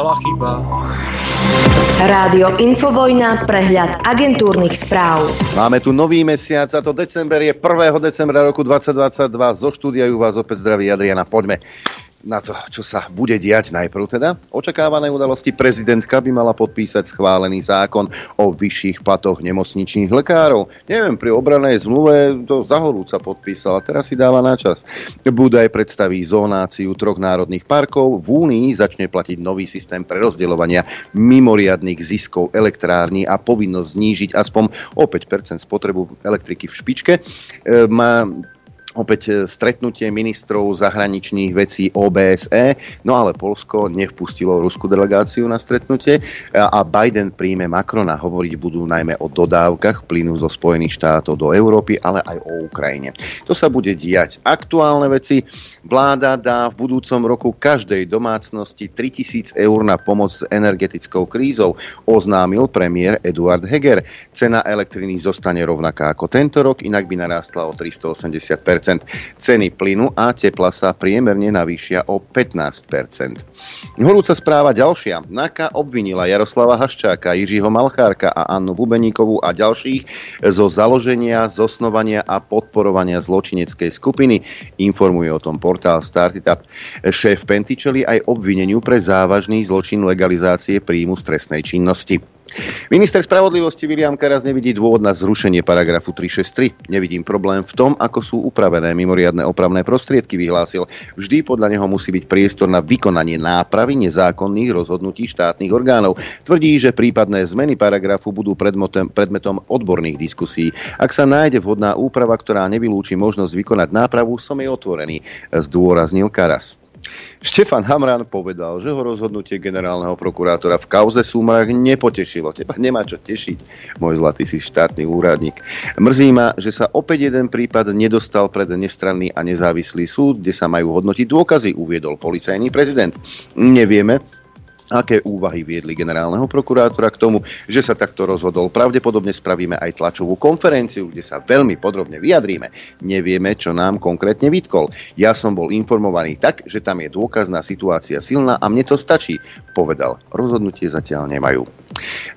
nastala chyba. Rádio Infovojna, prehľad agentúrnych správ. Máme tu nový mesiac a to december je 1. decembra roku 2022. Zo štúdia ju vás opäť zdraví Adriana. Poďme na to, čo sa bude diať najprv teda. Očakávané udalosti prezidentka by mala podpísať schválený zákon o vyšších platoch nemocničných lekárov. Neviem, pri obranej zmluve to zahorúca podpísala, teraz si dáva na čas. Budaj predstaví zónáciu troch národných parkov. V Únii začne platiť nový systém prerozdeľovania mimoriadných ziskov elektrární a povinnosť znížiť aspoň o 5% spotrebu elektriky v špičke. E, má opäť e, stretnutie ministrov zahraničných vecí OBSE, no ale Polsko nevpustilo ruskú delegáciu na stretnutie a Biden príjme Macrona. Hovoriť budú najmä o dodávkach plynu zo Spojených štátov do Európy, ale aj o Ukrajine. To sa bude diať. Aktuálne veci. Vláda dá v budúcom roku každej domácnosti 3000 eur na pomoc s energetickou krízou, oznámil premiér Eduard Heger. Cena elektriny zostane rovnaká ako tento rok, inak by narástla o 380 Ceny plynu a tepla sa priemerne navýšia o 15 Horúca správa ďalšia. NAKA obvinila Jaroslava Haščáka, Jiřího Malchárka a Annu Bubeníkovú a ďalších zo založenia, zosnovania a podporovania zločineckej skupiny. Informuje o tom portál Startup. Šéf Pentičeli aj obvineniu pre závažný zločin legalizácie príjmu z trestnej činnosti. Minister spravodlivosti William Karas nevidí dôvod na zrušenie paragrafu 363. Nevidím problém v tom, ako sú upravené mimoriadne opravné prostriedky, vyhlásil. Vždy podľa neho musí byť priestor na vykonanie nápravy nezákonných rozhodnutí štátnych orgánov. Tvrdí, že prípadné zmeny paragrafu budú predmetom, predmetom odborných diskusí. Ak sa nájde vhodná úprava, ktorá nevylúči možnosť vykonať nápravu, som jej otvorený, zdôraznil Karas. Štefan Hamran povedal, že ho rozhodnutie generálneho prokurátora v kauze Súmrak nepotešilo. Teba nemá čo tešiť, môj zlatý si štátny úradník. Mrzí ma, že sa opäť jeden prípad nedostal pred nestranný a nezávislý súd, kde sa majú hodnotiť dôkazy, uviedol policajný prezident. Nevieme, aké úvahy viedli generálneho prokurátora k tomu, že sa takto rozhodol. Pravdepodobne spravíme aj tlačovú konferenciu, kde sa veľmi podrobne vyjadríme. Nevieme, čo nám konkrétne vytkol. Ja som bol informovaný tak, že tam je dôkazná situácia silná a mne to stačí, povedal. Rozhodnutie zatiaľ nemajú.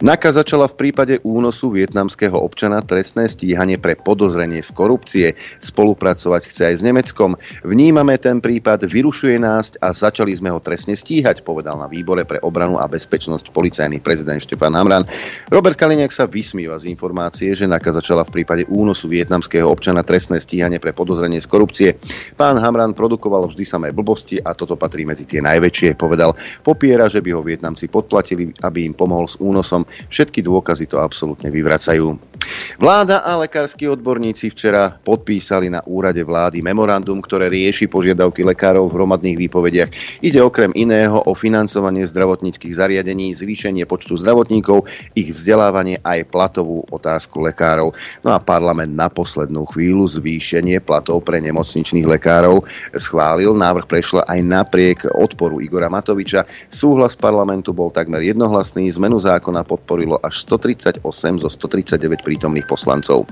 NAKA začala v prípade únosu vietnamského občana trestné stíhanie pre podozrenie z korupcie. Spolupracovať chce aj s Nemeckom. Vnímame ten prípad, vyrušuje nás a začali sme ho trestne stíhať, povedal na výbore pre obranu a bezpečnosť policajný prezident Štefan Hamran. Robert Kaliňák sa vysmíva z informácie, že NAKA začala v prípade únosu vietnamského občana trestné stíhanie pre podozrenie z korupcie. Pán Hamran produkoval vždy samé blbosti a toto patrí medzi tie najväčšie, povedal. Popiera, že by ho Vietnamci podplatili, aby im pomohol s únosom. Všetky dôkazy to absolútne vyvracajú. Vláda a lekársky odborníci včera podpísali na úrade vlády memorandum, ktoré rieši požiadavky lekárov v hromadných výpovediach. Ide okrem iného o financovanie zdravotníckých zariadení, zvýšenie počtu zdravotníkov, ich vzdelávanie aj platovú otázku lekárov. No a parlament na poslednú chvíľu zvýšenie platov pre nemocničných lekárov schválil. Návrh prešiel aj napriek odporu Igora Matoviča. Súhlas parlamentu bol takmer jednohlasný. Zmenu zákona podporilo až 138 zo 139 prítomných poslancov.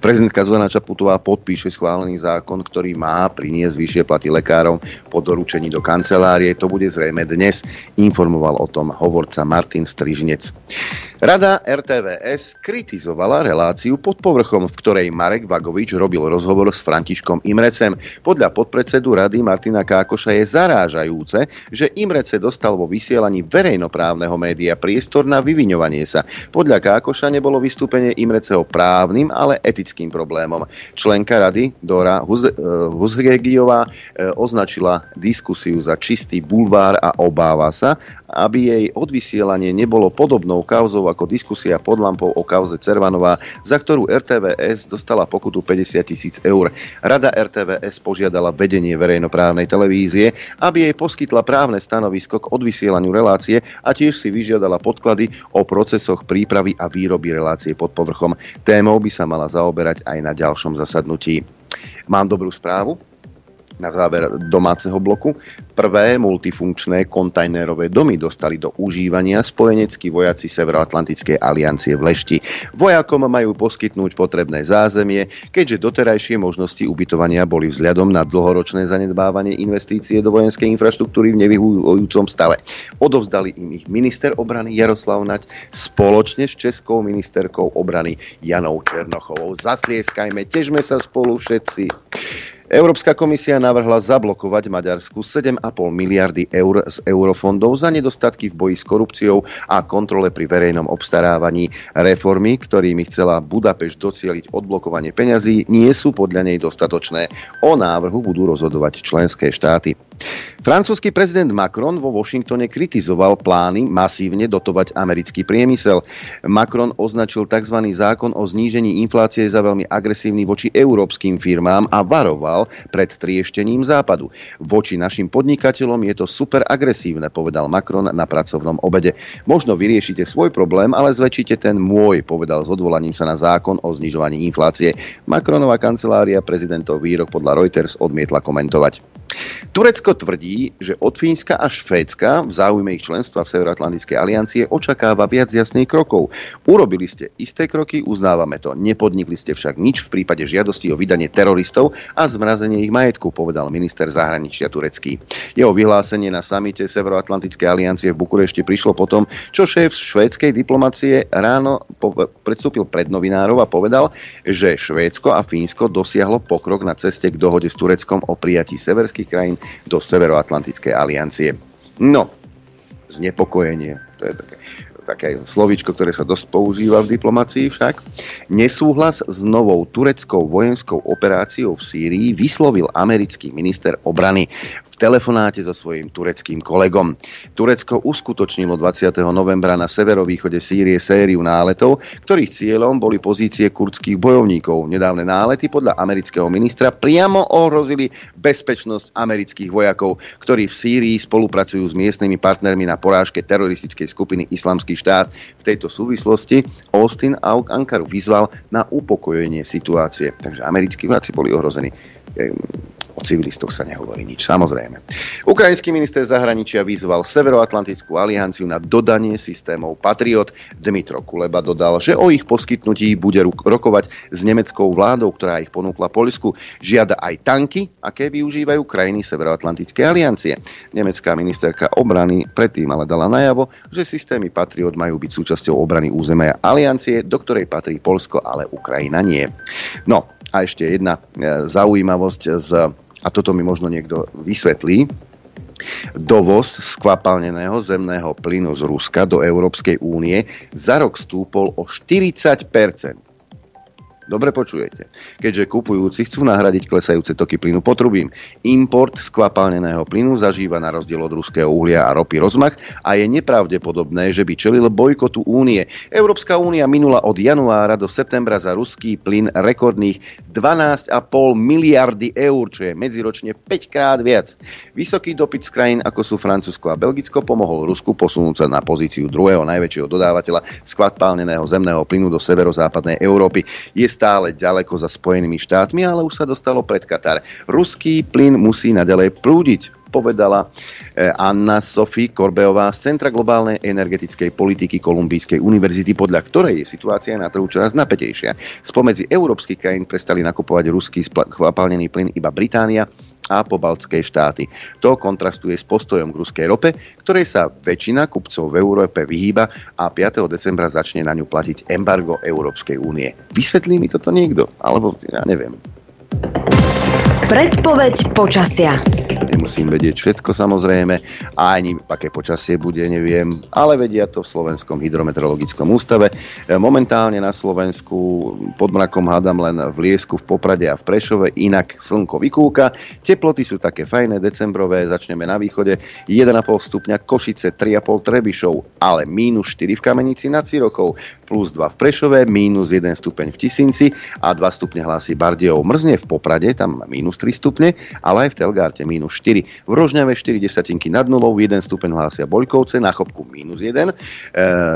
Prezidentka Zuzana Čaputová podpíše schválený zákon, ktorý má priniesť vyššie platy lekárom po doručení do kancelárie. To bude zrejme dnes, informoval o tom hovorca Martin Strižnec. Rada RTVS kritizovala reláciu pod povrchom, v ktorej Marek Vagovič robil rozhovor s Františkom Imrecem. Podľa podpredsedu rady Martina Kákoša je zarážajúce, že Imrece dostal vo vysielaní verejnoprávneho média priestor na vyviňovanie sa. Podľa Kákoša nebolo vystúpenie Imreceho právnym, ale etickým problémom. Členka rady Dora Huzhegiová eh, označila diskusiu za čistý bulvár a obáva sa, aby jej odvysielanie nebolo podobnou kauzou ako diskusia pod lampou o kauze Cervanová, za ktorú RTVS dostala pokutu 50 tisíc eur. Rada RTVS požiadala vedenie verejnoprávnej televízie, aby jej poskytla právne stanovisko k odvysielaniu relácie a tiež si vyžiadala podklady o procesoch prípravy a výroby relácie pod povrchom. Témou by sa mala zaoberať aj na ďalšom zasadnutí. Mám dobrú správu. Na záver domáceho bloku. Prvé multifunkčné kontajnerové domy dostali do užívania spojeneckí vojaci Severoatlantickej aliancie v Lešti. Vojakom majú poskytnúť potrebné zázemie, keďže doterajšie možnosti ubytovania boli vzhľadom na dlhoročné zanedbávanie investície do vojenskej infraštruktúry v nevyhujúcom stave. Odovzdali im ich minister obrany Jaroslav Nať spoločne s českou ministerkou obrany Janou Černochovou. Zaslieskajme, težme sa spolu všetci. Európska komisia navrhla zablokovať Maďarsku 7,5 miliardy eur z eurofondov za nedostatky v boji s korupciou a kontrole pri verejnom obstarávaní. Reformy, ktorými chcela Budapešť docieliť odblokovanie peňazí, nie sú podľa nej dostatočné. O návrhu budú rozhodovať členské štáty. Francúzsky prezident Macron vo Washingtone kritizoval plány masívne dotovať americký priemysel. Macron označil tzv. zákon o znížení inflácie za veľmi agresívny voči európskym firmám a varoval pred trieštením západu. Voči našim podnikateľom je to super agresívne, povedal Macron na pracovnom obede. Možno vyriešite svoj problém, ale zväčšite ten môj, povedal s odvolaním sa na zákon o znižovaní inflácie. Macronová kancelária prezidentov výrok podľa Reuters odmietla komentovať. Turecko tvrdí, že od Fínska a Švédska v záujme ich členstva v Severoatlantickej aliancie očakáva viac jasných krokov. Urobili ste isté kroky, uznávame to. Nepodnikli ste však nič v prípade žiadosti o vydanie teroristov a zmrazenie ich majetku, povedal minister zahraničia turecký. Jeho vyhlásenie na samite Severoatlantickej aliancie v Bukurešti prišlo potom, čo šéf švédskej diplomacie ráno predstúpil pred novinárov a povedal, že Švédsko a Fínsko dosiahlo pokrok na ceste k dohode s Tureckom o prijatí severských členských krajín do Severoatlantickej aliancie. No, znepokojenie, to je také, také slovičko, ktoré sa dosť používa v diplomácii však. Nesúhlas s novou tureckou vojenskou operáciou v Sýrii vyslovil americký minister obrany v telefonáte so svojím tureckým kolegom. Turecko uskutočnilo 20. novembra na severovýchode Sýrie sériu náletov, ktorých cieľom boli pozície kurdských bojovníkov. Nedávne nálety podľa amerického ministra priamo ohrozili bezpečnosť amerických vojakov, ktorí v Sýrii spolupracujú s miestnymi partnermi na porážke teroristickej skupiny Islamský štát. V tejto súvislosti Austin a Ankaru vyzval na upokojenie situácie. Takže americkí vojaci boli ohrození O civilistoch sa nehovorí nič, samozrejme. Ukrajinský minister zahraničia vyzval Severoatlantickú alianciu na dodanie systémov Patriot. Dmitro Kuleba dodal, že o ich poskytnutí bude rokovať s nemeckou vládou, ktorá ich ponúkla Polsku. Žiada aj tanky, aké využívajú krajiny Severoatlantickej aliancie. Nemecká ministerka obrany predtým ale dala najavo, že systémy Patriot majú byť súčasťou obrany územia aliancie, do ktorej patrí Polsko, ale Ukrajina nie. No a ešte jedna e, zaujímavosť z a toto mi možno niekto vysvetlí, dovoz skvapalneného zemného plynu z Ruska do Európskej únie za rok stúpol o 40 Dobre počujete. Keďže kupujúci chcú nahradiť klesajúce toky plynu potrubím. Import skvapalneného plynu zažíva na rozdiel od ruského uhlia a ropy rozmach a je nepravdepodobné, že by čelil bojkotu únie. Európska únia minula od januára do septembra za ruský plyn rekordných 12,5 miliardy eur, čo je medziročne 5 krát viac. Vysoký dopyt z krajín ako sú Francúzsko a Belgicko pomohol Rusku posunúť sa na pozíciu druhého najväčšieho dodávateľa skvapalneného zemného plynu do severozápadnej Európy. Je stále ďaleko za Spojenými štátmi, ale už sa dostalo pred Katar. Ruský plyn musí nadalej prúdiť povedala eh, Anna Sofie Korbeová z Centra globálnej energetickej politiky Kolumbijskej univerzity, podľa ktorej je situácia na trhu čoraz napätejšia. Spomedzi európskych krajín prestali nakupovať ruský chvapalnený plyn iba Británia, a pobaltské štáty. To kontrastuje s postojom k ruskej rope, ktorej sa väčšina kupcov v Európe vyhýba a 5. decembra začne na ňu platiť embargo Európskej únie. Vysvetlí mi toto niekto? Alebo ja neviem. Predpoveď počasia nemusím vedieť všetko samozrejme, a ani aké počasie bude, neviem, ale vedia to v Slovenskom hydrometeorologickom ústave. E, momentálne na Slovensku pod mrakom hádam len v Liesku, v Poprade a v Prešove, inak slnko vykúka. Teploty sú také fajné, decembrové, začneme na východe, 1,5 stupňa Košice, 3,5 Trebišov, ale mínus 4 v Kamenici nad Cirokov, plus 2 v Prešove, mínus 1 stupeň v Tisinci a 2 stupne hlási Bardejov. Mrzne v Poprade, tam mínus 3 stupne, ale aj v Telgárte mínus 4 V Rožňave 4 desatinky nad nulou, 1 stupeň hlásia Boľkovce, na Chopku minus 1, e,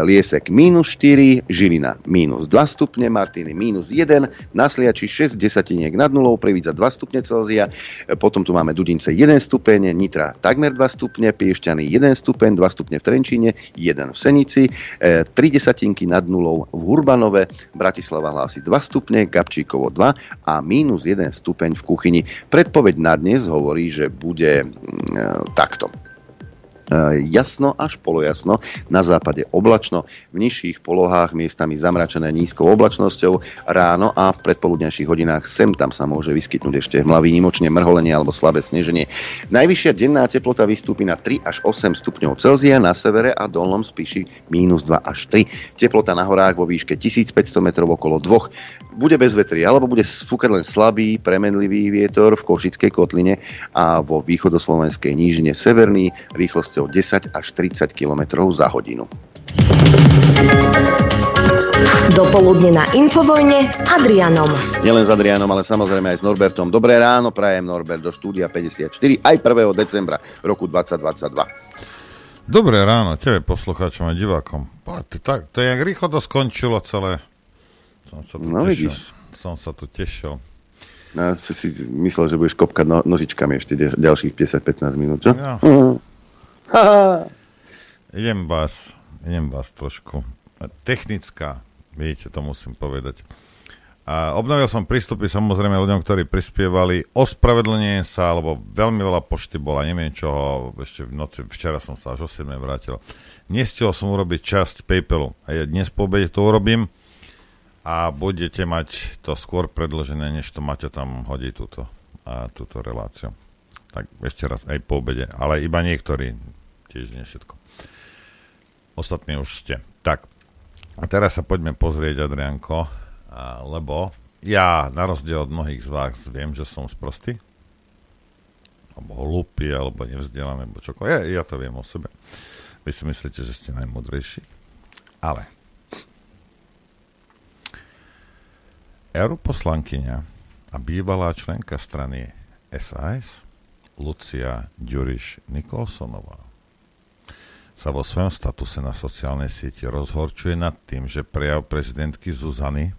Liesek minus 4, Žilina minus 2 stupne, Martiny minus 1, na Sliači 6 desatiniek nad nulou, Previdza 2 stupne Celzia, e, potom tu máme Dudince 1 stupeň, Nitra takmer 2 stupne, Piešťany 1 stupeň, 2 stupne v Trenčíne, 1 v Senici, 3 desatinky nad nulou v Hurbanove, Bratislava hlási 2 stupne, Gabčíkovo 2 a minus 1 stupeň v kuchyni. Predpoveď na dnes hovorí, že bude mm, e, takto. E, jasno až polojasno, na západe oblačno, v nižších polohách miestami zamračené nízkou oblačnosťou, ráno a v predpoludňajších hodinách sem tam sa môže vyskytnúť ešte hmla výnimočne mrholenie alebo slabé sneženie. Najvyššia denná teplota vystúpi na 3 až 8 stupňov Celzia, na severe a dolnom spíši minus 2 až 3. Teplota na horách vo výške 1500 metrov okolo 2. Bude bez vetri, alebo bude fúkať len slabý, premenlivý vietor v Košickej kotline a vo východoslovenskej nížine severný rýchlosť rýchlosťou 10 až 30 km za hodinu. Dopoludne na Infovojne s Adrianom. Nielen s Adrianom, ale samozrejme aj s Norbertom. Dobré ráno, prajem Norbert do štúdia 54 aj 1. decembra roku 2022. Dobré ráno, tebe poslucháčom a divákom. Tak, to je jak rýchlo to skončilo celé. Som sa tu no, tešil. Vidíš. Som sa tu tešil. Ja si, myslel, že budeš kopkať no, nožičkami ešte ďalších 50-15 minút, čo? Ja. idem vás, idem vás trošku. Technická, vidíte, to musím povedať. A obnovil som prístupy samozrejme ľuďom, ktorí prispievali. Ospravedlenie sa, alebo veľmi veľa pošty bola, neviem čoho, ešte v noci, včera som sa až o 7 vrátil. Nestihol som urobiť časť PayPalu. A ja dnes po obede to urobím a budete mať to skôr predložené, než to máte tam hodí túto, a túto reláciu. Tak ešte raz, aj po obede, ale iba niektorí, tiež nie všetko. Ostatní už ste. Tak, a teraz sa poďme pozrieť, Adrianko, a, lebo ja, na rozdiel od mnohých z vás, viem, že som sprostý, alebo hlupý, alebo nevzdelaný, alebo čokoľvek. Ja, ja to viem o sebe. Vy si myslíte, že ste najmudrejší. Ale europoslankyňa a bývalá členka strany SAS Lucia Ďuriš Nikolsonová sa vo svojom statuse na sociálnej sieti rozhorčuje nad tým, že prejav prezidentky Zuzany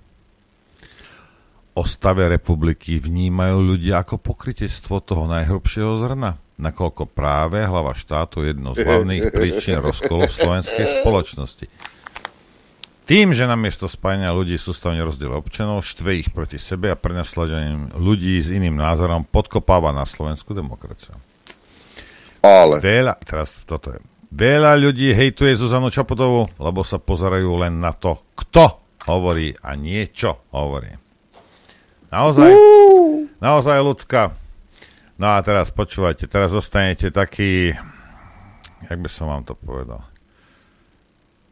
o stave republiky vnímajú ľudia ako pokrytectvo toho najhrubšieho zrna, nakoľko práve hlava štátu je jedno z hlavných príčin rozkolu slovenskej spoločnosti. Tým, že namiesto spájania ľudí sústavne rozdiel občanov, štve ich proti sebe a prenasledaním ľudí s iným názorom podkopáva na slovenskú demokraciu. Ale. Veľa, teraz toto je. Veľa ľudí hejtuje Zuzanu Čaputovú, lebo sa pozerajú len na to, kto hovorí a nie čo hovorí. Naozaj, uh. naozaj ľudská. No a teraz počúvajte, teraz zostanete taký, jak by som vám to povedal.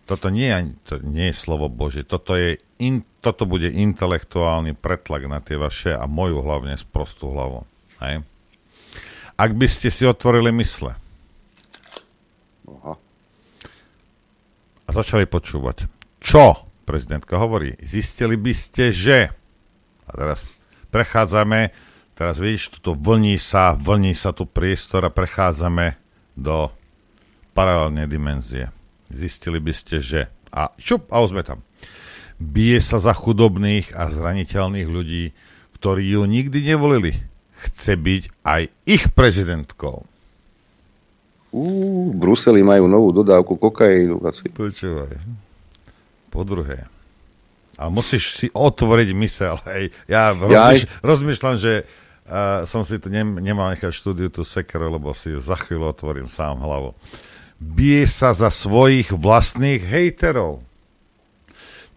Toto nie, to nie je slovo Bože, toto, je in, toto bude intelektuálny pretlak na tie vaše a moju hlavne sprostú hlavu. Hej? Ak by ste si otvorili mysle, Aha. A začali počúvať. Čo prezidentka hovorí? Zistili by ste, že... A teraz prechádzame, teraz vidíš, tuto vlní sa, vlní sa tu priestor a prechádzame do paralelnej dimenzie. Zistili by ste, že... A čup, a už sme tam. Bije sa za chudobných a zraniteľných ľudí, ktorí ju nikdy nevolili. Chce byť aj ich prezidentkou. Uú, v Bruseli majú novú dodávku kokainu. Asi. Počúvaj. Po druhé. A musíš si otvoriť mysel. Hej. Ja rozmýš, rozmýšľam, že uh, som si to nem, nemal nechať štúdiu tú sekeru, lebo si za chvíľu otvorím sám hlavu. Bije sa za svojich vlastných hejterov.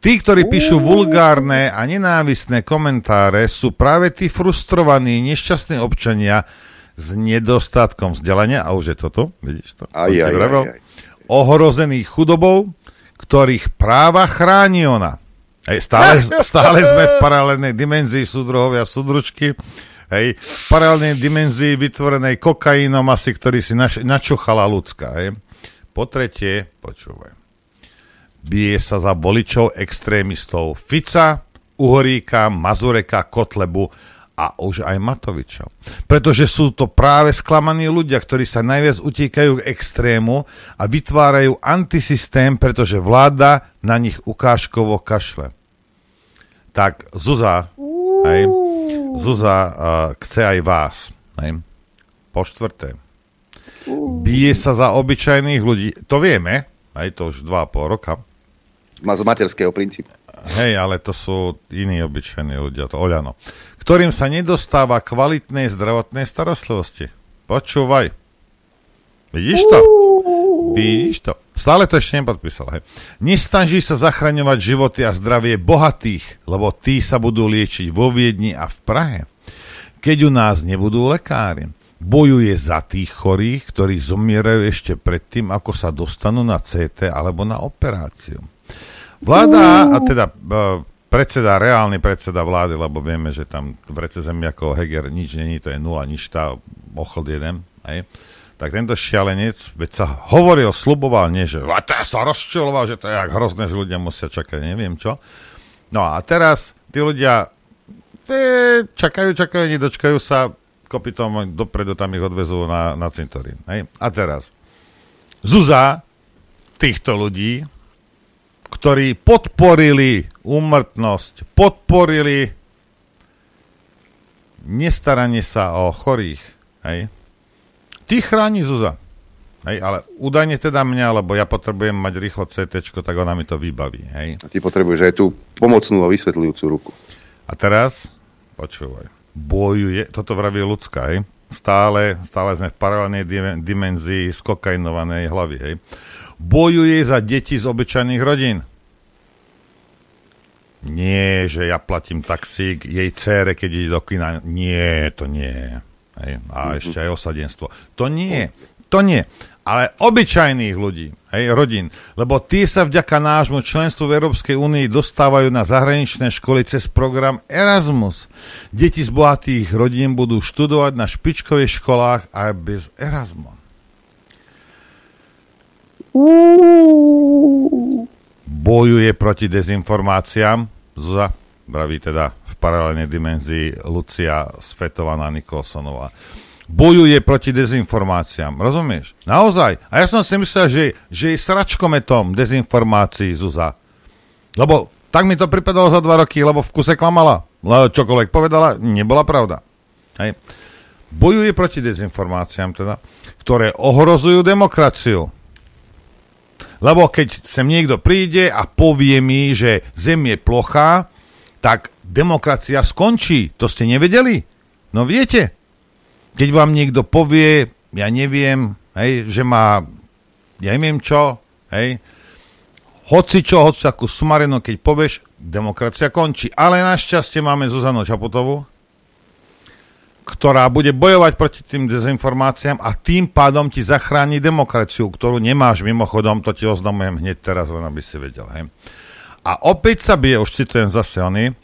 Tí, ktorí píšu vulgárne a nenávisné komentáre, sú práve tí frustrovaní, nešťastní občania, s nedostatkom vzdelania, a už je toto, vidíš to? Aj, aj, aj, aj. Ohrozených chudobou, ktorých práva chráni ona. Hej, stále, stále sme v paralelnej dimenzii súdruhovia súdručky, hej, v paralelnej dimenzii vytvorenej kokainom asi, ktorý si nač, načuchala ľudská. Hej. Po tretie, počúvaj, bije sa za voličov extrémistov Fica, Uhoríka, Mazureka, Kotlebu a už aj Matoviča. Pretože sú to práve sklamaní ľudia, ktorí sa najviac utíkajú k extrému a vytvárajú antisystém, pretože vláda na nich ukážkovo kašle. Tak Zuza, hej, Zuza uh, chce aj vás. Hej. Po štvrté, bije sa za obyčajných ľudí. To vieme, aj to už 2,5 roka. Má z materského princípu. Hej, ale to sú iní obyčajní ľudia, to Oľano. Ktorým sa nedostáva kvalitnej zdravotnej starostlivosti. Počúvaj. Vidíš to? Vidíš to? Stále to ešte nepodpísal. Hej. Nestaží sa zachraňovať životy a zdravie bohatých, lebo tí sa budú liečiť vo Viedni a v Prahe. Keď u nás nebudú lekári, bojuje za tých chorých, ktorí zomierajú ešte predtým, ako sa dostanú na CT alebo na operáciu. Vláda, a teda uh, predseda, reálny predseda vlády, lebo vieme, že tam v rece ako Heger nič není, to je nula, nič tá, ochld jeden, aj? tak tento šialenec, veď sa hovoril, sluboval, nie, že to sa rozčiloval, že to je jak hrozné, že ľudia musia čakať, neviem čo. No a teraz tí ľudia tí čakajú, čakajú, nedočkajú sa, kopytom dopredu tam ich odvezú na, na cintorín. Hej? A teraz, Zuza týchto ľudí, ktorí podporili úmrtnosť, podporili nestaranie sa o chorých. Hej? Ty chráni Zuza. Hej, ale údajne teda mňa, lebo ja potrebujem mať rýchlo CT, tak ona mi to vybaví. Hej. A ty potrebuješ aj tú pomocnú a vysvetľujúcu ruku. A teraz, počúvaj, bojuje, toto vraví ľudská, hej. Stále, stále sme v paralelnej dimenzii skokainovanej hlavy, hej bojuje za deti z obyčajných rodín. Nie, že ja platím taxík jej cére, keď ide do kina. Nie, to nie. Hej. A ešte aj osadenstvo. To nie. To nie. Ale obyčajných ľudí, hej, rodín. Lebo tí sa vďaka nášmu členstvu v Európskej únii dostávajú na zahraničné školy cez program Erasmus. Deti z bohatých rodín budú študovať na špičkových školách aj bez Bojuje proti dezinformáciám. Zuza, braví teda v paralelnej dimenzii Lucia Svetovaná Nikolsonová. Bojuje proti dezinformáciám, rozumieš? Naozaj. A ja som si myslel, že, že je sračkometom dezinformácií Zuza. Lebo tak mi to pripadalo za dva roky, lebo v kuse klamala. Lebo čokoľvek povedala, nebola pravda. Hej. Bojuje proti dezinformáciám teda, ktoré ohrozujú demokraciu. Lebo keď sem niekto príde a povie mi, že Zem je plochá, tak demokracia skončí. To ste nevedeli? No viete. Keď vám niekto povie, ja neviem, hej, že má, ja neviem čo, hej, hoci čo, hoci takú sumarenu, keď povieš, demokracia končí. Ale našťastie máme Zuzanu Čaputovu, ktorá bude bojovať proti tým dezinformáciám a tým pádom ti zachráni demokraciu, ktorú nemáš mimochodom, to ti oznamujem hneď teraz, len aby si vedel. Hej. A opäť sa bije, už citujem zase oni,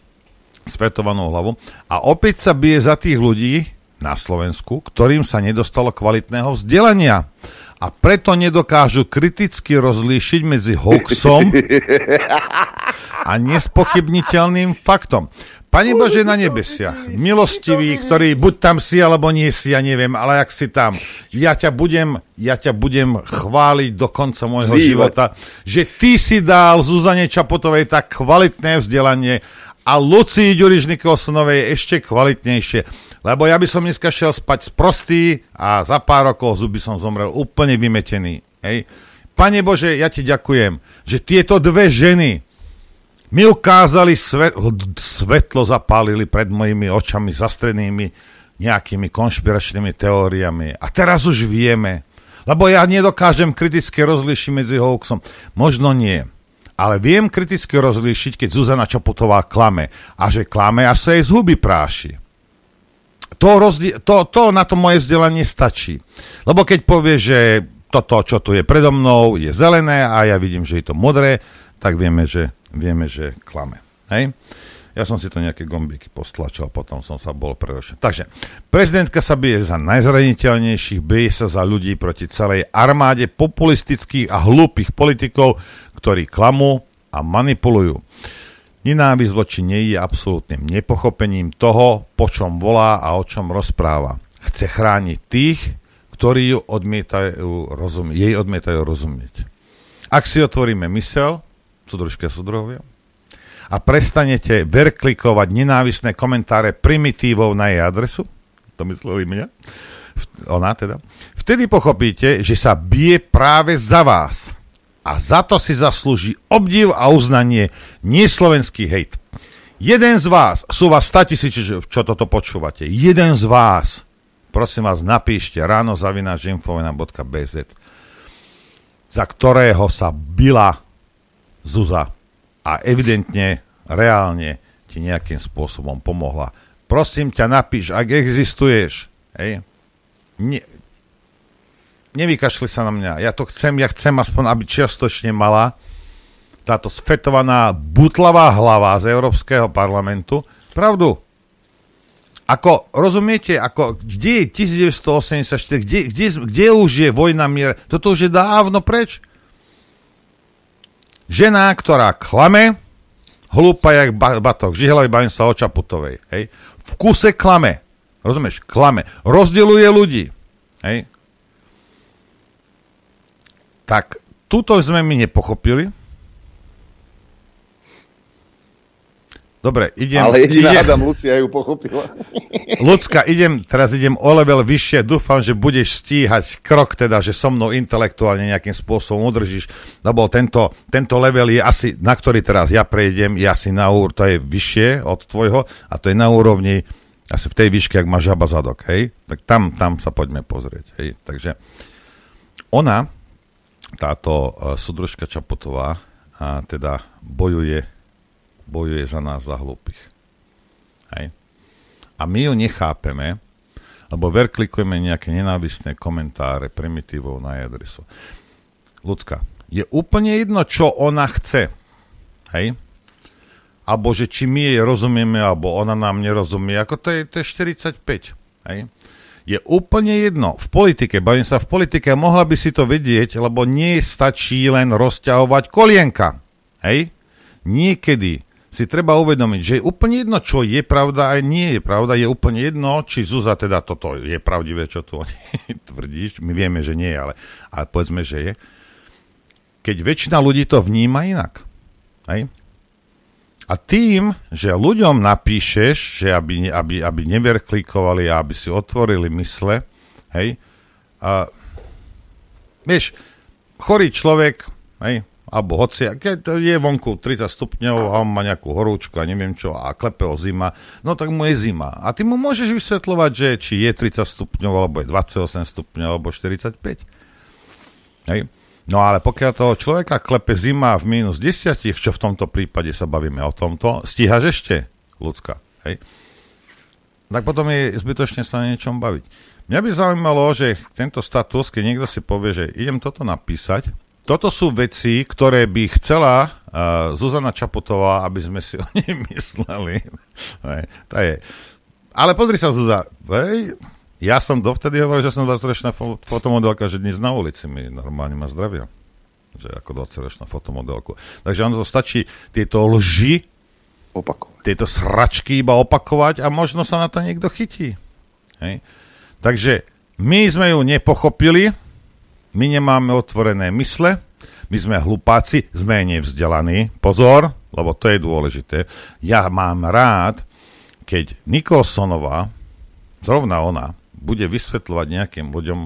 svetovanú hlavu, a opäť sa bije za tých ľudí na Slovensku, ktorým sa nedostalo kvalitného vzdelania. A preto nedokážu kriticky rozlíšiť medzi hoaxom a nespochybniteľným faktom. Pane Bože na nebesiach, milostivý, ktorý buď tam si, alebo nie si, ja neviem, ale ak si tam, ja ťa budem, ja ťa budem chváliť do konca môjho Zývať. života, že ty si dal Zuzane Čapotovej tak kvalitné vzdelanie a Lucii Ďuriš Nikolsonovej ešte kvalitnejšie. Lebo ja by som dneska šiel spať prostý a za pár rokov by som zomrel úplne vymetený. Hej. Pane Bože, ja ti ďakujem, že tieto dve ženy, mi ukázali svet, svetlo, zapálili pred mojimi očami zastrenými nejakými konšpiračnými teóriami. A teraz už vieme, lebo ja nedokážem kriticky rozlíšiť medzi hoaxom. Možno nie, ale viem kriticky rozlíšiť, keď Zuzana Čaputová klame. A že klame, až sa jej z huby práši. To, rozdie- to, to na to moje vzdelanie stačí. Lebo keď povie, že toto, čo tu je predo mnou, je zelené a ja vidím, že je to modré, tak vieme, že vieme, že klame. Hej? Ja som si to nejaké gombíky postlačal, potom som sa bol prerošený. Takže, prezidentka sa bije za najzraniteľnejších, bije sa za ľudí proti celej armáde populistických a hlúpych politikov, ktorí klamú a manipulujú. Nenávisť voči nej je absolútnym nepochopením toho, po čom volá a o čom rozpráva. Chce chrániť tých, ktorí ju odmietajú rozumieť, jej odmietajú rozumieť. Ak si otvoríme mysel, súdružské súdruhovia, a prestanete verklikovať nenávisné komentáre primitívov na jej adresu, to mysleli mňa, ona teda, vtedy pochopíte, že sa bije práve za vás. A za to si zaslúži obdiv a uznanie nie slovenský hejt. Jeden z vás, sú vás 100 tisíci, čo toto počúvate, jeden z vás, prosím vás, napíšte ráno zavináč infovena.bz, za ktorého sa byla Zuza a evidentne, reálne ti nejakým spôsobom pomohla. Prosím ťa, napíš, ak existuješ, hej, ne, nevykašli sa na mňa. Ja to chcem, ja chcem aspoň, aby čiastočne mala táto sfetovaná butlavá hlava z Európskeho parlamentu pravdu. Ako, rozumiete, ako, kde je 1984, kde, kde, kde už je vojna mier? Toto už je dávno preč. Žena, ktorá klame, hlúpa jak batok, žihlavý bavím sa o Čaputovej, hej, v kuse klame, rozumieš, klame, rozdeluje ľudí, hej, tak túto sme my nepochopili. Dobre, idem... Ale jediná idem, Adam Lucia ju pochopila. Lucka, idem, teraz idem o level vyššie, dúfam, že budeš stíhať krok, teda, že so mnou intelektuálne nejakým spôsobom udržíš, lebo tento, tento level je asi, na ktorý teraz ja prejdem, je asi na úr, to je vyššie od tvojho a to je na úrovni asi v tej výške, ak má žaba zadok, hej? Tak tam, tam sa poďme pozrieť, hej? Takže ona táto uh, súdružka Čapotová a teda bojuje, bojuje za nás, za hlúpych. Hej. A my ju nechápeme, lebo verklikujeme nejaké nenávistné komentáre primitívov na jej adresu. Ľudská, je úplne jedno, čo ona chce. Hej? Alebo že či my jej rozumieme, alebo ona nám nerozumie. Ako to je, to je 45. Hej? je úplne jedno. V politike, bavím sa v politike, mohla by si to vedieť, lebo nie stačí len rozťahovať kolienka. Hej? Niekedy si treba uvedomiť, že je úplne jedno, čo je pravda a nie je pravda. Je úplne jedno, či Zuza teda toto je pravdivé, čo tu tvrdíš. My vieme, že nie, ale, ale povedzme, že je. Keď väčšina ľudí to vníma inak. Hej? A tým, že ľuďom napíšeš, že aby, aby, aby neverklikovali a aby si otvorili mysle, hej, a vieš, chorý človek, hej, alebo hoci, keď je vonku 30 stupňov a on má nejakú horúčku a neviem čo a klepe o zima, no tak mu je zima. A ty mu môžeš vysvetľovať, že či je 30 stupňov, alebo je 28 stupňov, alebo 45. Hej. No ale pokiaľ toho človeka klepe zima v minus 10, čo v tomto prípade sa bavíme o tomto, stíhaš ešte, ľudská, hej? Tak potom je zbytočne sa na niečom baviť. Mňa by zaujímalo, že tento status, keď niekto si povie, že idem toto napísať, toto sú veci, ktoré by chcela uh, Zuzana Čaputová, aby sme si o nej mysleli. to je. Ale pozri sa, Zuza, hej, ja som dovtedy hovoril, že som 20-ročná fotomodelka, že dnes na ulici mi normálne ma zdravia. Že ako 20-ročná fotomodelku. Takže ono to stačí tieto lži, opakovať. tieto sračky iba opakovať a možno sa na to niekto chytí. Hej? Takže my sme ju nepochopili, my nemáme otvorené mysle, my sme hlupáci, sme nevzdelaní. Pozor, lebo to je dôležité. Ja mám rád, keď Nikolsonová, zrovna ona, bude vysvetľovať nejakým ľuďom,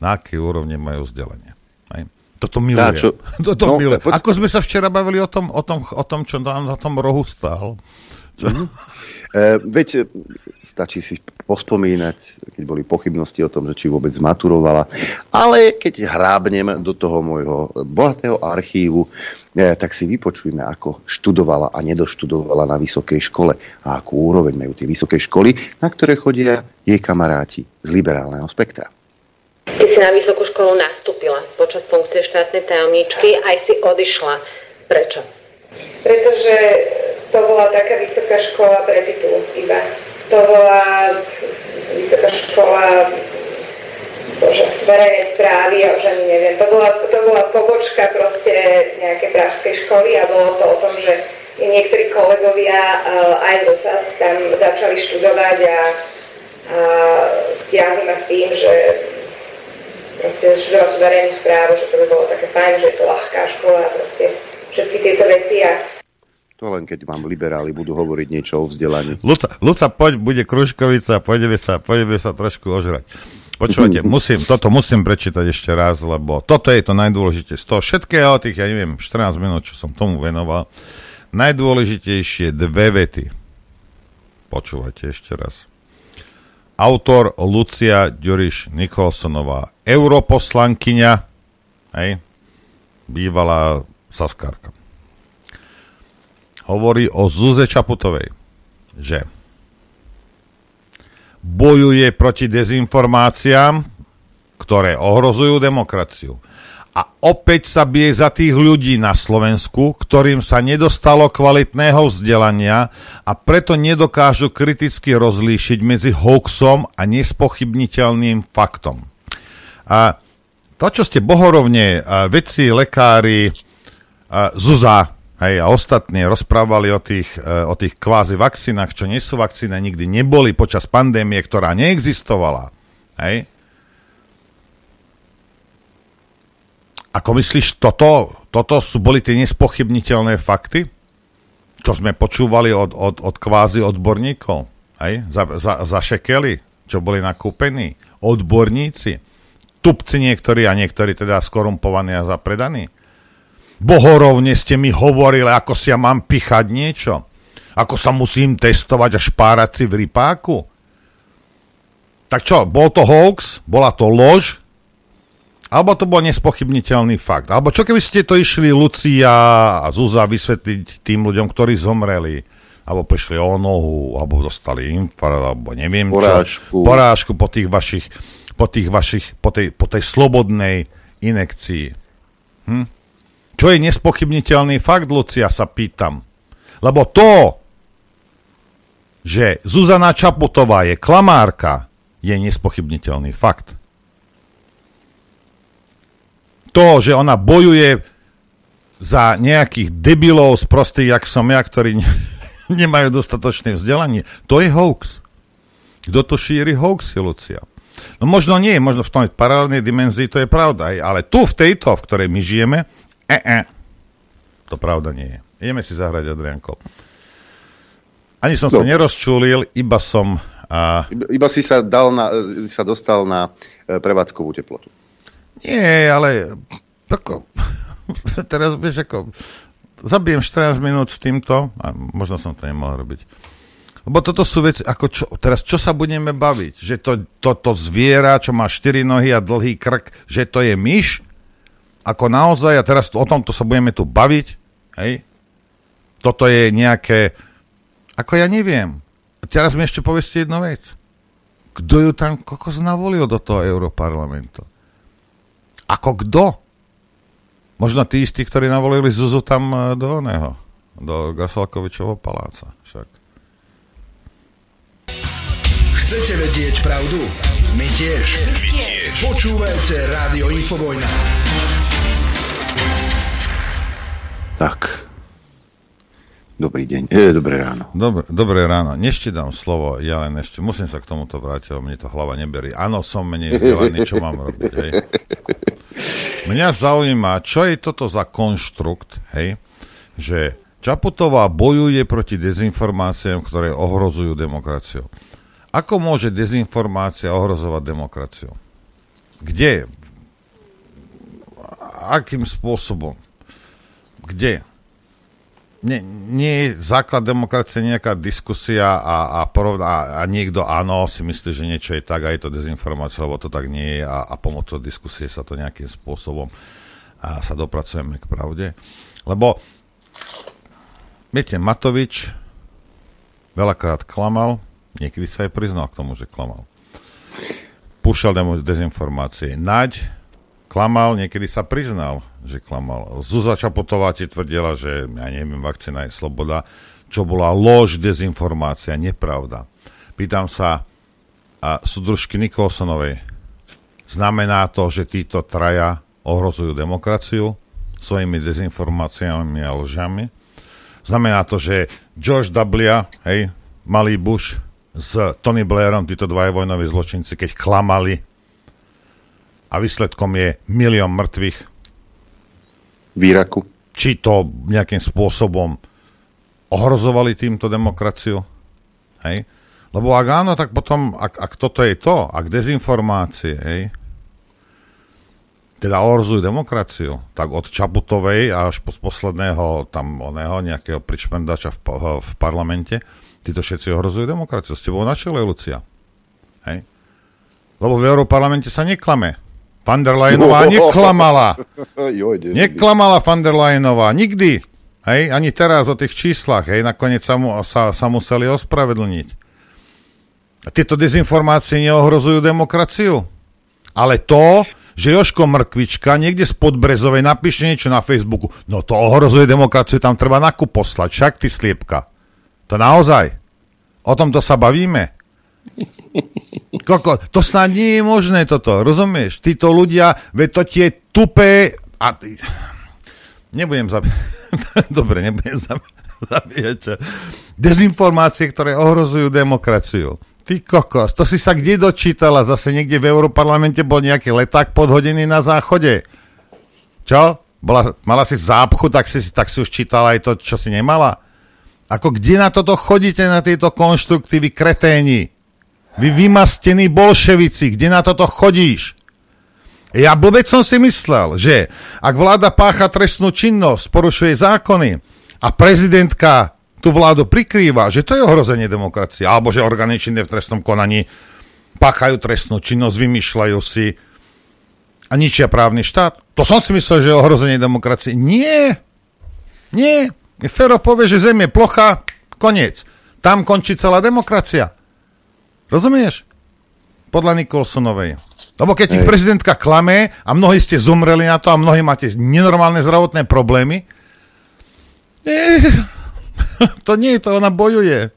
na aké úrovne majú vzdelanie. Hej. Toto miluje. čo? Toto no, miluje. Poď... Ako sme sa včera bavili o tom, o tom, o tom čo nám na tom rohu stál. Čo? Mm-hmm. E, veď e, stačí si pospomínať, keď boli pochybnosti o tom, že či vôbec maturovala. Ale keď hrábnem do toho môjho bohatého archívu, e, tak si vypočujme, ako študovala a nedoštudovala na vysokej škole a akú úroveň majú tie vysoké školy, na ktoré chodia jej kamaráti z liberálneho spektra. Ty si na vysokú školu nastúpila počas funkcie štátnej tajomničky, aj si odišla. Prečo? Pretože to bola taká vysoká škola pre titul iba. To bola vysoká škola bože, verejnej správy, ja už ani neviem. To bola, to bola pobočka proste nejaké pražskej školy a bolo to o tom, že niektorí kolegovia aj zo SAS tam začali študovať a, a stiahli ma s tým, že proste študovať verejnú správu, že to by bolo také fajn, že je to ľahká škola proste všetky tieto veci a to len keď vám liberáli budú hovoriť niečo o vzdelaní. Luca, Luca poď, bude Kruškovica, poďme sa, poďme sa trošku ožrať. Počúvajte, musím, toto musím prečítať ešte raz, lebo toto je to najdôležitejšie. Z toho všetkého tých, ja neviem, 14 minút, čo som tomu venoval, najdôležitejšie dve vety. Počúvajte ešte raz. Autor Lucia Ďuriš Nikolsonová, europoslankyňa, hej, bývalá saskárka hovorí o Zuze Čaputovej, že bojuje proti dezinformáciám, ktoré ohrozujú demokraciu. A opäť sa bije za tých ľudí na Slovensku, ktorým sa nedostalo kvalitného vzdelania a preto nedokážu kriticky rozlíšiť medzi hoaxom a nespochybniteľným faktom. A to, čo ste bohorovne, vedci, lekári, Zuza, Hej, a ostatní rozprávali o tých, e, o tých kvázi vakcínach, čo nie sú vakcíny, nikdy neboli počas pandémie, ktorá neexistovala. Hej. Ako myslíš, toto, toto sú boli tie nespochybniteľné fakty? Čo sme počúvali od, od, od kvázi odborníkov? Hej? Za, za, za šekely, čo boli nakúpení? Odborníci? Tupci niektorí a niektorí teda skorumpovaní a zapredaní? Bohorovne ste mi hovorili, ako si ja mám pichať niečo. Ako sa musím testovať a špárať si v rypáku. Tak čo, bol to hoax? Bola to lož? Alebo to bol nespochybniteľný fakt? Alebo čo keby ste to išli Lucia a Zuza vysvetliť tým ľuďom, ktorí zomreli? Alebo prišli o nohu, alebo dostali infarkt, alebo neviem porážku. čo. Porážku po tých vašich, po tých vašich, po tej, po tej slobodnej inekcii. Hm? Čo je nespochybniteľný fakt, Lucia, sa pýtam. Lebo to, že Zuzana Čaputová je klamárka, je nespochybniteľný fakt. To, že ona bojuje za nejakých debilov z prostých, jak som ja, ktorí ne, nemajú dostatočné vzdelanie, to je hoax. Kto to šíri hoaxy, Lucia? No možno nie, možno v tom paralelnej dimenzii to je pravda, ale tu v tejto, v ktorej my žijeme, E, e. To pravda nie je. Ideme si zahrať, Adrianko. Ani som no. sa nerozčúlil, iba som... A... Iba, iba si sa, dal na, sa dostal na e, prevádzkovú teplotu. Nie, ale ako, teraz vieš, ako zabijem 14 minút s týmto, a možno som to nemohol robiť. Lebo toto sú veci, ako čo, teraz čo sa budeme baviť? Že to, to, to zviera, čo má 4 nohy a dlhý krk, že to je myš? Ako naozaj, a teraz o tomto sa budeme tu baviť, hej, toto je nejaké, ako ja neviem, teraz mi ešte povedzte jednu vec. Kto ju tam kokos navolil do toho Europarlamentu? Ako kto? Možno tí istí, ktorí navolili Zuzu tam e, do oného, do Gasalkovičovho paláca. Však. Chcete vedieť pravdu? My tiež. My tiež. Počúvajte Rádio Infovojna. Tak. Dobrý deň, e, dobré ráno. Dobre, dobré ráno. Nešte dám slovo, ja len ešte musím sa k tomuto vrátiť, mne to hlava neberí. Áno, som menej vzdelaný, čo mám robiť, hej. Mňa zaujíma, čo je toto za konštrukt, hej, že Čaputová bojuje proti dezinformáciám, ktoré ohrozujú demokraciu. Ako môže dezinformácia ohrozovať demokraciu? Kde? Akým spôsobom? Kde? Nie, nie je základ demokracie nejaká diskusia a, a, porovná, a niekto áno si myslí, že niečo je tak a je to dezinformácia, lebo to tak nie je a, a pomocou diskusie sa to nejakým spôsobom a sa dopracujeme k pravde. Lebo viete, Matovič veľakrát klamal, niekedy sa aj priznal k tomu, že klamal. Púšal dezinformácie. Naď klamal, niekedy sa priznal, že klamal. Zuzá Čapotová ti tvrdila, že ja neviem, vakcína je sloboda, čo bola lož, dezinformácia, nepravda. Pýtam sa a súdružky Nikolsonovej, znamená to, že títo traja ohrozujú demokraciu svojimi dezinformáciami a lžami? Znamená to, že George W., hej, malý Bush s Tony Blairom, títo dva vojnoví zločinci, keď klamali a výsledkom je milión mŕtvych. V Iraku. Či to nejakým spôsobom ohrozovali týmto demokraciu? Hej? Lebo ak áno, tak potom, ak, ak toto je to, ak dezinformácie, hej, teda ohrozujú demokraciu, tak od Čaputovej až po posledného tam oného nejakého pričmendača v, v parlamente, títo všetci ohrozujú demokraciu. S tebou na čele, Lucia. Hej? Lebo v Európarlamente sa neklame. Van der Leyenová neklamala. Neklamala van der Leyenová. Nikdy. Hej? Ani teraz o tých číslach. Hej? Nakoniec sa, mu, sa, sa museli ospravedlniť. Tieto dezinformácie neohrozujú demokraciu. Ale to, že Joško Mrkvička niekde z Podbrezovej napíše niečo na Facebooku, no to ohrozuje demokraciu, tam treba nakup poslať, však ty sliepka. To naozaj. O tomto sa bavíme. Koko, to snad nie je možné toto, rozumieš? Títo ľudia, veď to tie tupé a... Nebudem zabíjať. Dobre, nebudem zabíjať. Dezinformácie, ktoré ohrozujú demokraciu. Ty kokos, to si sa kde dočítala? Zase niekde v Európarlamente bol nejaký leták podhodený na záchode. Čo? Bola, mala si zápchu, tak si, tak si už čítala aj to, čo si nemala? Ako kde na toto chodíte, na tieto konštruktívy kreténi? Vy vymastení bolševici, kde na toto chodíš? Ja blbec som si myslel, že ak vláda pácha trestnú činnosť, porušuje zákony a prezidentka tú vládu prikrýva, že to je ohrozenie demokracie, alebo že orgány činné v trestnom konaní páchajú trestnú činnosť, vymýšľajú si a ničia právny štát. To som si myslel, že je ohrozenie demokracie. Nie! Nie! Fero povie, že zem je plocha, koniec. Tam končí celá demokracia. Rozumieš? Podľa Nikolsonovej. Lebo keď ich prezidentka klame a mnohí ste zomreli na to a mnohí máte nenormálne zdravotné problémy, eh, to nie je to, ona bojuje.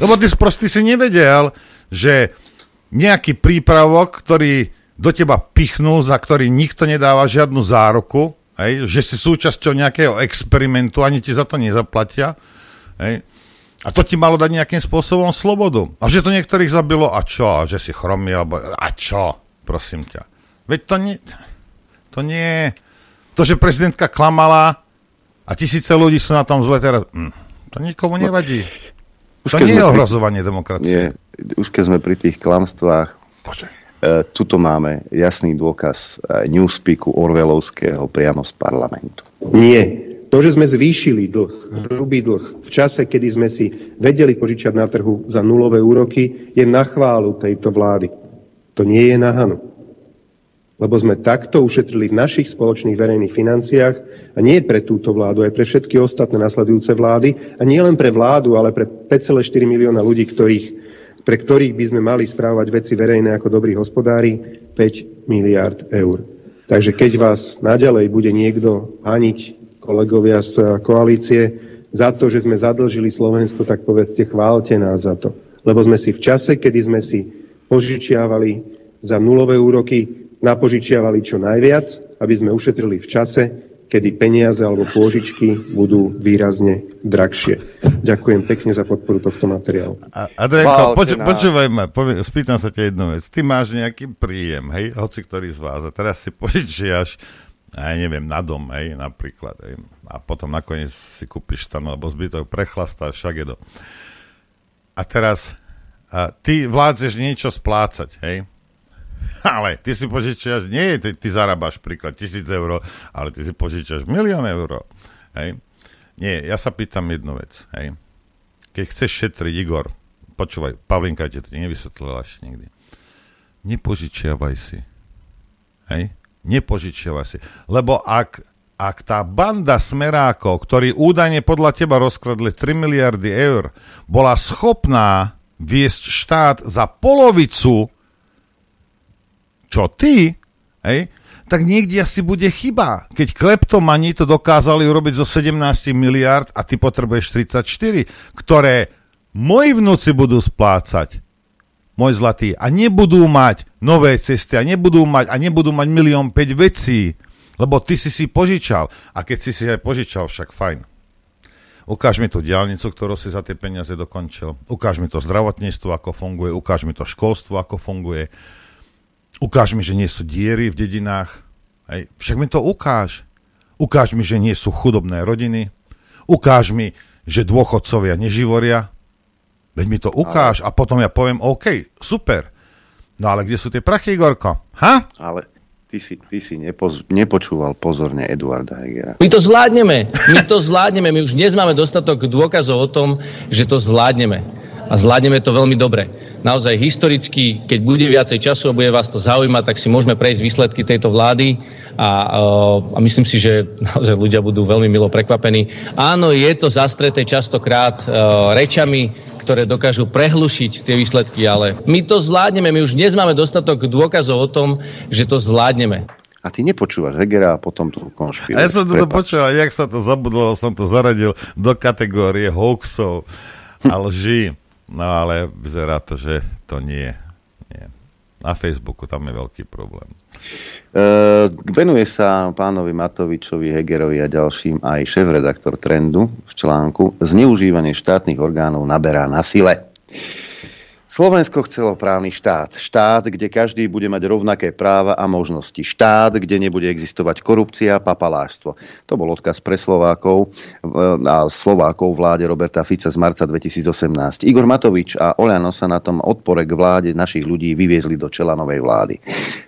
Lebo ty prostý si nevedel, že nejaký prípravok, ktorý do teba pichnú, za ktorý nikto nedáva žiadnu záruku, hej, že si súčasťou nejakého experimentu, ani ti za to nezaplatia, hej, a to ti malo dať nejakým spôsobom slobodu. A že to niektorých zabilo, a čo? A že si chromý, alebo a čo? Prosím ťa. Veď to nie... To nie... To, že prezidentka klamala a tisíce ľudí sú na tom zle teraz... Hm. To nikomu nevadí. Už to nie je ohrozovanie pri... demokracie. Nie. Už keď sme pri tých klamstvách, Bože. E, tuto máme jasný dôkaz e, newspeaku Orvelovského priamo z parlamentu. Nie. To, že sme zvýšili dlh, hrubý dlh, v čase, kedy sme si vedeli požičať na trhu za nulové úroky, je na chválu tejto vlády. To nie je na hanu lebo sme takto ušetrili v našich spoločných verejných financiách a nie pre túto vládu, aj pre všetky ostatné nasledujúce vlády a nie len pre vládu, ale pre 5,4 milióna ľudí, ktorých, pre ktorých by sme mali správať veci verejné ako dobrí hospodári, 5 miliard eur. Takže keď vás naďalej bude niekto haniť, kolegovia z koalície, za to, že sme zadlžili Slovensko, tak povedzte, chválte nás za to. Lebo sme si v čase, kedy sme si požičiavali za nulové úroky, napožičiavali čo najviac, aby sme ušetrili v čase, kedy peniaze alebo pôžičky budú výrazne drahšie. Ďakujem pekne za podporu tohto materiálu. A, Adrianko, poč- počúvaj ma, povie, spýtam sa ťa jednu vec. Ty máš nejaký príjem, hej, hoci ktorý z vás, a teraz si požičiaš, ja neviem, na dom, hej, napríklad, hej, a potom nakoniec si kúpiš tam, alebo zbytok prechlastáš, však je to. A teraz a ty vládzeš niečo splácať, hej, Ale ty si požičiaš, nie ty, ty zarábaš príklad tisíc eur, ale ty si požičiaš milión eur. Hej? Nie, ja sa pýtam jednu vec. Hej? Keď chceš šetriť, Igor, počúvaj, Pavlinka ti to nevysvetlila ešte nikdy. Nepožičiavaj si. Hej? Nepožičiavaj si. Lebo ak, ak tá banda smerákov, ktorí údajne podľa teba rozkradli 3 miliardy eur, bola schopná viesť štát za polovicu čo ty, hej, tak niekde asi bude chyba. Keď kleptomani to dokázali urobiť zo 17 miliard a ty potrebuješ 34, ktoré moji vnúci budú splácať, môj zlatý, a nebudú mať nové cesty a nebudú mať, a nebudú mať milión 5 vecí, lebo ty si si požičal. A keď si si aj požičal, však fajn. Ukáž mi tú diálnicu, ktorú si za tie peniaze dokončil. Ukáž mi to zdravotníctvo, ako funguje. Ukáž mi to školstvo, ako funguje. Ukáž mi, že nie sú diery v dedinách. Hej. Však mi to ukáž. Ukáž mi, že nie sú chudobné rodiny. Ukáž mi, že dôchodcovia neživoria. Veď mi to ukáž ale... a potom ja poviem, OK, super. No ale kde sú tie prachy, Igorko? Ha? Ale Ty si, ty si nepoz, nepočúval pozorne Eduarda Hegera. My to zvládneme. My to zvládneme. My už dnes máme dostatok dôkazov o tom, že to zvládneme. A zvládneme to veľmi dobre. Naozaj historicky, keď bude viacej času a bude vás to zaujímať, tak si môžeme prejsť výsledky tejto vlády a, a myslím si, že naozaj ľudia budú veľmi milo prekvapení. Áno, je to zastreté častokrát uh, rečami, ktoré dokážu prehlušiť tie výsledky, ale my to zvládneme. My už dnes máme dostatok dôkazov o tom, že to zvládneme. A ty nepočúvaš Hegera a potom tu konšpiruješ. Ja som to počúval, jak sa to zabudlo, som to zaradil do kategórie hoaxov a lží. No ale vyzerá to, že to nie. nie. Na Facebooku tam je veľký problém. Uh, venuje sa pánovi Matovičovi, Hegerovi a ďalším aj šéf-redaktor Trendu v článku Zneužívanie štátnych orgánov naberá na sile. Slovensko chcelo právny štát. Štát, kde každý bude mať rovnaké práva a možnosti. Štát, kde nebude existovať korupcia a papaláštvo. To bol odkaz pre Slovákov a Slovákov vláde Roberta Fica z marca 2018. Igor Matovič a Oľano sa na tom odpore k vláde našich ľudí vyviezli do čela novej vlády.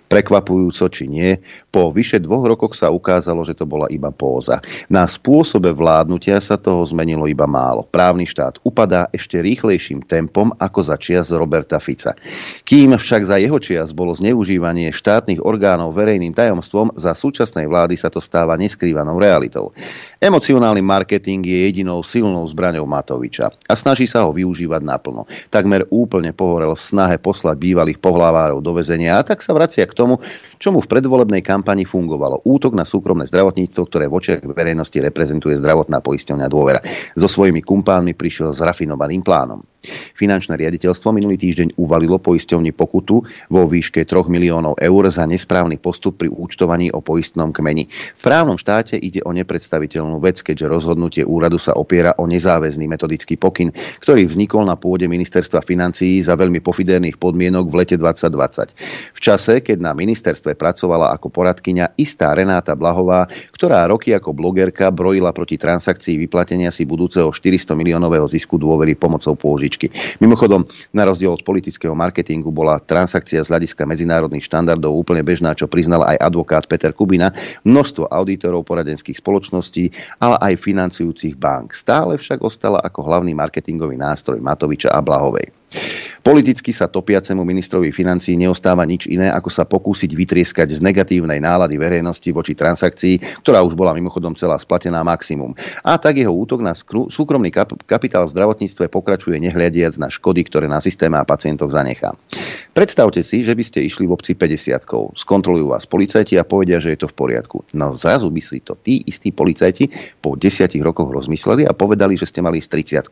Prekvapujúco či nie, po vyše dvoch rokoch sa ukázalo, že to bola iba póza. Na spôsobe vládnutia sa toho zmenilo iba málo. Právny štát upadá ešte rýchlejším tempom ako za čias Roberta Fica. Kým však za jeho čias bolo zneužívanie štátnych orgánov verejným tajomstvom, za súčasnej vlády sa to stáva neskrývanou realitou. Emocionálny marketing je jedinou silnou zbraňou Matoviča a snaží sa ho využívať naplno. Takmer úplne pohorel v snahe poslať bývalých pohlavárov do väzenia a tak sa vracia k tomu, čo mu v predvolebnej kampani fungovalo. Útok na súkromné zdravotníctvo, ktoré v očiach verejnosti reprezentuje zdravotná poisťovňa dôvera. So svojimi kumpánmi prišiel s rafinovaným plánom. Finančné riaditeľstvo minulý týždeň uvalilo poisťovni pokutu vo výške 3 miliónov eur za nesprávny postup pri účtovaní o poistnom kmeni. V právnom štáte ide o nepredstaviteľnú vec, keďže rozhodnutie úradu sa opiera o nezáväzný metodický pokyn, ktorý vznikol na pôde ministerstva financií za veľmi pofiderných podmienok v lete 2020. V čase, keď na ministerstve pracovala ako poradkyňa istá Renáta Blahová, ktorá roky ako blogerka brojila proti transakcii vyplatenia si budúceho 400 miliónového zisku dôvery pomocou pôžič pôžičky. Mimochodom, na rozdiel od politického marketingu bola transakcia z hľadiska medzinárodných štandardov úplne bežná, čo priznal aj advokát Peter Kubina, množstvo auditorov poradenských spoločností, ale aj financujúcich bank. Stále však ostala ako hlavný marketingový nástroj Matoviča a Blahovej. Politicky sa topiacemu ministrovi financí neostáva nič iné, ako sa pokúsiť vytrieskať z negatívnej nálady verejnosti voči transakcii, ktorá už bola mimochodom celá splatená maximum. A tak jeho útok na súkromný kap- kapitál v zdravotníctve pokračuje nehľadiac na škody, ktoré na systéme a pacientoch zanechá. Predstavte si, že by ste išli v obci 50 skontrolujú vás policajti a povedia, že je to v poriadku. No zrazu by si to tí istí policajti po 10 rokoch rozmysleli a povedali, že ste mali s 30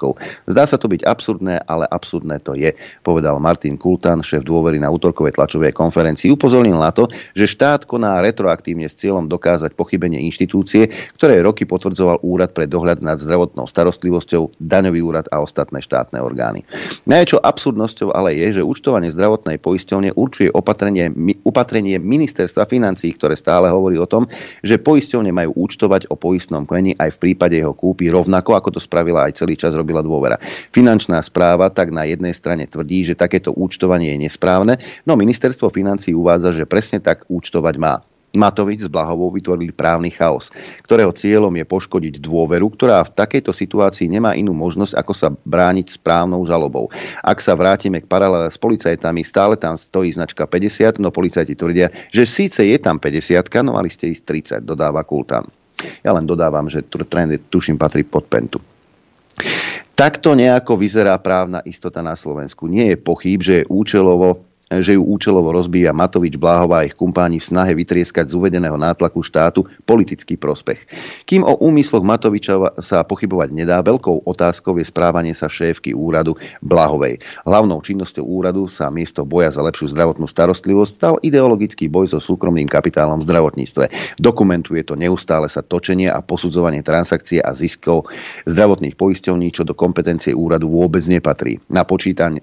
Zdá sa to byť absurdné, ale absurdné to je povedal Martin Kultan, šéf dôvery na útorkovej tlačovej konferencii. Upozornil na to, že štát koná retroaktívne s cieľom dokázať pochybenie inštitúcie, ktoré roky potvrdzoval úrad pre dohľad nad zdravotnou starostlivosťou, daňový úrad a ostatné štátne orgány. Najväčšou absurdnosťou ale je, že účtovanie zdravotnej poisťovne určuje opatrenie, upatrenie ministerstva financí, ktoré stále hovorí o tom, že poisťovne majú účtovať o poistnom kmeni aj v prípade jeho kúpy rovnako, ako to spravila aj celý čas robila dôvera. Finančná správa tak na jednej strane tvrdí, že takéto účtovanie je nesprávne, no ministerstvo financí uvádza, že presne tak účtovať má. Matovič s Blahovou vytvorili právny chaos, ktorého cieľom je poškodiť dôveru, ktorá v takejto situácii nemá inú možnosť, ako sa brániť správnou žalobou. Ak sa vrátime k paralele s policajtami, stále tam stojí značka 50, no policajti tvrdia, že síce je tam 50, no mali ste ísť 30, dodáva Kultan. Ja len dodávam, že trend, tuším, patrí pod pentu. Takto nejako vyzerá právna istota na Slovensku. Nie je pochyb, že je účelovo že ju účelovo rozbíja Matovič, Bláhová a ich kumpáni v snahe vytrieskať z uvedeného nátlaku štátu politický prospech. Kým o úmysloch Matoviča sa pochybovať nedá, veľkou otázkou je správanie sa šéfky úradu Blahovej. Hlavnou činnosťou úradu sa miesto boja za lepšiu zdravotnú starostlivosť stal ideologický boj so súkromným kapitálom v zdravotníctve. Dokumentuje to neustále sa točenie a posudzovanie transakcie a ziskov zdravotných poisťovní, čo do kompetencie úradu vôbec nepatrí. Na,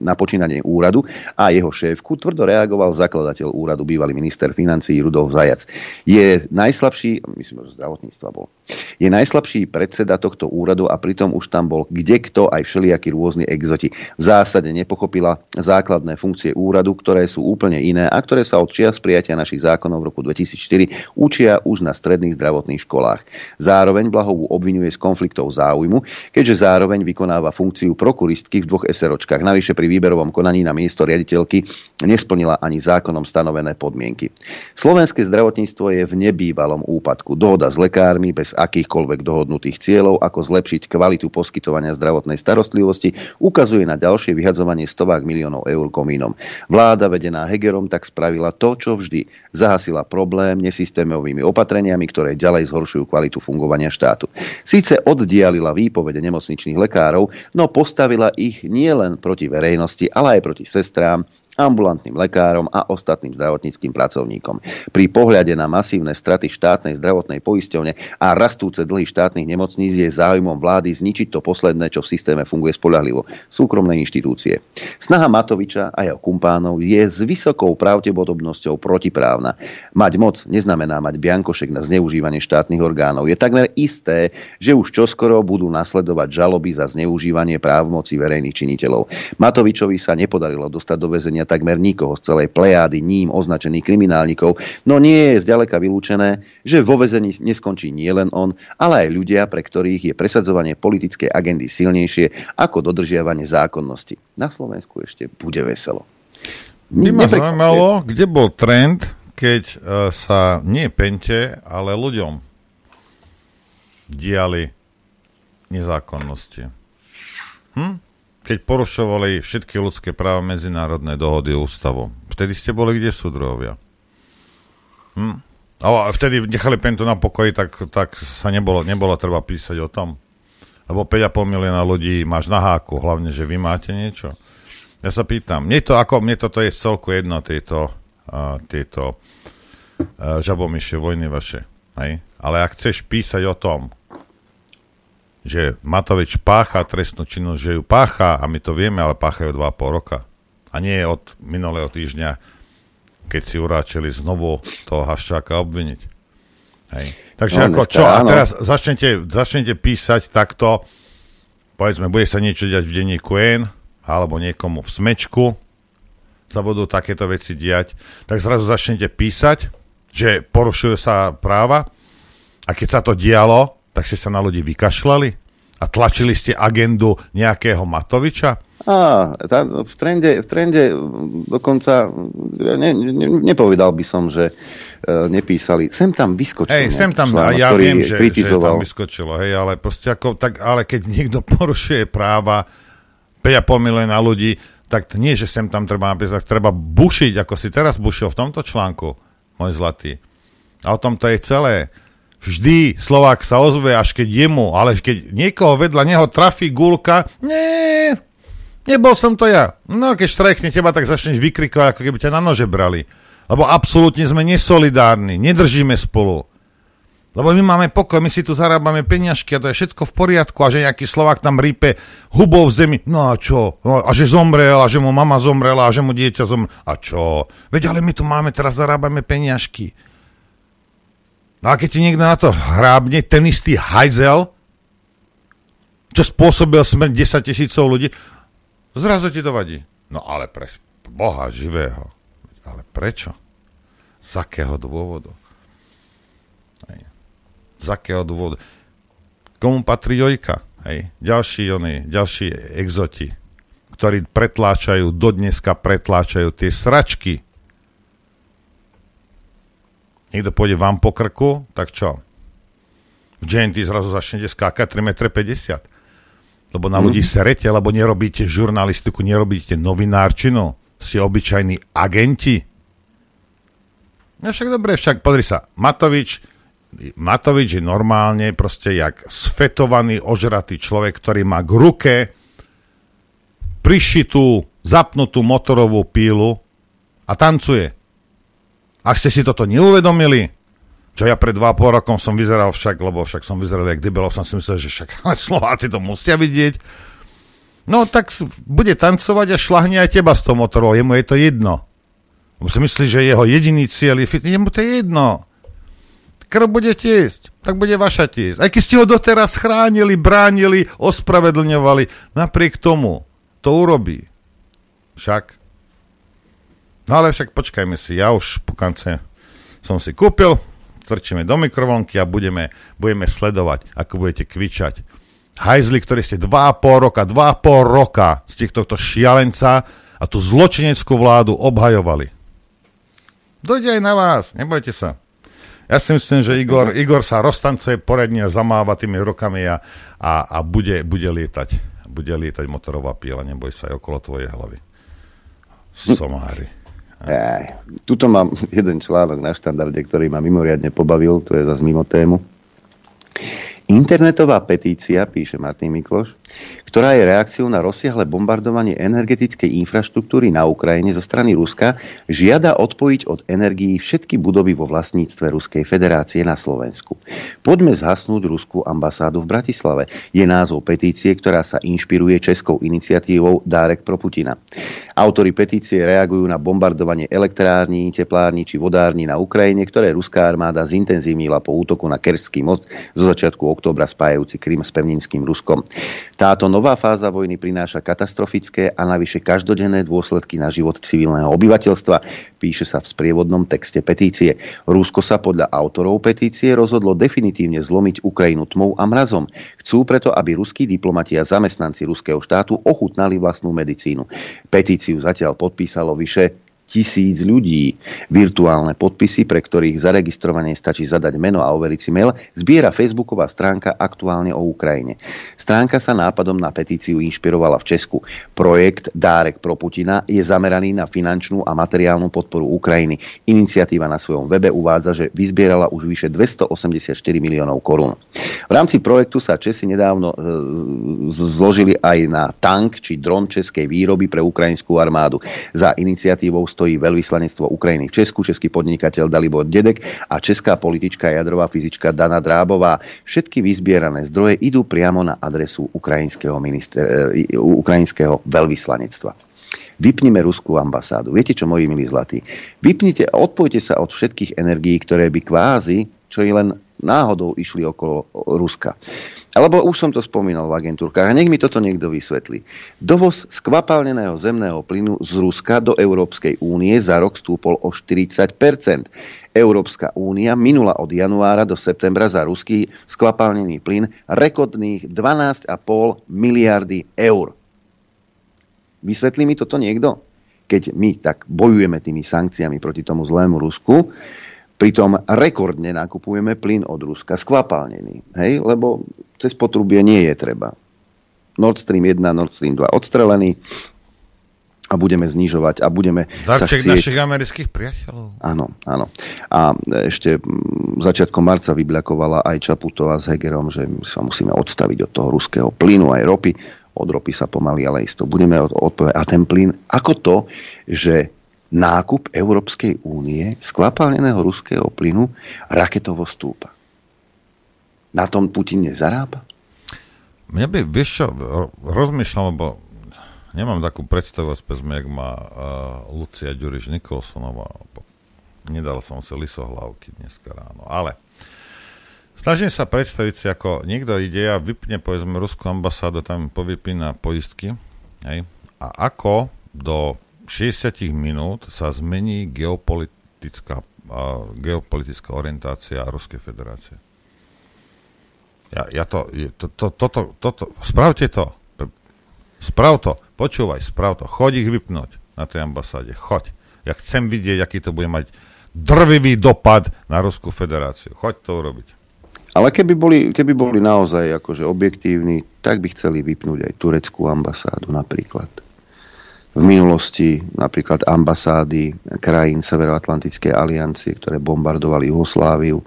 na počínanie úradu a jeho šéfku tvrdo reagoval zakladateľ úradu, bývalý minister financí Rudolf Zajac. Je najslabší, myslím, že zdravotníctva bol, je najslabší predseda tohto úradu a pritom už tam bol kde kto aj všelijakí rôzni exoti. V zásade nepochopila základné funkcie úradu, ktoré sú úplne iné a ktoré sa od čias prijatia našich zákonov v roku 2004 učia už na stredných zdravotných školách. Zároveň Blahovú obvinuje z konfliktov záujmu, keďže zároveň vykonáva funkciu prokuristky v dvoch SROčkách. Navyše pri výberovom konaní na miesto riaditeľky nesplnila ani zákonom stanovené podmienky. Slovenské zdravotníctvo je v nebývalom úpadku. Dohoda s lekármi bez akýchkoľvek dohodnutých cieľov, ako zlepšiť kvalitu poskytovania zdravotnej starostlivosti, ukazuje na ďalšie vyhadzovanie stovák miliónov eur komínom. Vláda vedená Hegerom tak spravila to, čo vždy. Zahasila problém nesystémovými opatreniami, ktoré ďalej zhoršujú kvalitu fungovania štátu. Síce oddialila výpovede nemocničných lekárov, no postavila ich nielen proti verejnosti, ale aj proti sestrám, ambulantným lekárom a ostatným zdravotníckým pracovníkom. Pri pohľade na masívne straty štátnej zdravotnej poisťovne a rastúce dlhy štátnych nemocníc je záujmom vlády zničiť to posledné, čo v systéme funguje spolahlivo. Súkromné inštitúcie. Snaha Matoviča a jeho kumpánov je s vysokou pravdepodobnosťou protiprávna. Mať moc neznamená mať biankošek na zneužívanie štátnych orgánov. Je takmer isté, že už čoskoro budú nasledovať žaloby za zneužívanie právomoci verejných činiteľov. Matovičovi sa nepodarilo dostať do väzenia takmer nikoho z celej plejády ním označených kriminálnikov, no nie je zďaleka vylúčené, že vo vezení neskončí nielen on, ale aj ľudia, pre ktorých je presadzovanie politickej agendy silnejšie ako dodržiavanie zákonnosti. Na Slovensku ešte bude veselo. By ma zaujímalo, kde bol trend, keď uh, sa nie pente, ale ľuďom diali nezákonnosti. Hm? Keď porušovali všetky ľudské práva, medzinárodné dohody ústavu. Vtedy ste boli kde sú druhovia. Hm? A vtedy nechali Pentu na pokoji, tak, tak sa nebolo, nebolo treba písať o tom. Lebo 5,5 milióna ľudí máš na háku, hlavne, že vy máte niečo. Ja sa pýtam, mne to, ako, mne toto je celku jedno, tieto, uh, tieto uh, žabomyšie vojny vaše. Hej? Ale ak chceš písať o tom, že Matovič pácha trestnú činnosť, že ju pácha, a my to vieme, ale páchajú 2,5 roka. A nie od minulého týždňa, keď si uráčili znovu toho Haščáka obviniť. Hej. Takže no, ako čo? A teraz začnete, začnete písať takto, povedzme, bude sa niečo diať v denníku N, alebo niekomu v smečku, sa budú takéto veci diať, tak zrazu začnete písať, že porušujú sa práva a keď sa to dialo, tak ste sa na ľudí vykašľali a tlačili ste agendu nejakého Matoviča? Á, tá, v, trende, v trende dokonca ne, ne, nepovedal by som, že uh, nepísali. Sem tam vyskočilo. Hej, sem tam, článok, ja viem, že, kritizoval. že tam vyskočilo, hej, ale proste ako, tak, ale keď niekto porušuje práva 5,5 milióna ľudí, tak nie, že sem tam treba napísať, treba bušiť, ako si teraz bušil v tomto článku, môj zlatý. A o tom to je celé Vždy Slovák sa ozve, až keď jemu, ale keď niekoho vedľa neho trafí gulka, nie, nebol som to ja. No keď štrajkne teba, tak začneš vykrikovať, ako keby ťa na nože brali. Lebo absolútne sme nesolidárni, nedržíme spolu. Lebo my máme pokoj, my si tu zarábame peniažky a to je všetko v poriadku a že nejaký Slovák tam rípe hubou v zemi. No a čo? No, a že zomrel a že mu mama zomrela a že mu dieťa zomrela. A čo? Veď ale my tu máme, teraz zarábame peniažky. No a keď ti niekto na to hrábne, ten istý hajzel, čo spôsobil smrť 10 tisícov ľudí, zrazu ti to vadí. No ale pre Boha živého. Ale prečo? Z akého dôvodu? Z akého dôvodu? Komu patrí Jojka? Hej. Ďalší, oni, ďalší exoti, ktorí pretláčajú, dodneska pretláčajú tie sračky niekto pôjde vám po krku, tak čo? V GNT zrazu začnete skákať 3,50 m. Lebo na ľudí mm. serete, lebo nerobíte žurnalistiku, nerobíte novinárčinu. Ste obyčajní agenti? No však dobre, však pozri sa, Matovič, Matovič je normálne proste jak sfetovaný, ožratý človek, ktorý má k ruke prišitú, zapnutú motorovú pílu a tancuje. Ak ste si toto neuvedomili, čo ja pred 2,5 rokom som vyzeral však, lebo však som vyzeral jak debelo, som si myslel, že však ale Slováci to musia vidieť. No tak bude tancovať a šlahne aj teba s tou motorou, jemu je to jedno. Lebo si myslí, že jeho jediný cieľ je fitness, jemu to je jedno. Krv bude tiesť, tak bude vaša tiesť. Aj keď ste ho doteraz chránili, bránili, ospravedlňovali, napriek tomu to urobí. Však. No ale však počkajme si, ja už pukance som si kúpil, strčíme do mikrovlnky a budeme, budeme sledovať, ako budete kvičať hajzli, ktorí ste 2,5 roka, 2,5 roka z týchto šialenca a tú zločineckú vládu obhajovali. Dojde aj na vás, nebojte sa. Ja si myslím, že Igor, Igor sa roztancuje poradne a zamáva tými rukami a, a, a bude, bude lietať. Bude lietať motorová píla, neboj sa aj okolo tvojej hlavy. Somári. Tuto mám jeden článok na štandarde, ktorý ma mimoriadne pobavil, to je zase mimo tému. Internetová petícia, píše Martin Mikloš, ktorá je reakciou na rozsiahle bombardovanie energetickej infraštruktúry na Ukrajine zo strany Ruska, žiada odpojiť od energií všetky budovy vo vlastníctve Ruskej federácie na Slovensku. Poďme zhasnúť Ruskú ambasádu v Bratislave. Je názov petície, ktorá sa inšpiruje českou iniciatívou Dárek pro Putina. Autori petície reagujú na bombardovanie elektrární, teplární či vodární na Ukrajine, ktoré ruská armáda zintenzívnila po útoku na Kerský most zo začiatku októbra spájajúci Krym s pevninským Ruskom. Táto nová fáza vojny prináša katastrofické a navyše každodenné dôsledky na život civilného obyvateľstva, píše sa v sprievodnom texte petície. Rusko sa podľa autorov petície rozhodlo definitívne zlomiť Ukrajinu tmou a mrazom. Chcú preto, aby ruskí diplomati a zamestnanci ruského štátu ochutnali vlastnú medicínu. Petíciu zatiaľ podpísalo vyše tisíc ľudí. Virtuálne podpisy, pre ktorých zaregistrovanie stačí zadať meno a overiť si mail, zbiera facebooková stránka aktuálne o Ukrajine. Stránka sa nápadom na petíciu inšpirovala v Česku. Projekt Dárek pro Putina je zameraný na finančnú a materiálnu podporu Ukrajiny. Iniciatíva na svojom webe uvádza, že vyzbierala už vyše 284 miliónov korún. V rámci projektu sa Česi nedávno e, zložili aj na tank či dron českej výroby pre ukrajinskú armádu. Za iniciatívou stojí veľvyslanectvo Ukrajiny v Česku, český podnikateľ Dalibor Dedek a česká politička jadrová fyzička Dana Drábová. Všetky vyzbierané zdroje idú priamo na adresu ukrajinského, minister, e, ukrajinského veľvyslanectva. Vypnime ruskú ambasádu. Viete čo, moji milí zlatí? Vypnite odpojte sa od všetkých energií, ktoré by kvázi, čo je len náhodou išli okolo Ruska. Alebo už som to spomínal v agentúrkach a nech mi toto niekto vysvetlí. Dovoz skvapalneného zemného plynu z Ruska do Európskej únie za rok stúpol o 40% Európska únia minula od januára do septembra za ruský skvapalnený plyn rekordných 12,5 miliardy eur. Vysvetlí mi toto niekto? Keď my tak bojujeme tými sankciami proti tomu zlému Rusku, Pritom rekordne nakupujeme plyn od Ruska, skvapalnený, hej, lebo cez potrubie nie je treba. Nord Stream 1, Nord Stream 2 odstrelený a budeme znižovať a budeme Darček sa chcieť... našich amerických priateľov. Áno, áno. A ešte začiatkom marca vybľakovala aj Čaputová s Hegerom, že sa musíme odstaviť od toho ruského plynu aj ropy. Od ropy sa pomaly, ale isto budeme odpovedať. A ten plyn, ako to, že nákup Európskej únie skvapalneného ruského plynu raketovo stúpa. Na tom Putin nezarába? Mňa by, vieš čo, rozmýšľam, lebo nemám takú predstavu, spesme, jak má uh, Lucia Ďuriš Nikolsonová. Nedal som si lisohlavky dneska ráno, ale snažím sa predstaviť si, ako niekto ide a vypne, povedzme, ruskú ambasádu, tam povypína poistky, hej, a ako do 60 minút sa zmení geopolitická, uh, geopolitická orientácia Ruskej federácie. Ja, ja to, to, to, toto, toto, spravte to. Sprav to, počúvaj, sprav to. Choď ich vypnúť na tej ambasáde. Choď. Ja chcem vidieť, aký to bude mať drvivý dopad na Ruskú federáciu. Choď to urobiť. Ale keby boli, keby boli naozaj akože objektívni, tak by chceli vypnúť aj tureckú ambasádu napríklad. V minulosti napríklad ambasády krajín Severoatlantickej aliancie, ktoré bombardovali Jugosláviu,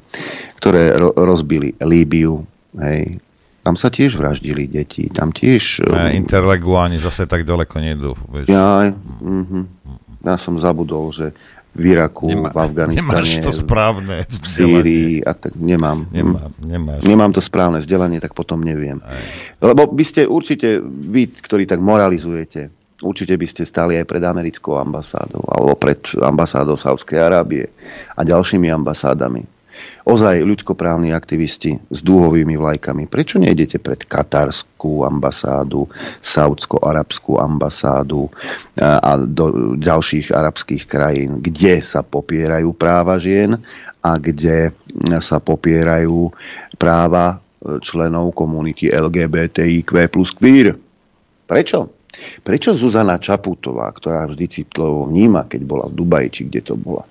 ktoré ro- rozbili Líbiu, hej, tam sa tiež vraždili deti, tam tiež... E, interleguáni zase tak ďaleko nejdú. Ja, mm-hmm. ja som zabudol, že v Iraku, Nemá, v Afganistane, nemáš to správne v Sýrii a tak nemám. Nemám, nemáš. nemám to správne vzdelanie, tak potom neviem. Aj. Lebo by ste určite, vy, ktorí tak moralizujete, určite by ste stali aj pred americkou ambasádou alebo pred ambasádou Saudskej Arábie a ďalšími ambasádami ozaj ľudskoprávni aktivisti s dúhovými vlajkami. Prečo nejdete pred katarskú ambasádu, saudsko-arabskú ambasádu a do ďalších arabských krajín, kde sa popierajú práva žien a kde sa popierajú práva e, členov komunity LGBTIQ plus queer. Prečo? Prečo Zuzana Čaputová, ktorá vždy citlovo vníma, keď bola v Dubaji, či kde to bola,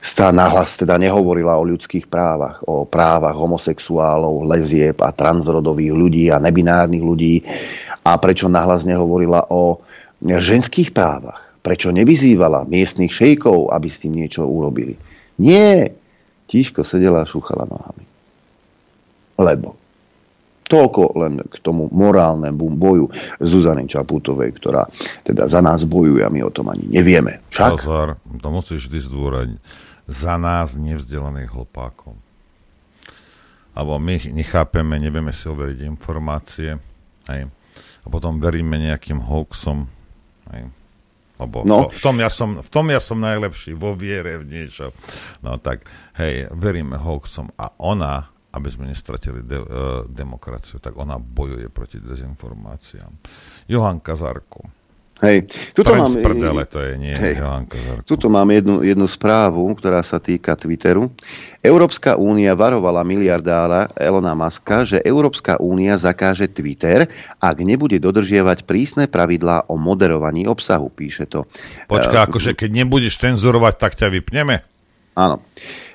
stá nahlas teda nehovorila o ľudských právach, o právach homosexuálov, lezieb a transrodových ľudí a nebinárnych ľudí a prečo nahlas nehovorila o ženských právach. Prečo nevyzývala miestnych šejkov, aby s tým niečo urobili. Nie. Tížko sedela a šúchala nohami. Lebo. Toľko len k tomu morálnemu boju Zuzany Čaputovej, ktorá teda za nás bojuje a my o tom ani nevieme. Však? Pozor, to musíš vždy zdôrať za nás nevzdelaných hlpákov. Alebo my nechápeme, nevieme si overiť informácie hej, a potom veríme nejakým hoaxom. Hej. Lebo no. to, v, tom ja som, v tom ja som najlepší, vo viere v niečo. No tak, hej, veríme hoaxom a ona, aby sme nestratili de, uh, demokraciu, tak ona bojuje proti dezinformáciám. Johanka Zarko, Hej, tuto mám, prdele to je, nie hej, Tuto mám jednu, jednu správu, ktorá sa týka Twitteru. Európska únia varovala miliardára Elona Muska, že Európska únia zakáže Twitter, ak nebude dodržiavať prísne pravidlá o moderovaní obsahu, píše to. Počka, uh, akože keď nebudeš cenzurovať, tak ťa vypneme? Áno.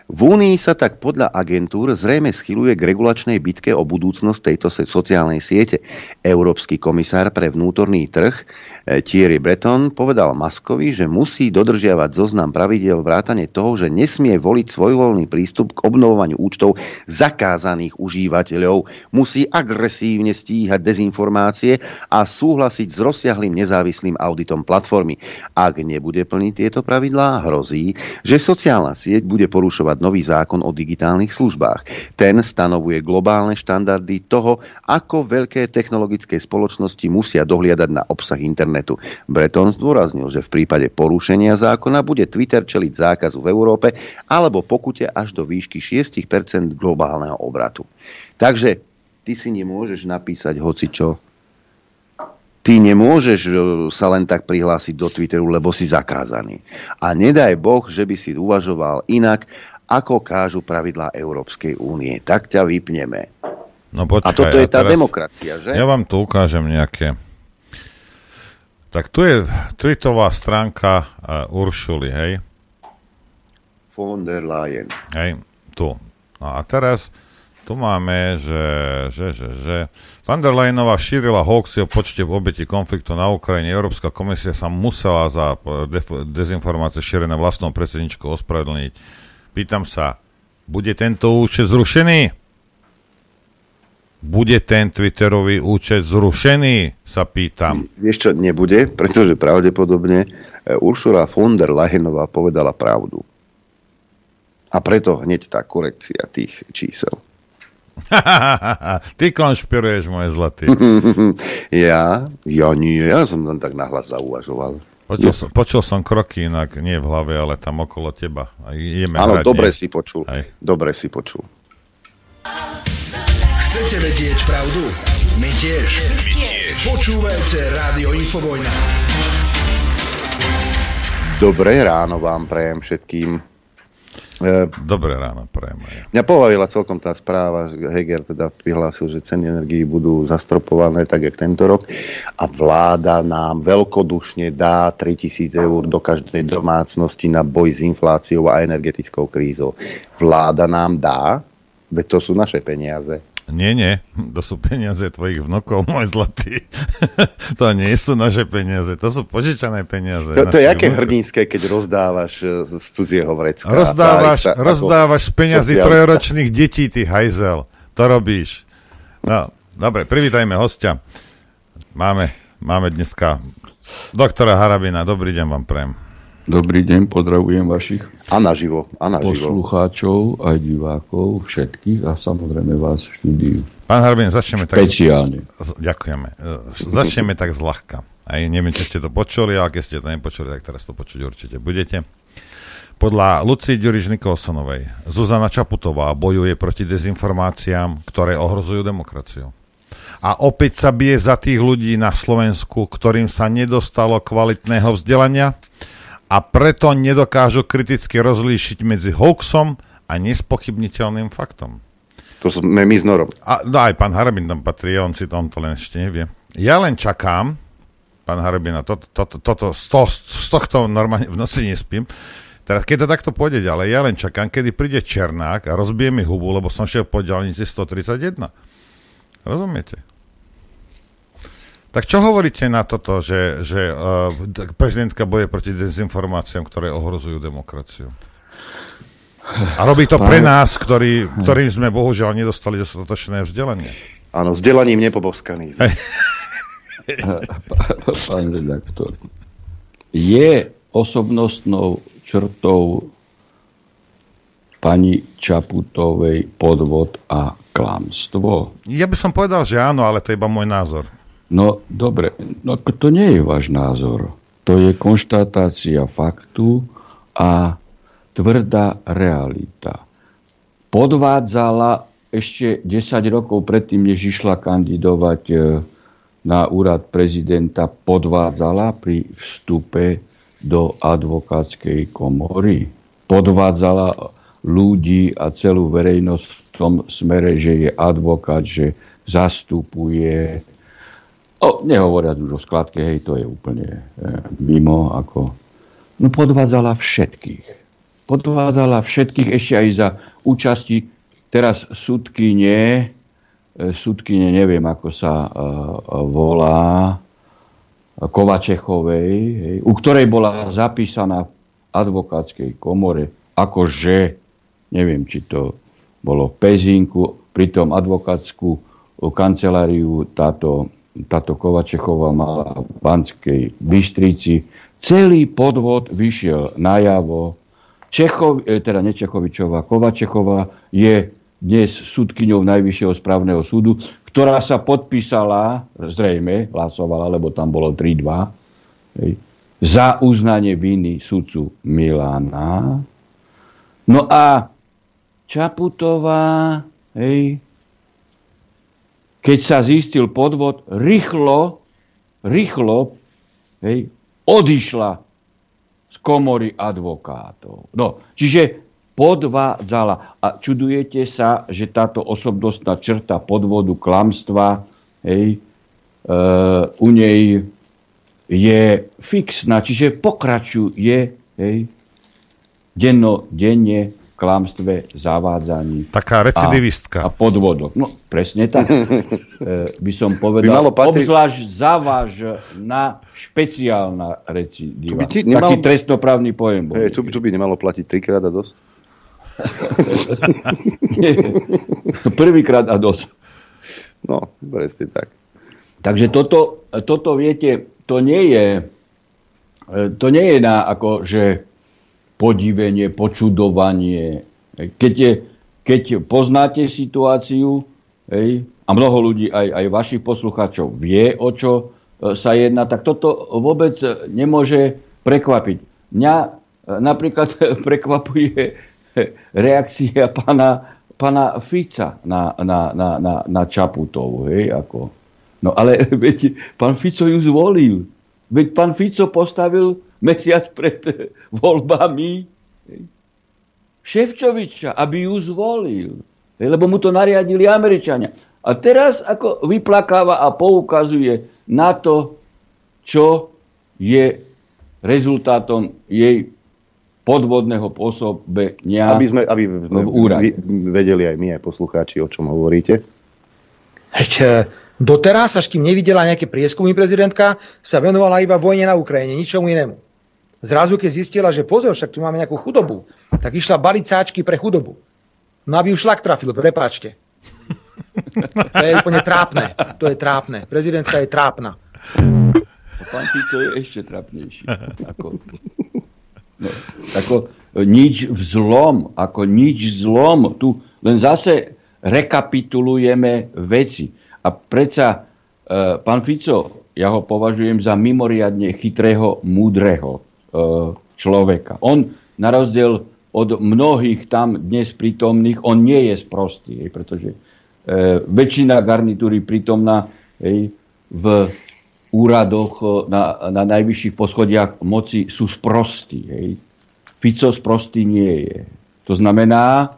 V Únii sa tak podľa agentúr zrejme schyluje k regulačnej bitke o budúcnosť tejto sociálnej siete. Európsky komisár pre vnútorný trh Thierry Breton povedal Maskovi, že musí dodržiavať zoznam pravidel vrátane toho, že nesmie voliť svojvoľný prístup k obnovovaniu účtov zakázaných užívateľov, musí agresívne stíhať dezinformácie a súhlasiť s rozsiahlým nezávislým auditom platformy. Ak nebude plniť tieto pravidlá, hrozí, že sociálna sieť bude porušovať nový zákon o digitálnych službách. Ten stanovuje globálne štandardy toho, ako veľké technologické spoločnosti musia dohliadať na obsah internetu internetu. Breton zdôraznil, že v prípade porušenia zákona bude Twitter čeliť zákazu v Európe alebo pokute až do výšky 6% globálneho obratu. Takže ty si nemôžeš napísať hocičo. Ty nemôžeš e, sa len tak prihlásiť do Twitteru, lebo si zakázaný. A nedaj Boh, že by si uvažoval inak, ako kážu pravidlá Európskej únie. Tak ťa vypneme. No počkaj, a toto je tá teraz, demokracia, že? Ja vám tu ukážem nejaké tak tu je tweetová stránka uh, Uršuly, hej? Von der Leyen. Hej, tu. No a teraz tu máme, že, že, že, že Van der Leyenová šírila hoaxy o počte obeti konfliktu na Ukrajine. Európska komisia sa musela za def- dezinformácie šírené vlastnou predsedničkou ospravedlniť. Pýtam sa, bude tento účet zrušený? Bude ten Twitterový účet zrušený, sa pýtam. Vieš čo, nebude, pretože pravdepodobne e, Uršula von der Leyenová povedala pravdu. A preto hneď tá korekcia tých čísel. Ty konšpiruješ, moje zlatý. ja? Ja nie, ja som len tak nahlas zauvažoval. Počul, som, počul som kroky inak, nie v hlave, ale tam okolo teba. Áno, dobre nie? si počul. Aj. Dobre si počul. Chcete vedieť pravdu? My tiež. My tiež. Počúvajte Rádio Infovojna. Dobré ráno vám prajem všetkým. E, Dobré ráno, prajem. Mňa pobavila celkom tá správa, že Heger teda vyhlásil, že ceny energií budú zastropované tak, jak tento rok a vláda nám veľkodušne dá 3000 eur do každej domácnosti na boj s infláciou a energetickou krízou. Vláda nám dá, veď to sú naše peniaze Nie, nie, to sú peniaze tvojich vnukov, môj zlatý. to nie sú naše peniaze, to sú požičané peniaze. To, to je aké vnukov. hrdinské, keď rozdávaš e, z cudzieho vrecka. Rozdávaš, sa, rozdávaš z peniazy trojročných detí, ty hajzel. To robíš. No, dobre, privítajme hostia. Máme, máme dneska doktora Harabina. Dobrý deň vám prejem. Dobrý deň, pozdravujem vašich a naživo, a naživo. poslucháčov, aj divákov, všetkých a samozrejme vás v štúdiu. Pán Harbin, začneme tak... Špeciálne. Ďakujeme. Začneme tak zľahka. Aj neviem, či ste to počuli, ale keď ste to nepočuli, tak teraz to počuť určite budete. Podľa Lucie Ďuriš Nikolsonovej Zuzana Čaputová bojuje proti dezinformáciám, ktoré ohrozujú demokraciu. A opäť sa bije za tých ľudí na Slovensku, ktorým sa nedostalo kvalitného vzdelania, a preto nedokážu kriticky rozlíšiť medzi hoaxom a nespochybniteľným faktom. To sme my s Norom. A, no aj pán Harabin tam patrí, on si to, on to len ešte nevie. Ja len čakám, pán Harabina, toto, to, to, to, z, toho, z tohto normálne v noci nespím, Teraz, keď to takto pôjde ďalej, ja len čakám, kedy príde Černák a rozbije mi hubu, lebo som šiel po diálnici 131. Rozumiete? Tak čo hovoríte na toto, že, že uh, prezidentka boje proti dezinformáciám, ktoré ohrozujú demokraciu? A robí to pre nás, ktorý, ktorým sme bohužiaľ nedostali dostatočné vzdelanie. Áno, vzdelaním nepobovskaný. Pán redaktor, je osobnostnou črtou pani Čaputovej podvod a klamstvo? Ja by som povedal, že áno, ale to je iba môj názor. No dobre, no to nie je váš názor. To je konštatácia faktu a tvrdá realita. Podvádzala ešte 10 rokov predtým, než išla kandidovať e, na úrad prezidenta, podvádzala pri vstupe do advokátskej komory. Podvádzala ľudí a celú verejnosť v tom smere, že je advokát, že zastupuje O, nehovoriac už o skladke, hej, to je úplne e, mimo, ako... No podvádzala všetkých. Podvádzala všetkých ešte aj za účasti teraz súdkyne, e, súdkyne, neviem, ako sa e, volá, Kovačechovej, hej, u ktorej bola zapísaná v advokátskej komore, akože, neviem, či to bolo v Pezinku, pritom advokátsku kanceláriu táto táto Kovačechová mala v Banskej Bystrici. Celý podvod vyšiel najavo. Čechov, e, teda Nečechovičová, Kovačechová je dnes súdkyňou Najvyššieho správneho súdu, ktorá sa podpísala, zrejme hlasovala, lebo tam bolo 3-2, hej, za uznanie viny sudcu Milána. No a Čaputová, hej, keď sa zistil podvod, rýchlo, rýchlo hej, odišla z komory advokátov. No, čiže podvádzala. A čudujete sa, že táto osobnostná črta podvodu, klamstva, hej, e, u nej je fixná, čiže pokračuje hej, denno, denne klamstve, zavádzaní. Taká recidivistka. A, a podvodok. No, presne tak. e, by som povedal, by patri... obzvlášť závaž na špeciálna recidiva. By ti nemalo... Taký trestnoprávny pojem. Hey, tu, tu by nemalo platiť trikrát a dosť? Prvýkrát a dosť. No, presne tak. Takže toto, toto, viete, to nie je, e, to nie je na ako, že podivenie, počudovanie. Keď, je, keď poznáte situáciu, hej, a mnoho ľudí, aj, aj vašich poslucháčov, vie, o čo e, sa jedná, tak toto vôbec nemôže prekvapiť. Mňa e, napríklad prekvapuje reakcia pána, pána Fica na, na, na, na, na Čaputov. Hej, ako. No ale veď pán Fico ju zvolil. Veď pán Fico postavil mesiac pred voľbami Ševčoviča, aby ju zvolil. Lebo mu to nariadili Američania. A teraz ako vyplakáva a poukazuje na to, čo je rezultátom jej podvodného pôsobenia aby sme, aby sme v vedeli aj my, aj poslucháči, o čom hovoríte. Veď e, doteraz, až kým nevidela nejaké prieskumy prezidentka, sa venovala iba vojne na Ukrajine, ničomu inému. Zrazu, keď zistila, že pozor, však tu máme nejakú chudobu, tak išla baliť sáčky pre chudobu. No aby už šlak trafil, prepáčte. To je úplne trápne. To je trápne. Prezidentka je trápna. Pán Fico je ešte trápnejší. Ako, no, ako nič vzlom, ako nič zlom. Tu len zase rekapitulujeme veci. A predsa e, pán Fico, ja ho považujem za mimoriadne chytrého, múdreho e, človeka. On, na rozdiel od mnohých tam dnes prítomných, on nie je sprostý, pretože e, väčšina garnitúry prítomná v úradoch e, na, na najvyšších poschodiach moci sú sprostí. Hej. Fico sprostý nie je. To znamená,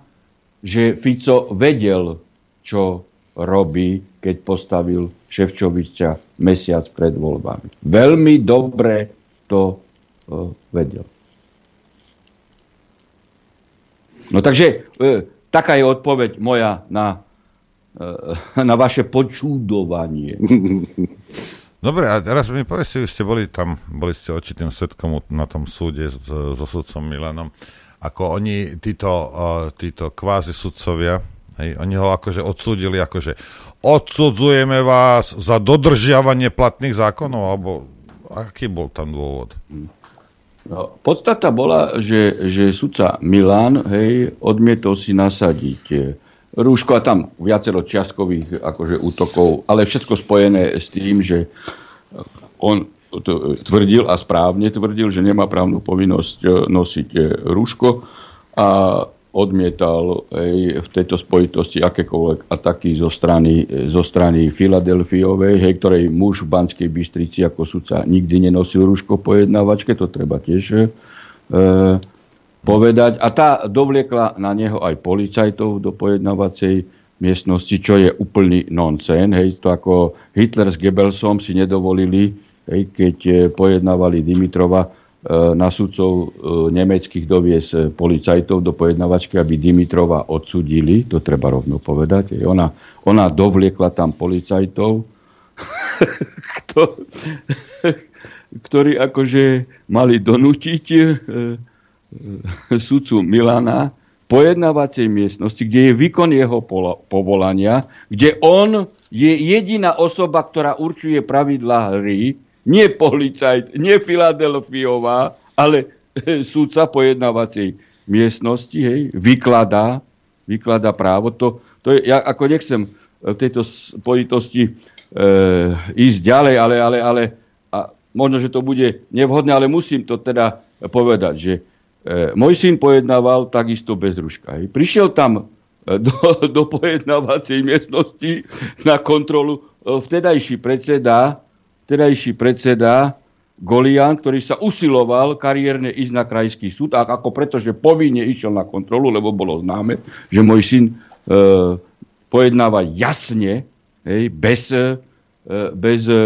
že Fico vedel, čo robí, keď postavil Ševčoviča mesiac pred voľbami. Veľmi dobre to vedel. No takže uh, taká je odpoveď moja na, uh, na vaše počúdovanie. Dobre, a teraz mi povedzte, vy ste boli tam, boli ste očitým svetkom na tom súde so sudcom Milanom, ako oni, títo, uh, títo kvázi sudcovia, hej, oni ho akože odsúdili, akože odsudzujeme vás za dodržiavanie platných zákonov, alebo aký bol tam dôvod? No, podstata bola, že, že sudca Milan hej, odmietol si nasadiť rúško a tam viacero čiastkových akože, útokov, ale všetko spojené s tým, že on tvrdil a správne tvrdil, že nemá právnu povinnosť e, nosiť e, rúško. A odmietal aj v tejto spojitosti akékoľvek ataky zo strany, zo strany Filadelfiovej, hej, ktorej muž v Banskej Bystrici ako sudca nikdy nenosil rúško po jednávačke, to treba tiež e, povedať. A tá dovliekla na neho aj policajtov do pojednávacej miestnosti, čo je úplný nonsen. Hej, to ako Hitler s Goebbelsom si nedovolili, hej, keď eh, pojednávali Dimitrova e, na sudcov e, nemeckých dovies policajtov do pojednávačky, aby Dimitrova odsudili, to treba rovno povedať. Ona, ona dovliekla tam policajtov, ktorí akože mali donútiť e, sudcu Milana pojednávacej miestnosti, kde je výkon jeho povolania, kde on je jediná osoba, ktorá určuje pravidlá hry, nie policajt, nie Filadelfiová, ale sudca pojednávacej miestnosti, hej, vykladá, vykladá právo. To, to je, ja ako nechcem v tejto spojitosti e, ísť ďalej, ale, ale, ale a možno, že to bude nevhodné, ale musím to teda povedať, že E, môj syn pojednával takisto bez ruška. Prišiel tam do, do pojednávacej miestnosti na kontrolu vtedajší predseda, vtedajší predseda Golian, ktorý sa usiloval kariérne ísť na krajský súd, a ako pretože povinne išiel na kontrolu, lebo bolo známe, že môj syn e, pojednáva jasne, hej, bez, e, bez e,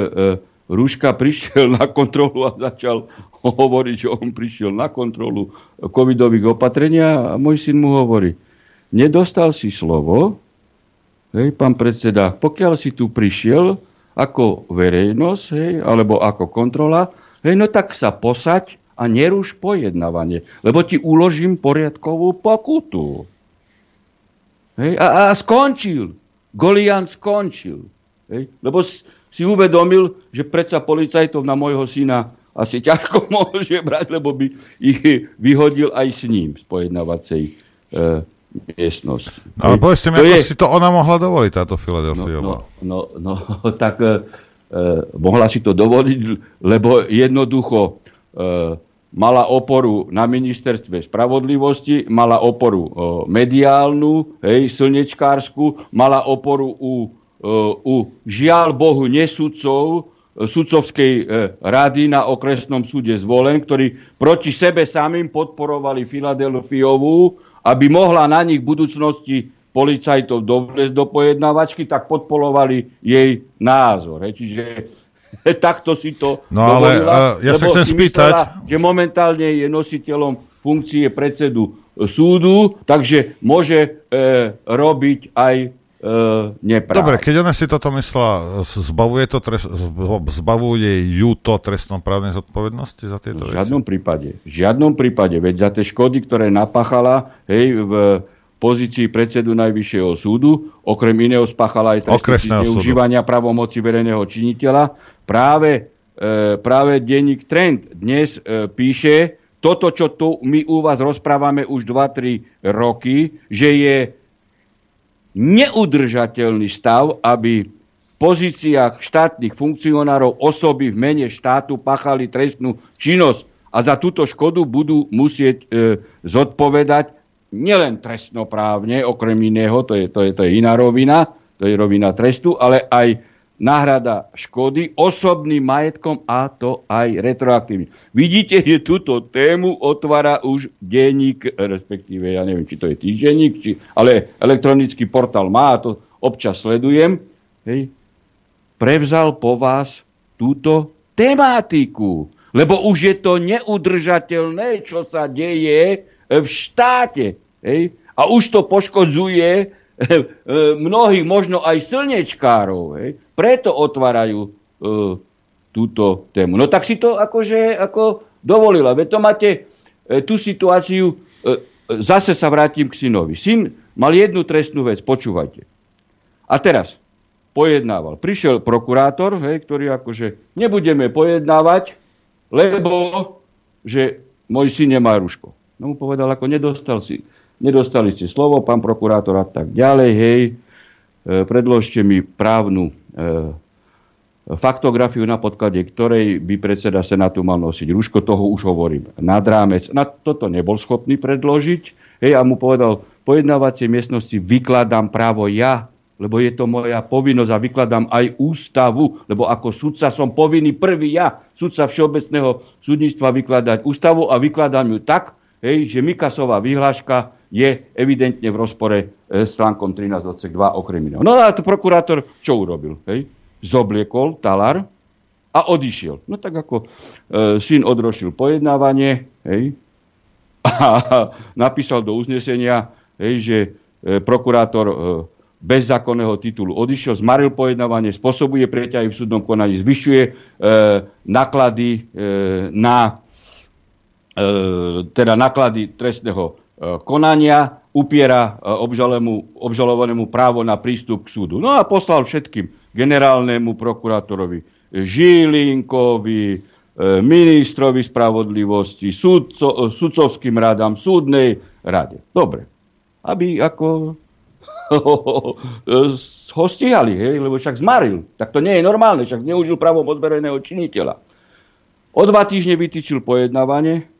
rúška, prišiel na kontrolu a začal hovoriť, že on prišiel na kontrolu covidových opatrenia a môj syn mu hovorí, nedostal si slovo, hej, pán predseda, pokiaľ si tu prišiel ako verejnosť, hej, alebo ako kontrola, hej, no tak sa posaď a neruš pojednávanie, lebo ti uložím poriadkovú pokutu. Hej, a, a skončil. Golian skončil. Hej, lebo si uvedomil, že predsa policajtov na môjho syna asi ťažko môže brať, lebo by ich vyhodil aj s ním z pojednávacej e, miestnosti. No ale povedzte mi, ako je... si to ona mohla dovoliť, táto Filadelfiová. No, no, no, no tak e, mohla si to dovoliť, lebo jednoducho e, mala oporu na ministerstve spravodlivosti, mala oporu e, mediálnu, hej, slnečkársku, mala oporu u, e, u žiaľ Bohu nesudcov, sudcovskej e, rady na okresnom súde zvolen, ktorí proti sebe samým podporovali Filadelfiovú, aby mohla na nich v budúcnosti policajtov dovlesť do pojednávačky, tak podporovali jej názor. Čiže takto si to no, dovolila, ale, uh, ja sa chcem spýtať... Myslela, že momentálne je nositeľom funkcie predsedu súdu, takže môže e, robiť aj nepráv. Dobre, keď ona si toto myslela, zbavuje, to trest, zbavuje ju to trestnoprávnej zodpovednosti za tieto veci? V žiadnom prípade. V žiadnom prípade. Veď za tie škody, ktoré napáchala hej, v pozícii predsedu Najvyššieho súdu, okrem iného spáchala aj trestný zneužívania pravomoci verejného činiteľa. Práve, e, práve denník Trend dnes e, píše, toto, čo tu my u vás rozprávame už 2-3 roky, že je neudržateľný stav, aby v pozíciách štátnych funkcionárov osoby v mene štátu pachali trestnú činnosť a za túto škodu budú musieť e, zodpovedať nielen trestnoprávne, okrem iného, to je, to, je, to je iná rovina, to je rovina trestu, ale aj náhrada škody osobným majetkom a to aj retroaktívne. Vidíte, že túto tému otvára už denník, respektíve, ja neviem, či to je týždenník, či, ale elektronický portál má, a to občas sledujem, hej, prevzal po vás túto tematiku. Lebo už je to neudržateľné, čo sa deje v štáte. Hej? A už to poškodzuje mnohých, možno aj slnečkárov. Hej? Preto otvárajú e, túto tému. No tak si to akože ako dovolila. Veď to máte e, tú situáciu, e, zase sa vrátim k synovi. Syn mal jednu trestnú vec, počúvajte. A teraz pojednával. Prišiel prokurátor, hej, ktorý akože nebudeme pojednávať, lebo že môj syn nemá ruško. No mu povedal, ako nedostal si, nedostali ste slovo, pán prokurátor a tak ďalej, hej, e, predložte mi právnu e, faktografiu, na podklade ktorej by predseda Senátu mal nosiť rúško, toho už hovorím nad rámec. Na toto nebol schopný predložiť, hej, a mu povedal, pojednávacie miestnosti vykladám právo ja, lebo je to moja povinnosť a vykladám aj ústavu, lebo ako sudca som povinný prvý ja, sudca Všeobecného súdnictva, vykladať ústavu a vykladám ju tak, hej, že Mikasová vyhláška je evidentne v rozpore e, s článkom 13 odsek 2 okrem iného. No a to prokurátor čo urobil? Hej? Zobliekol talar a odišiel. No tak ako e, syn odrošil pojednávanie hej, a napísal do uznesenia, hej, že e, prokurátor e, bez zákonného titulu odišiel, zmaril pojednávanie, spôsobuje preťahy v súdnom konaní, zvyšuje e, náklady e, na E, teda náklady trestného konania, upiera e, obžalovanému právo na prístup k súdu. No a poslal všetkým generálnemu prokurátorovi Žilinkovi, ministrovi spravodlivosti, sudco, sudcovským radám, súdnej rade. Dobre. Aby ako ho stíhali, hej, lebo však zmaril. Tak to nie je normálne, však neužil právom odbereného činiteľa. O dva týždne vytýčil pojednávanie,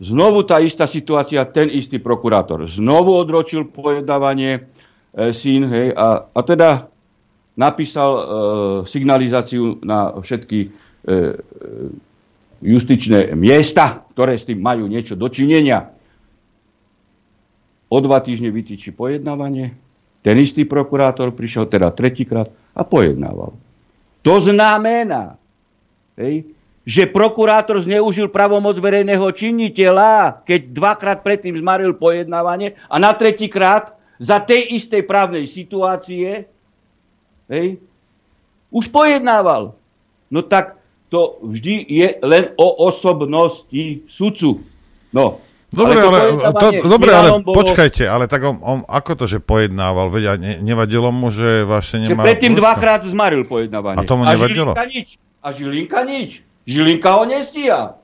Znovu tá istá situácia, ten istý prokurátor. Znovu odročil pojednávanie e, syn, hej, a, a teda napísal e, signalizáciu na všetky e, e, justičné miesta, ktoré s tým majú niečo dočinenia. O dva týždne vytýči pojednávanie. Ten istý prokurátor prišiel teda tretíkrát a pojednával. To znamená, hej, že prokurátor zneužil pravomoc verejného činiteľa, keď dvakrát predtým zmaril pojednávanie a na tretíkrát za tej istej právnej situácie hej, už pojednával. No tak to vždy je len o osobnosti sudcu. No, Dobre, ale, ale, to, dobre, ale bolo... počkajte, ale tak on, on ako to, že pojednával? Veď a ne, nevadilo mu, že vlastne nemá... Že predtým dvakrát zmaril pojednávanie. A tomu nevadilo? A Žilinka nič. A Žilinka nič. Žilinka ho nestíha.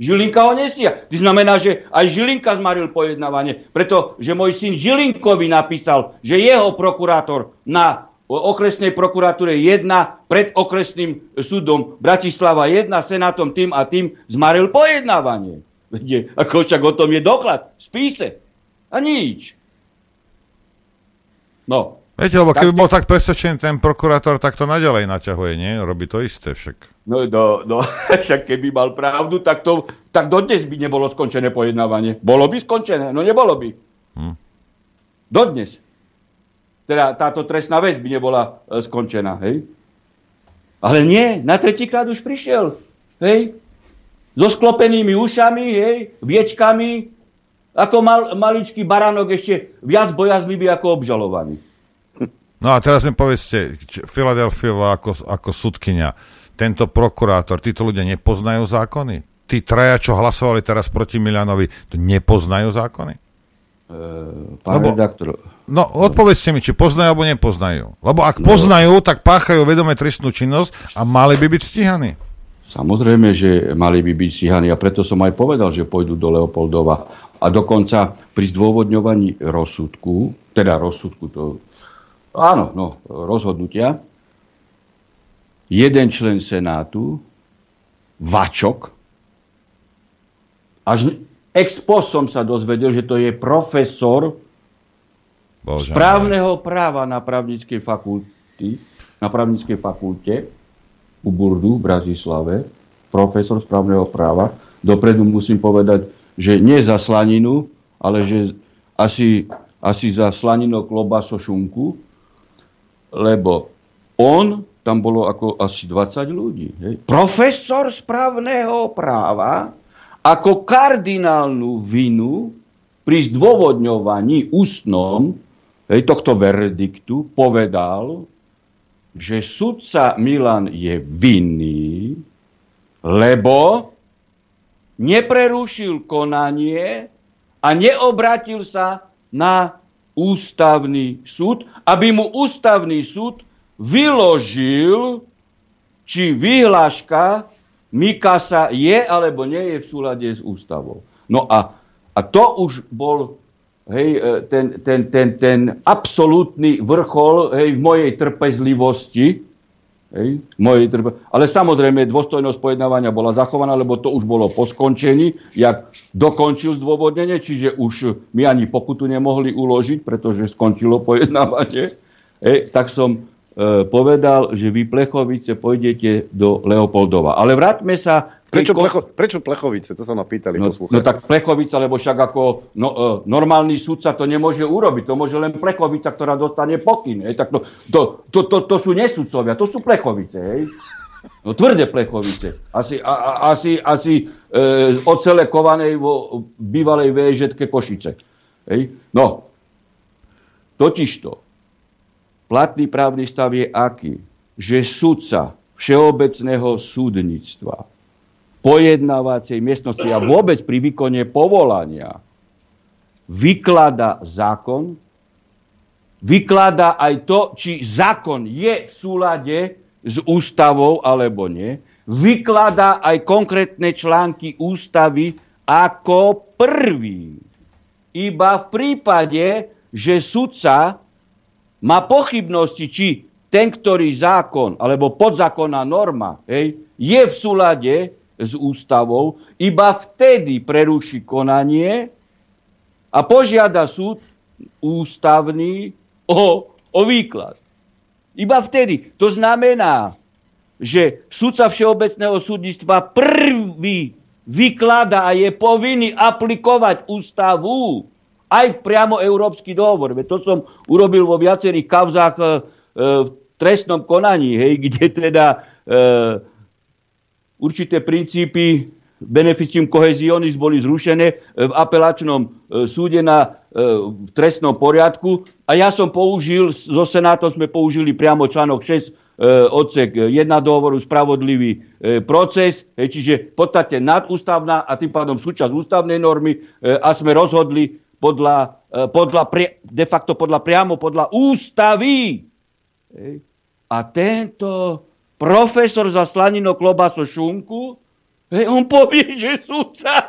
Žilinka ho nestíha. To znamená, že aj Žilinka zmaril pojednávanie, pretože môj syn Žilinkovi napísal, že jeho prokurátor na okresnej prokuratúre 1 pred okresným súdom Bratislava 1 senátom tým a tým zmaril pojednávanie. Viete, ako však o tom je doklad v spise. A nič. No, Viete, lebo keby bol tak presvedčený ten prokurátor, tak to naďalej naťahuje, nie? Robí to isté však. No, no, no však keby mal pravdu, tak, to, tak dodnes by nebolo skončené pojednávanie. Bolo by skončené? No nebolo by. Hm. Dodnes. Teda táto trestná vec by nebola e, skončená, hej? Ale nie, na tretíkrát už prišiel, hej? So sklopenými ušami, hej? Viečkami, ako mal, maličký baranok ešte viac bojazlivý ako obžalovaný. No a teraz mi povedzte, Filadelfiova ako, ako sudkynia, tento prokurátor, títo ľudia nepoznajú zákony? Tí traja, čo hlasovali teraz proti Milanovi, to nepoznajú zákony? E, pán Lebo, redaktor. No, odpovedzte mi, či poznajú alebo nepoznajú. Lebo ak no, poznajú, tak páchajú vedome trestnú činnosť a mali by byť stíhaní. Samozrejme, že mali by byť stíhaní a preto som aj povedal, že pôjdu do Leopoldova. A dokonca pri zdôvodňovaní rozsudku, teda rozsudku to, áno, no, rozhodnutia, jeden člen Senátu, Vačok, až ex post som sa dozvedel, že to je profesor Bože správneho práva na právnickej fakulty, na právnickej fakulte u Burdu v Bratislave, profesor správneho práva. Dopredu musím povedať, že nie za slaninu, ale že asi, asi za slanino klobaso šunku, lebo on tam bolo ako asi 20 ľudí. Hej. Profesor správneho práva ako kardinálnu vinu pri zdôvodňovaní ústnom hej, tohto verdiktu povedal, že sudca Milan je vinný, lebo neprerušil konanie a neobratil sa na ústavný súd, aby mu ústavný súd vyložil, či výhláška Mikasa je alebo nie je v súlade s ústavou. No a, a to už bol hej, e, ten, ten, ten, ten absolútny vrchol hej, v mojej trpezlivosti. Hej, mojej trpe... Ale samozrejme, dôstojnosť pojednávania bola zachovaná, lebo to už bolo po skončení, jak dokončil zdôvodnenie, čiže už mi ani pokutu nemohli uložiť, pretože skončilo pojednávanie. Hej, tak som povedal, že vy Plechovice pôjdete do Leopoldova. Ale vráťme sa... Prečo, plecho, prečo Plechovice? To sa ma pýtali no, no tak Plechovica, lebo však ako no, uh, normálny sudca to nemôže urobiť. To môže len Plechovica, ktorá dostane pokyn. Hej. Tak to, to, to, to, to sú nesudcovia, to sú Plechovice. Hej. No tvrdé Plechovice. Asi, a, a, asi, asi e, ocelekovanej vo bývalej VŽetke Košice. Hej. No, totižto, Platný právny stav je aký? Že sudca všeobecného súdnictva pojednávacej miestnosti a vôbec pri výkone povolania vyklada zákon, vyklada aj to, či zákon je v súlade s ústavou alebo nie, vyklada aj konkrétne články ústavy ako prvý. Iba v prípade, že sudca má pochybnosti, či ten, ktorý zákon alebo podzákonná norma hej, je v súlade s ústavou, iba vtedy preruší konanie a požiada súd ústavný o, o výklad. Iba vtedy. To znamená, že súdca Všeobecného súdnictva prvý vyklada a je povinný aplikovať ústavu aj priamo Európsky dohovor. to som urobil vo viacerých kauzách e, e, v trestnom konaní, hej, kde teda e, určité princípy beneficium cohesionis boli zrušené v apelačnom súde na v trestnom poriadku a ja som použil, so Senátom sme použili priamo článok 6 e, odsek 1 dohovoru spravodlivý proces, čiže v podstate nadústavná a tým pádom súčasť ústavnej normy a sme rozhodli podľa, e, podľa, de facto podľa, priamo podľa ústavy. A tento profesor za slanino klobaso šunku, on povie, že súca.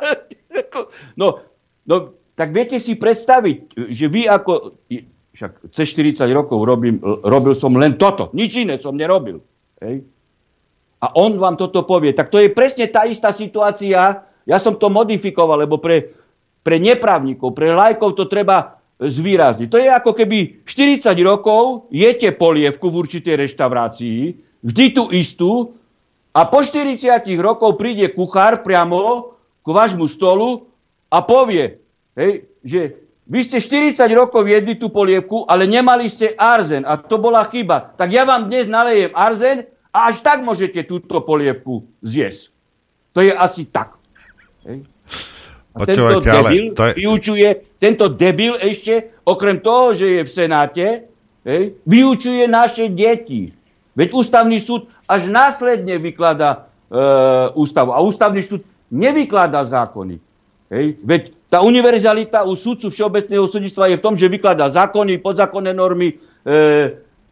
No, no, tak viete si predstaviť, že vy ako, však cez 40 rokov robím, robil som len toto, nič iné som nerobil. Hej. A on vám toto povie. Tak to je presne tá istá situácia, ja som to modifikoval, lebo pre, pre neprávnikov, pre lajkov to treba zvýrazniť. To je ako keby 40 rokov jete polievku v určitej reštaurácii, vždy tú istú, a po 40 rokov príde kuchár priamo k vášmu stolu a povie, hej, že vy ste 40 rokov jedli tú polievku, ale nemali ste arzen a to bola chyba. Tak ja vám dnes nalejem arzen a až tak môžete túto polievku zjesť. To je asi tak. Hej. A tento debil to je... vyučuje, tento debil ešte, okrem toho, že je v Senáte, hej, vyučuje naše deti. Veď ústavný súd až následne vyklada e, ústavu. A ústavný súd nevykladá zákony. Hej. Veď tá univerzalita u súdcu Všeobecného súdnictva je v tom, že vykladá zákony, podzákonné normy e,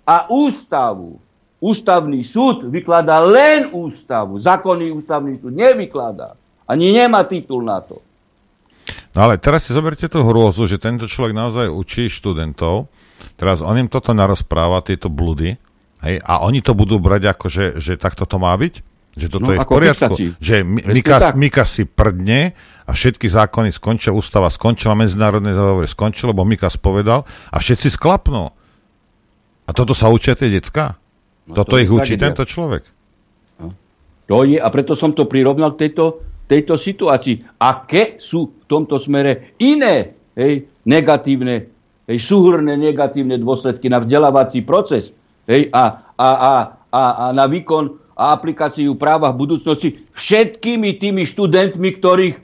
a ústavu. Ústavný súd vykladá len ústavu. Zákony ústavný súd nevykladá. Ani nemá titul na to. No ale teraz si zoberte tú hrôzu, že tento človek naozaj učí študentov, teraz on im toto narozpráva, tieto bludy, hej, a oni to budú brať ako, že, že takto to má byť? Že toto no, je v poriadku? Že Mika, Mika si prdne a všetky zákony skončia, ústava skončila, medzinárodné dohovory skončilo, lebo Mika spovedal a všetci sklapnú. A toto sa učia tie decka? No, toto to ich učí tento človek? No. To je, a preto som to prirovnal k tejto tejto situácii. Aké sú v tomto smere iné hej, negatívne, hej, súhrné negatívne dôsledky na vzdelávací proces hej, a, a, a, a, a na výkon a aplikáciu práva v budúcnosti všetkými tými študentmi, ktorých,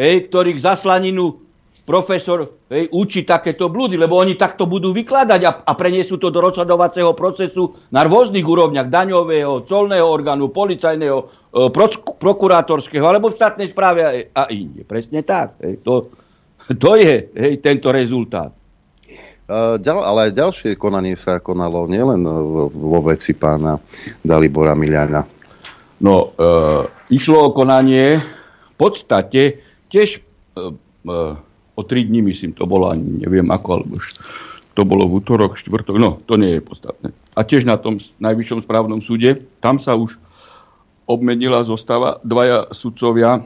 hej, ktorých zaslaninu profesor hej, učí takéto blúdy, lebo oni takto budú vykladať a, a preniesú to do rozhodovacieho procesu na rôznych úrovniach daňového, colného orgánu, policajného, prokurátorského alebo v štátnej správe a, inde. Presne tak. Hej, to, to je hej, tento rezultát. Ďal, ale aj ďalšie konanie sa konalo nielen vo veci pána Dalibora Miliana. No, e, išlo o konanie v podstate tiež e, e, o tri dní, myslím, to bolo, ani neviem ako, alebo to bolo v útorok, štvrtok, no, to nie je podstatné. A tiež na tom najvyššom správnom súde, tam sa už obmenila zostava, dvaja sudcovia,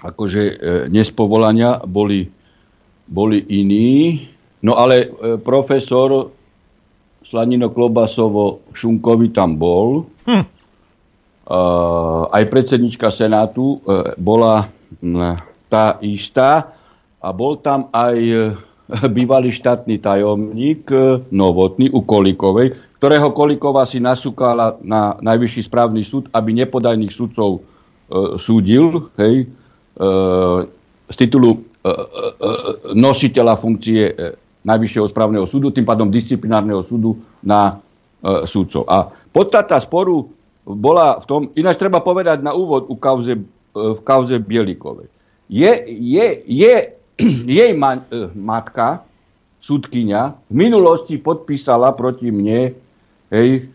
akože e, nespovolania boli, boli iní, no ale e, profesor Slanino Klobasovo Šunkovi tam bol, hm. e, aj predsednička Senátu e, bola tá istá, a bol tam aj e, bývalý štátny tajomník e, Novotný u Kolikovej, ktorého Kolikova si nasúkala na najvyšší správny súd, aby nepodajných sudcov e, súdil hej, e, z titulu e, e, e nositeľa funkcie e, Najvyššieho správneho súdu, tým pádom disciplinárneho súdu na e, súdcov. A podstata sporu bola v tom, ináč treba povedať na úvod u kauze, e, v kauze Bielikovej. Je, je, je jej ma- e, matka, súdkynia, v minulosti podpísala proti mne, hej,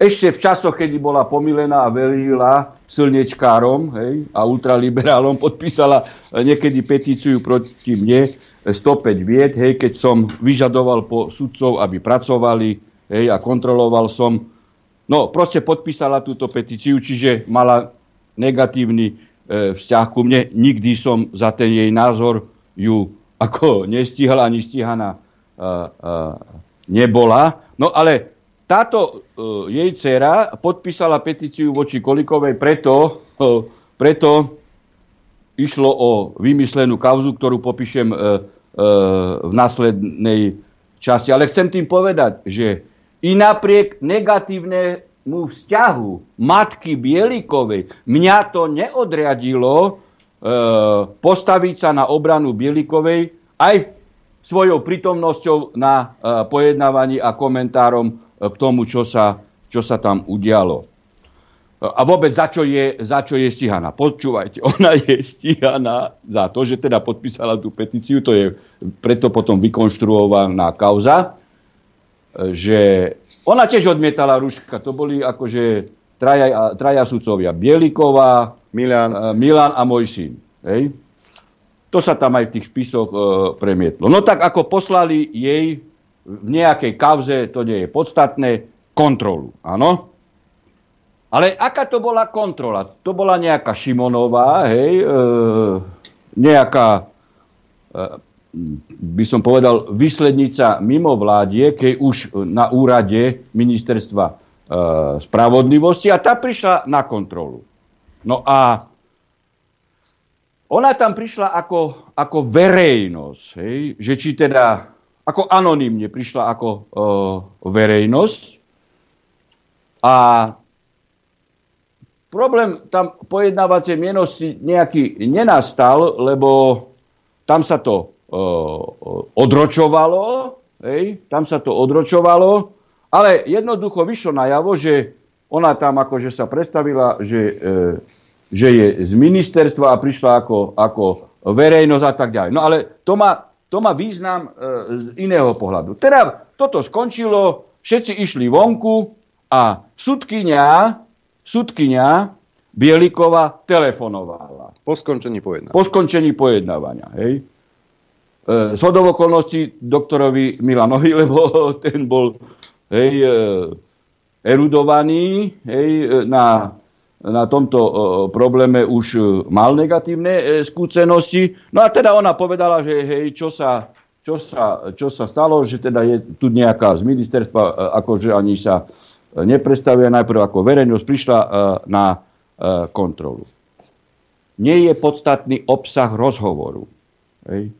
ešte v časoch, kedy bola pomilená a verila slnečkárom hej, a ultraliberálom, podpísala e, niekedy petíciu proti mne 105 e, vied, hej, keď som vyžadoval po sudcov, aby pracovali hej, a kontroloval som. No, proste podpísala túto petíciu, čiže mala negatívny e, vzťah ku mne. Nikdy som za ten jej názor ju ako nestíhala ani stíhaná uh, uh, nebola. No ale táto uh, jej dcera podpísala petíciu voči Kolikovej, preto, uh, preto išlo o vymyslenú kauzu, ktorú popíšem uh, uh, v následnej časti. Ale chcem tým povedať, že i napriek negatívnemu vzťahu matky Bielikovej mňa to neodriadilo postaviť sa na obranu Bielikovej aj svojou prítomnosťou na e, pojednávaní a komentárom e, k tomu, čo sa, čo sa tam udialo. A vôbec za čo, je, za čo je stíhaná. Počúvajte, ona je stíhaná za to, že teda podpísala tú petíciu, to je preto potom vykonštruovaná kauza, že ona tiež odmietala Ruška, to boli akože traja, traja sudcovia. Bieliková, Milan. Uh, Milan a môj syn. Hej? To sa tam aj v tých spisoch uh, premietlo. No tak ako poslali jej v nejakej kauze, to nie je podstatné, kontrolu. Áno? Ale aká to bola kontrola? To bola nejaká Šimonová, hej, e, nejaká, e, by som povedal, vyslednica mimo vládie, keď už na úrade ministerstva e, spravodlivosti a tá prišla na kontrolu. No a ona tam prišla ako, ako verejnosť, hej? že či teda ako anonymne prišla ako uh, verejnosť. A problém tam pojednávacie mienosti nejaký nenastal, lebo tam sa to uh, odročovalo hej, tam sa to odročovalo, ale jednoducho vyšlo najavo, že ona tam akože sa predstavila, že, e, že je z ministerstva a prišla ako, ako verejnosť a tak ďalej. No ale to má, to má význam e, z iného pohľadu. Teda toto skončilo, všetci išli vonku a sudkynia, sudkynia Bielikova telefonovala. Po skončení pojednávania. Po skončení pojednávania, hej. E, z okolností doktorovi Milanovi, lebo ten bol hej, e, erudovaný hej, e, na, na tomto e, probléme už mal negatívne skúsenosti. No a teda ona povedala, že hej, čo sa, čo sa, čo sa stalo, že teda je tu nejaká z ministerstva, akože ani sa neprestavuje najprv ako verejnosť, prišla na kontrolu. Nie je podstatný obsah rozhovoru. Hej.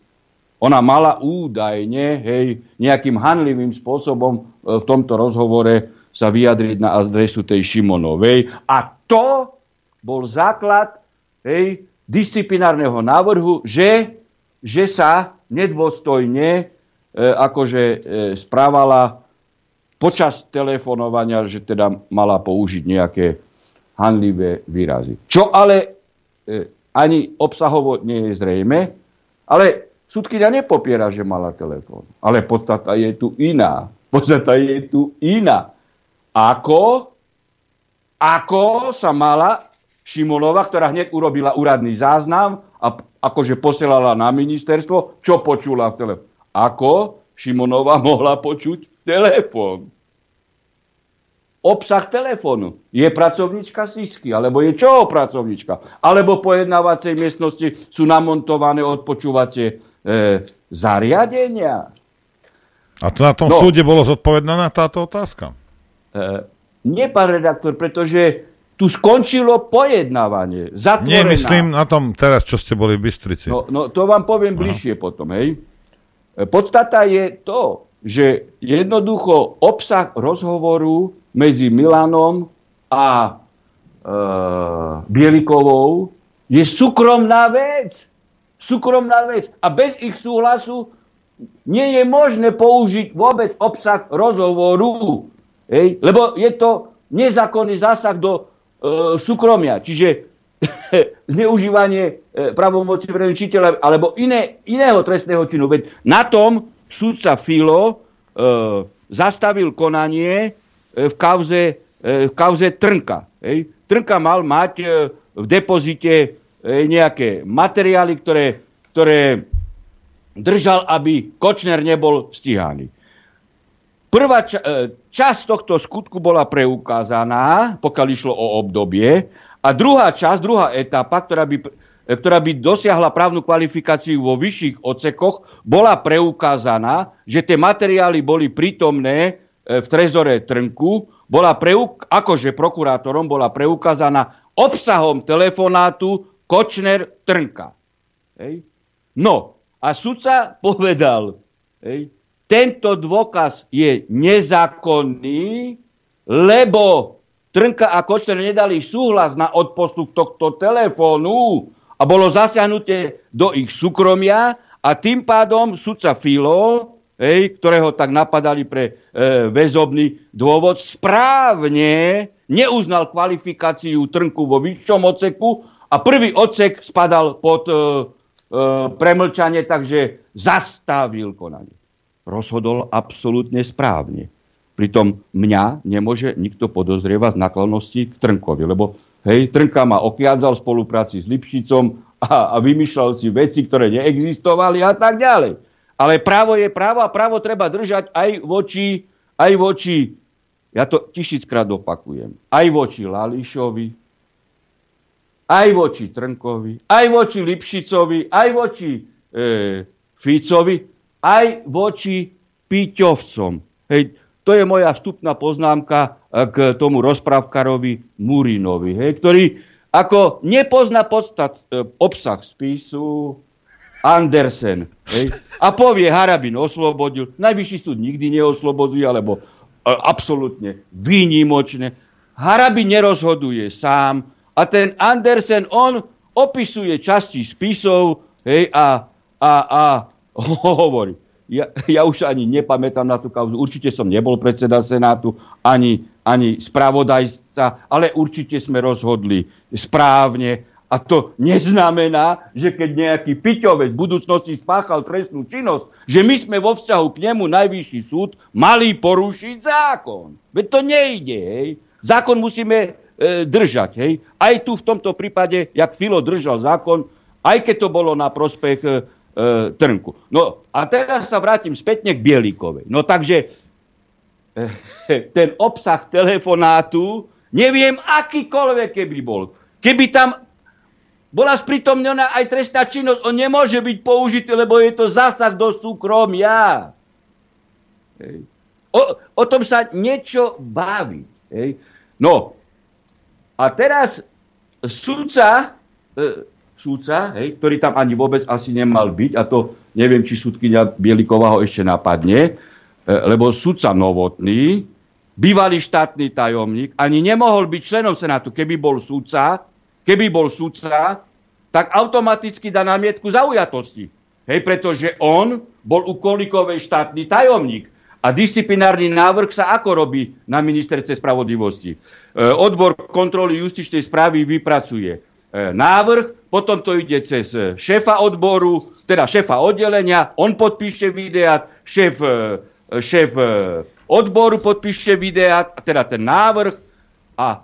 Ona mala údajne hej, nejakým hanlivým spôsobom e, v tomto rozhovore sa vyjadriť na adresu tej Šimonovej. A to bol základ hej, disciplinárneho návrhu, že, že sa nedôstojne e, akože e, správala počas telefonovania, že teda mala použiť nejaké hanlivé výrazy. Čo ale e, ani obsahovo nie je zrejme, ale Sudkynia nepopiera, že mala telefón. Ale podstata je tu iná. Podstata je tu iná. Ako? Ako sa mala Šimonova, ktorá hneď urobila úradný záznam a akože posielala na ministerstvo, čo počula v telefóne. Ako Šimonova mohla počuť telefón? obsah telefónu. Je pracovníčka SISky, alebo je čo pracovníčka? Alebo po jednávacej miestnosti sú namontované odpočúvacie e, zariadenia. A to na tom no, súde bolo zodpovedná na táto otázka? E, nie, pán redaktor, pretože tu skončilo pojednávanie. Zatvorená. Nie, myslím na tom teraz, čo ste boli v Bystrici. No, no to vám poviem Aha. bližšie potom, hej. E, podstata je to, že jednoducho obsah rozhovoru medzi Milanom a e, Bielikovou je súkromná vec súkromná vec. A bez ich súhlasu nie je možné použiť vôbec obsah rozhovoru. Hej? Lebo je to nezákonný zásah do e, súkromia. Čiže zneužívanie e, pravomoci verejného alebo iné, iného trestného činu. Veď na tom súdca Filo e, zastavil konanie e, v, kauze, e, v kauze Trnka. Hej? Trnka mal mať e, v depozite nejaké materiály, ktoré, ktoré držal, aby Kočner nebol stíhaný. Prvá ča- e, časť tohto skutku bola preukázaná, pokiaľ išlo o obdobie, a druhá časť, druhá etapa, ktorá by, e, ktorá by dosiahla právnu kvalifikáciu vo vyšších ocekoch, bola preukázaná, že tie materiály boli prítomné e, v trezore Trnku, bola preuk- akože prokurátorom bola preukázaná obsahom telefonátu Kočner Trnka. Hej. No, a sudca povedal, hej, tento dôkaz je nezákonný, lebo Trnka a Kočner nedali súhlas na odpostup tohto telefónu a bolo zasiahnuté do ich súkromia a tým pádom sudca Filo, hej, ktorého tak napadali pre e, väzobný dôvod, správne neuznal kvalifikáciu Trnku vo vyššom oceku a prvý odsek spadal pod e, e, premlčanie, takže zastavil konanie. Rozhodol absolútne správne. Pritom mňa nemôže nikto podozrievať z naklonosti k Trnkovi, lebo hej, Trnka ma okiadzal v spolupráci s Lipšicom a, a vymýšľal si veci, ktoré neexistovali a tak ďalej. Ale právo je právo a právo treba držať aj voči, aj voči ja to tisíckrát opakujem, aj voči Lališovi, aj voči Trnkovi, aj voči Lipšicovi, aj voči e, Ficovi, aj voči Píťovcom. Hej, to je moja vstupná poznámka e, k tomu rozprávkarovi Murinovi, hej, ktorý ako nepozná podstat, e, obsah spisu Andersen hej, a povie, Harabin oslobodil. Najvyšší súd nikdy neoslobodí, alebo e, absolútne výnimočne. Harabin nerozhoduje sám, a ten Andersen, on opisuje časti spisov hej, a, a, a hovorí. ja, ja už ani nepamätám na tú kauzu. Určite som nebol predseda Senátu, ani, ani spravodajca, ale určite sme rozhodli správne. A to neznamená, že keď nejaký piťovec v budúcnosti spáchal trestnú činnosť, že my sme vo vzťahu k nemu najvyšší súd mali porušiť zákon. Veď to nejde, hej. Zákon musíme e, držať, hej. Aj tu v tomto prípade, jak Filo držal zákon, aj keď to bolo na prospech e, Trnku. No a teraz sa vrátim spätne k Bielíkovej. No takže e, ten obsah telefonátu, neviem akýkoľvek keby bol. Keby tam bola spritomnená aj trestná činnosť, on nemôže byť použitý, lebo je to zásah do súkromia. Hej. O, o tom sa niečo baví. Hej. No, a teraz sudca, e, súdca, hej, ktorý tam ani vôbec asi nemal byť, a to neviem, či súdkynia Bieliková ho ešte napadne, e, lebo súdca Novotný, bývalý štátny tajomník, ani nemohol byť členom Senátu. Keby bol súdca, keby bol súdca, tak automaticky dá námietku zaujatosti. Hej, pretože on bol u Kolikovej štátny tajomník. A disciplinárny návrh sa ako robí na ministerstve spravodlivosti? E, odbor kontroly justičnej správy vypracuje E, návrh, potom to ide cez e, šéfa odboru, teda šéfa oddelenia, on podpíše videa, šéf, e, šéf odboru podpíše videa, teda ten návrh. A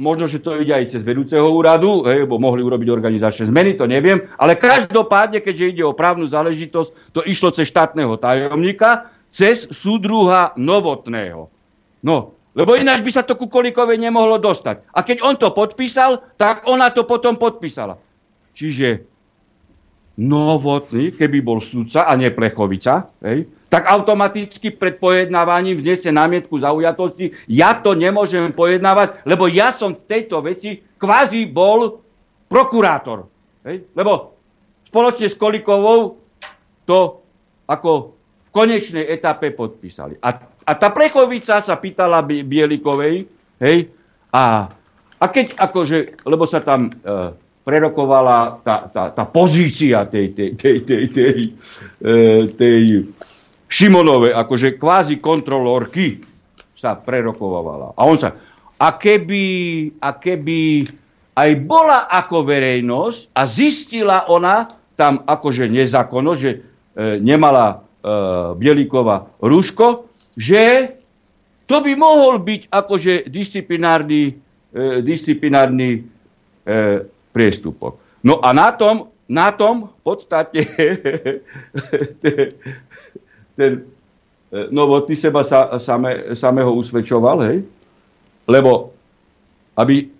možno, že to ide aj cez vedúceho úradu, hej, bo mohli urobiť organizačné zmeny, to neviem, ale každopádne, keďže ide o právnu záležitosť, to išlo cez štátneho tajomníka, cez súdruha novotného. No, lebo ináč by sa to ku nemohlo dostať. A keď on to podpísal, tak ona to potom podpísala. Čiže Novotný, keby bol sudca a nie Plechovica, hej, tak automaticky pred pojednávaním vniesie námietku zaujatosti. Ja to nemôžem pojednávať, lebo ja som v tejto veci kvázi bol prokurátor. Hej, lebo spoločne s Kolikovou to ako v konečnej etape podpísali. A a tá plechovica sa pýtala Bielikovej, hej, a, a keď akože, lebo sa tam e, prerokovala tá, tá, tá pozícia tej, tej, tej, tej, tej, e, tej Šimonovej, akože kvázi kontrolórky sa prerokovala. A on sa, a keby, a keby aj bola ako verejnosť a zistila ona tam akože nezákonnosť, že e, nemala e, Bielíková rúško, že to by mohol byť akože disciplinárny, e, disciplinárny e, priestupok. No a na tom, na tom v podstate ten e, novotný seba sa, same, samého usvedčoval, hej? lebo aby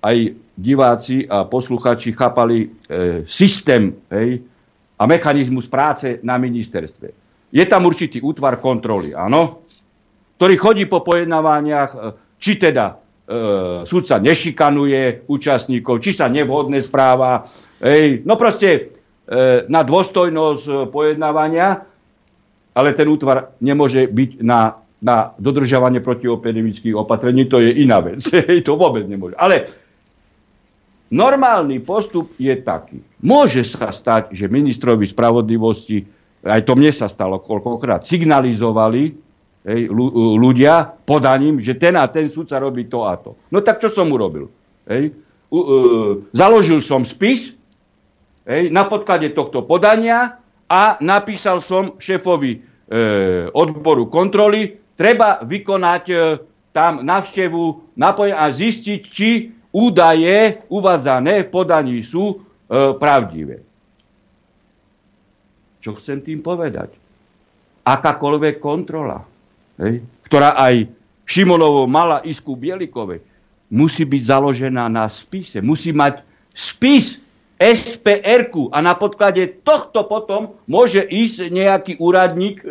aj diváci a posluchači chápali e, systém hej, a mechanizmus práce na ministerstve je tam určitý útvar kontroly, áno, ktorý chodí po pojednávaniach, e, či teda e, sudca nešikanuje účastníkov, či sa nevhodne správa. Ej, no proste e, na dôstojnosť e, pojednávania, ale ten útvar nemôže byť na, na dodržiavanie protiepidemických opatrení, to je iná vec. to vôbec nemôže. Ale normálny postup je taký. Môže sa stať, že ministrovi spravodlivosti aj to mne sa stalo koľkokrát, signalizovali hej, ľudia podaním, že ten a ten sudca robí to a to. No tak čo som urobil? Hej? U, uh, založil som spis hej, na podklade tohto podania a napísal som šéfovi e, odboru kontroly, treba vykonať e, tam navštevu napoje a zistiť, či údaje uvádzané v podaní sú e, pravdivé. Čo chcem tým povedať? Akákoľvek kontrola, hej, ktorá aj Šimonovo mala isku Bielikovej, musí byť založená na spise. Musí mať spis spr a na podklade tohto potom môže ísť nejaký úradník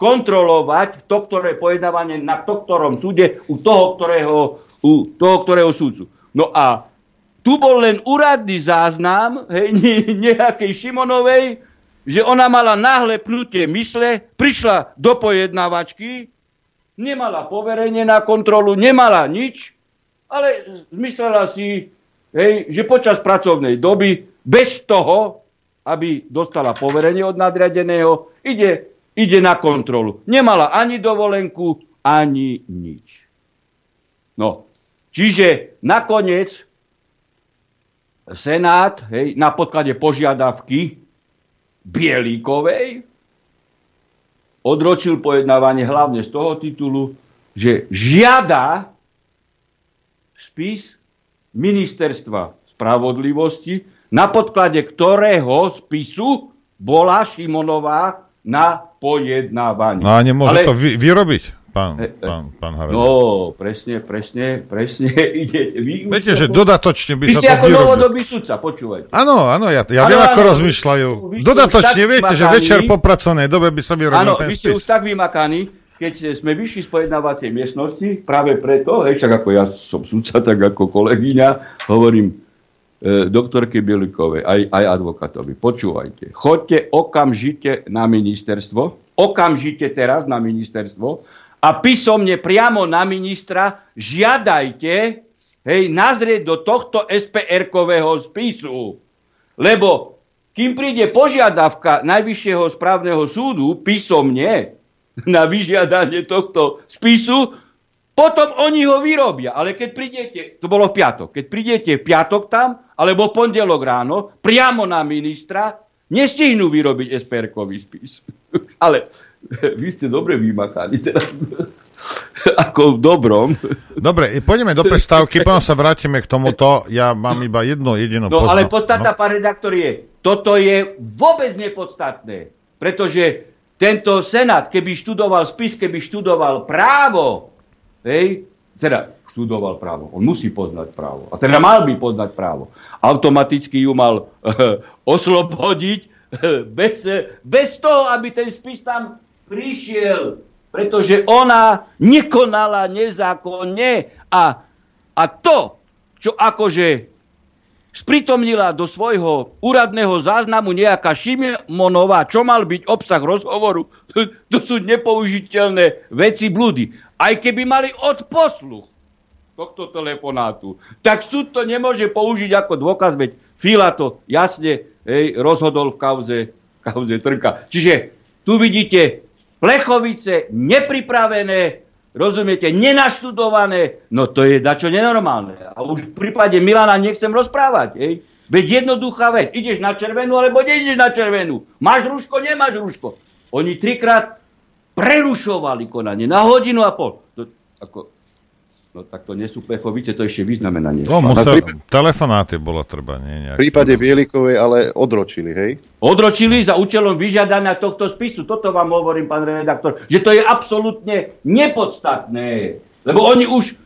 kontrolovať to, ktoré pojednávanie na to, ktorom súde u toho, ktorého, u toho, ktorého súdcu. No a tu bol len úradný záznam hej, nejakej Šimonovej, že ona mala náhle pnutie mysle, prišla do pojednávačky, nemala poverenie na kontrolu, nemala nič, ale zmyslela si, hej, že počas pracovnej doby bez toho, aby dostala poverenie od nadriadeného, ide, ide na kontrolu. Nemala ani dovolenku, ani nič. No, čiže nakoniec Senát hej, na podklade požiadavky Bielíkovej odročil pojednávanie hlavne z toho titulu, že žiada spis ministerstva spravodlivosti, na podklade ktorého spisu bola Šimonová na pojednávanie. No a nemôže Ale... to vy, vyrobiť? Pán, pán, pán Harada. No, presne, presne, presne. Ide, vy Viete, že dodatočne by vy sa to ako novodobý sudca, počúvajte. Áno, áno, ja, ja ano, viem, ako ano, rozmýšľajú. Dodatočne, viete, že večer po pracovnej dobe by sa vyrobil ten spis. Áno, vy ste už tak vymakaní, keď sme vyšli z pojednávacej miestnosti, práve preto, hej, však ako ja som sudca, tak ako kolegyňa, hovorím, e, doktorke Bielikovej, aj, aj advokátovi, počúvajte, chodte okamžite na ministerstvo, okamžite teraz na ministerstvo a písomne priamo na ministra žiadajte hej, nazrieť do tohto SPR-kového spisu. Lebo kým príde požiadavka Najvyššieho správneho súdu písomne na vyžiadanie tohto spisu, potom oni ho vyrobia. Ale keď prídete, to bolo v piatok, keď prídete v piatok tam, alebo pondelok ráno, priamo na ministra, nestihnú vyrobiť SPR-kový spis. Ale vy ste dobre vymakaní teraz. Ako v dobrom. Dobre, poďme do prestávky, potom sa vrátime k tomuto. Ja mám iba jedno jedinú No ale podstata, no. pán redaktor, je, toto je vôbec nepodstatné, pretože tento senát, keby študoval spis, keby študoval právo, hej, teda študoval právo, on musí poznať právo. A teda mal by poznať právo. Automaticky ju mal uh, oslobodiť uh, bez, bez toho, aby ten spis tam prišiel, pretože ona nekonala nezákonne a, a to, čo akože spritomnila do svojho úradného záznamu nejaká Šimonová, čo mal byť obsah rozhovoru, to, to sú nepoužiteľné veci blúdy. Aj keby mali odposluch tohto telefonátu, tak súd to nemôže použiť ako dôkaz, veď Fila to jasne hej, rozhodol v kauze, kauze Trnka. Čiže tu vidíte Plechovice nepripravené, rozumiete, nenaštudované, no to je dačo nenormálne. A už v prípade Milana nechcem rozprávať. Ej. Veď jednoduchá vec, ideš na červenú alebo neideš na červenú. Máš rúško, nemáš rúško. Oni trikrát prerušovali konanie na hodinu a pol. To, ako, No tak to nie sú plechovice, to ešte vyznamenanie. No, musel, prípade, telefonáty bolo treba, nie nejak. V prípade Bielikovej ale odročili, hej? Odročili za účelom vyžiadania tohto spisu. Toto vám hovorím, pán redaktor, že to je absolútne nepodstatné. Lebo oni už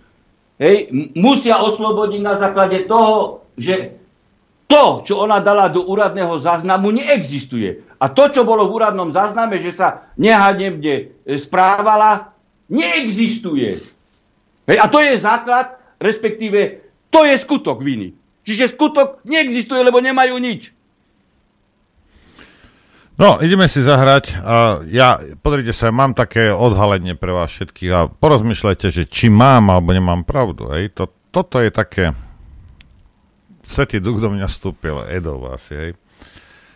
hej, musia oslobodiť na základe toho, že to, čo ona dala do úradného záznamu, neexistuje. A to, čo bolo v úradnom zázname, že sa nehanebne e, správala, neexistuje. Hej, a to je základ, respektíve to je skutok viny. Čiže skutok neexistuje, lebo nemajú nič. No, ideme si zahrať. A ja, pozrite sa, mám také odhalenie pre vás všetkých a porozmýšľajte, že či mám alebo nemám pravdu. Hej. To, toto je také... Svetý duch do mňa vstúpil, Edo vás, hej.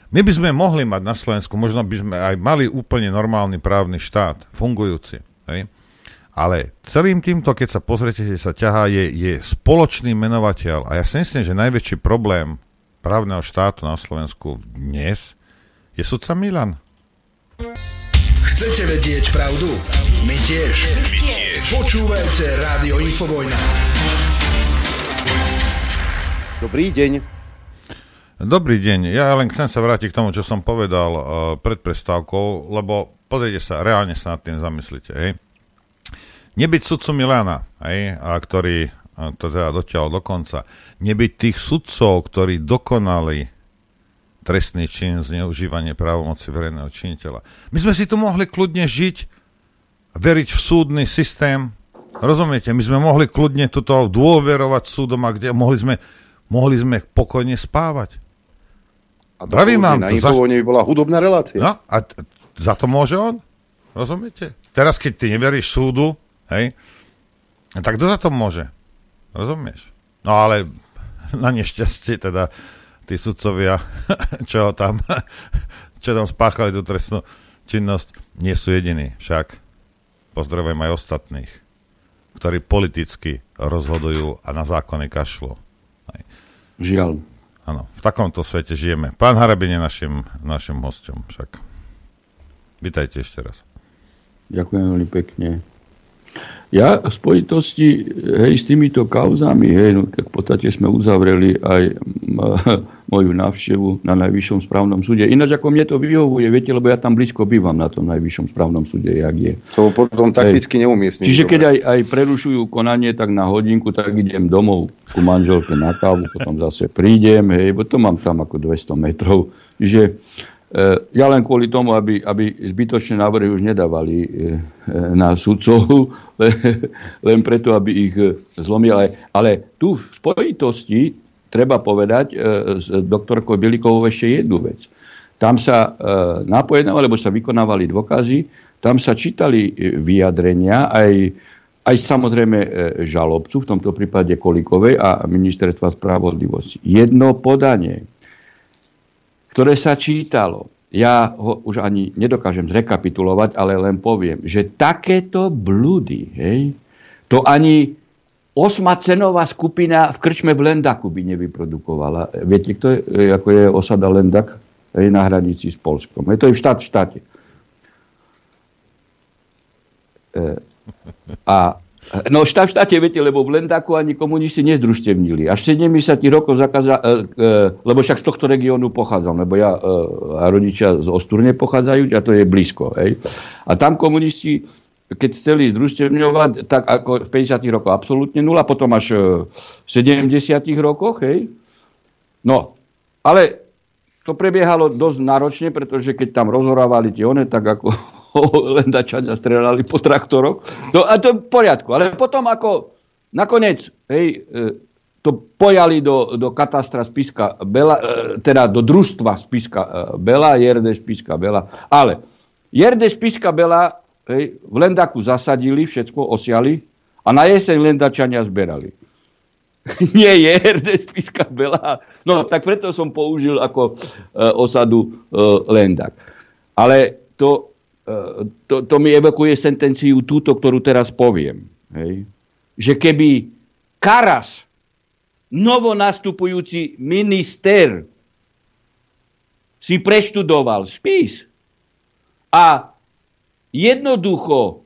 My by sme mohli mať na Slovensku, možno by sme aj mali úplne normálny právny štát, fungujúci. Hej. Ale celým týmto, keď sa pozriete, že sa ťahá, je, je spoločný menovateľ. A ja si myslím, že najväčší problém právneho štátu na Slovensku dnes je sudca Milan. Chcete vedieť pravdu? My tiež. My tiež. Počúvajte Rádio Infovojna. Dobrý deň. Dobrý deň. Ja len chcem sa vrátiť k tomu, čo som povedal uh, pred prestávkou, lebo pozrite sa, reálne sa nad tým zamyslite. Hej? Nebyť sudcu Milana, aj, a ktorý a to teda dotiaľ do konca, nebyť tých sudcov, ktorí dokonali trestný čin zneužívanie právomoci verejného činiteľa. My sme si tu mohli kľudne žiť, veriť v súdny systém, rozumiete, my sme mohli kľudne tuto dôverovať súdom a kde mohli sme, mohli sme pokojne spávať. A to vám na to. Za... by bola hudobná relácia. No, a t- za to môže on? Rozumiete? Teraz, keď ty neveríš súdu, Hej? Tak kto za to môže? Rozumieš? No ale na nešťastie teda tí sudcovia, čo tam, čo tam spáchali tú trestnú činnosť, nie sú jediní. Však pozdravujem aj ostatných, ktorí politicky rozhodujú a na zákony kašlo. Žiaľ. Áno, v takomto svete žijeme. Pán Harabin je našim, našim hostom však. Vítajte ešte raz. Ďakujem veľmi pekne. Ja v spojitosti hej, s týmito kauzami, hej, no, tak v podstate sme uzavreli aj moju návštevu na Najvyššom správnom súde. Ináč ako mne to vyhovuje, viete, lebo ja tam blízko bývam na tom Najvyššom správnom súde, jak je. To potom takticky neumiestním. Čiže keď aj, aj prerušujú konanie, tak na hodinku, tak idem domov ku manželke na kávu, potom zase prídem, hej, bo to mám tam ako 200 metrov. Čiže ja len kvôli tomu, aby, aby zbytočné návrhy už nedávali e, na sudcov, len preto, aby ich e, zlomili. Ale, tu v spojitosti treba povedať s doktorkou Bielikovou ešte jednu vec. Tam sa napojednávali, alebo sa vykonávali dôkazy, tam sa čítali vyjadrenia aj, aj samozrejme žalobcu, v tomto prípade Kolikovej a ministerstva spravodlivosti. Jedno podanie ktoré sa čítalo. Ja ho už ani nedokážem zrekapitulovať, ale len poviem, že takéto blúdy, hej, to ani osma cenová skupina v krčme v Lendaku by nevyprodukovala. Viete, kto je, ako je osada Lendak? Je na hranici s Polskom. Je to je štát v štáte. E, a No v štáte, viete, lebo v Lendáku ani komunisti nezdružstevnili. Až 70 rokov zakaza, e, e, lebo však z tohto regiónu pochádzam, lebo ja e, a rodičia z Osturne pochádzajú a to je blízko. Hej. A tam komunisti, keď chceli združstevňovať, tak ako v 50 rokoch absolútne nula, potom až v 70 rokoch. Hej. No, ale to prebiehalo dosť náročne, pretože keď tam rozhorávali tie one, tak ako Lendačania strelali po traktoroch. No a to je v poriadku. Ale potom ako nakoniec hej, e, to pojali do, do katastra spiska Bela, e, teda do družstva spiska e, Bela, JRD spiska Bela. Ale JRD spiska Bela hej, v Lendaku zasadili, všetko osiali a na jeseň Lendačania zberali. Nie je RD spiska Bela. No tak preto som použil ako osadu Lendak. Ale to to, to mi evokuje sentenciu túto, ktorú teraz poviem. Hej. Že keby Karas, novo nastupujúci minister, si preštudoval spis a jednoducho,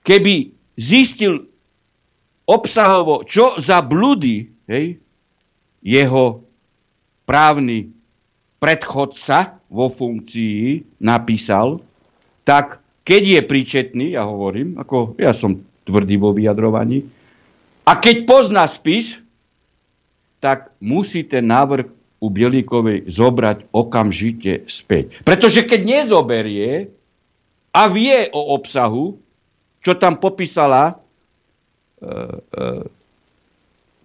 keby zistil obsahovo, čo za blúdy hej, jeho právny predchodca vo funkcii napísal, tak keď je príčetný, ja hovorím, ako ja som tvrdý vo vyjadrovaní, a keď pozná spis, tak musí ten návrh u Bielíkovej zobrať okamžite späť. Pretože keď nezoberie a vie o obsahu, čo tam popísala e, e,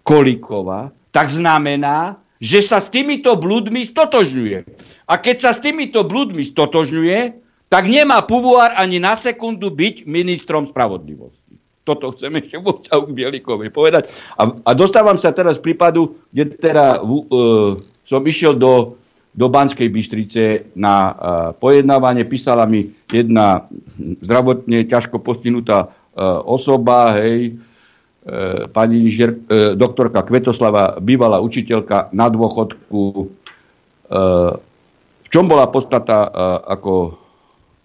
Kolíková, tak znamená, že sa s týmito blúdmi stotožňuje. A keď sa s týmito blúdmi stotožňuje, tak nemá Puvuár ani na sekundu byť ministrom spravodlivosti. Toto chcem ešte vo k Bielikovej povedať. A, a dostávam sa teraz z prípadu, kde teda uh, som išiel do, do Banskej Bystrice na uh, pojednávanie. Písala mi jedna zdravotne ťažko postihnutá uh, osoba, hej, E, pani inžer, e, doktorka Kvetoslava, bývalá učiteľka na dôchodku. E, v čom bola podstata ako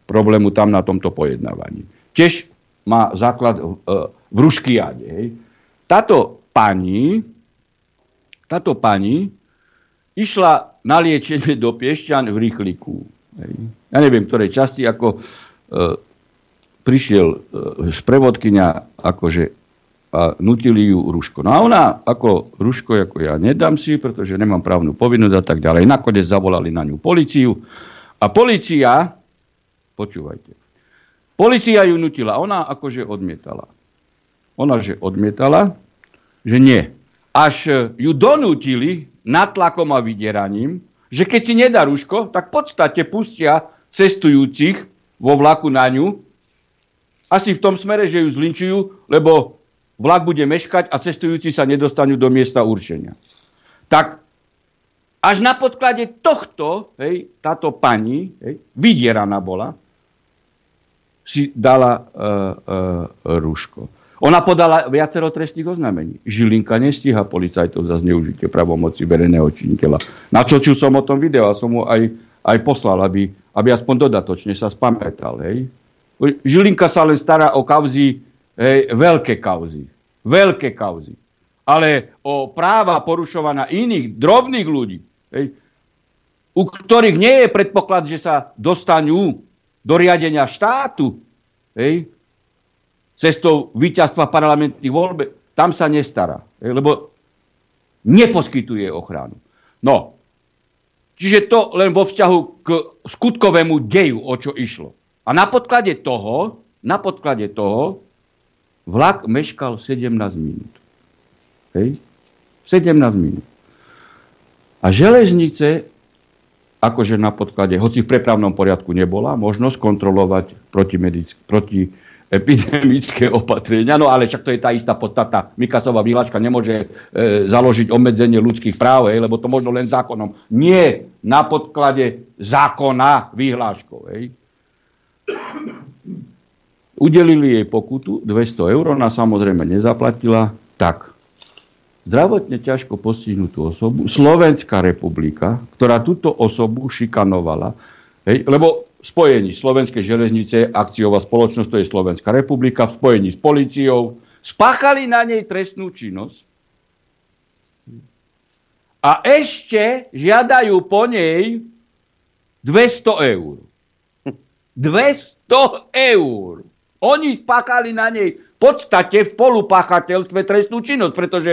problému tam na tomto pojednávaní? Tiež má základ v Ruškiade. Táto pani, táto pani išla na liečenie do Piešťan v Rýchliku. Ja neviem, ktorej časti, ako e, prišiel e, sprevodkynia akože a nutili ju Ruško. No a ona ako Ruško, ako ja nedám si, pretože nemám právnu povinnosť a tak ďalej. Nakoniec zavolali na ňu policiu a policia, počúvajte, policia ju nutila, ona akože odmietala. Ona že odmietala, že nie. Až ju donútili natlakom a vydieraním, že keď si nedá Ruško, tak v podstate pustia cestujúcich vo vlaku na ňu, asi v tom smere, že ju zlinčujú, lebo vlak bude meškať a cestujúci sa nedostanú do miesta určenia. tak až na podklade tohto, hej, táto pani, hej, vydieraná bola, si dala uh, uh, rúško. Ona podala viacero trestných oznámení. Žilinka nestíha policajtov za zneužitie pravomoci verejného činiteľa. Načočil som o tom video a som mu aj, aj poslal, aby, aby aspoň dodatočne sa spamätal. Hej. Žilinka sa len stará o kauzy, hej, veľké kauzy. Veľké kauzy. Ale o práva porušovaná iných, drobných ľudí, hej, u ktorých nie je predpoklad, že sa dostanú do riadenia štátu, hej, cestou víťazstva parlamentných voľb, tam sa nestará, lebo neposkytuje ochranu. No, čiže to len vo vzťahu k skutkovému deju, o čo išlo. A na podklade toho, na podklade toho, vlak meškal 17 minút. Hej? 17 minút. A železnice, akože na podklade, hoci v prepravnom poriadku nebola, možnosť kontrolovať proti, proti epidemické opatrenia. No ale však to je tá istá podstata. Mikasová výhľačka nemôže e, založiť obmedzenie ľudských práv, hej, lebo to možno len zákonom. Nie na podklade zákona výhľačkou. Hej. Udelili jej pokutu 200 eur, ona samozrejme nezaplatila. Tak, zdravotne ťažko postihnutú osobu, Slovenská republika, ktorá túto osobu šikanovala, hej, lebo spojení Slovenskej železnice, akciová spoločnosť, to je Slovenská republika, v spojení s policiou, spáchali na nej trestnú činnosť a ešte žiadajú po nej 200 eur. 200 eur. Oni spáchali na nej v podstate v polupáchateľstve trestnú činnosť, pretože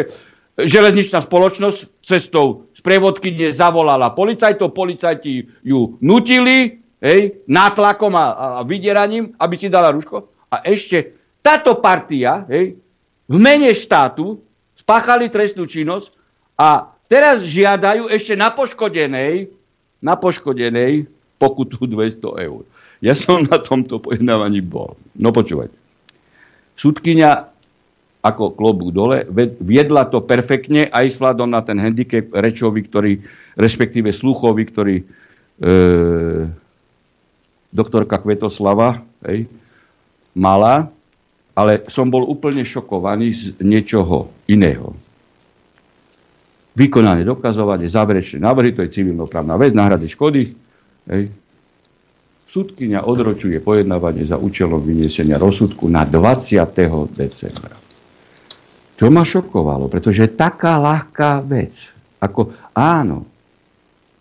železničná spoločnosť cestou sprievodky zavolala policajtov, policajti ju nutili, hej, nátlakom a, a vydieraním, aby si dala rúško. A ešte táto partia, hej, v mene štátu spáchali trestnú činnosť a teraz žiadajú ešte na poškodenej, na poškodenej pokutu 200 eur. Ja som na tomto pojednávaní bol. No počúvajte. Súdkynia ako klobu dole, viedla to perfektne aj s vládom na ten handicap rečový, ktorý, respektíve sluchový, ktorý e, doktorka Kvetoslava, hej, mala, ale som bol úplne šokovaný z niečoho iného. Vykonanie dokazovanie, záverečné návrhy, to je civilnoprávna vec, náhrady škody. Hej. Súdkynia odročuje pojednávanie za účelom vyniesenia rozsudku na 20. decembra. To ma šokovalo, pretože taká ľahká vec, ako áno,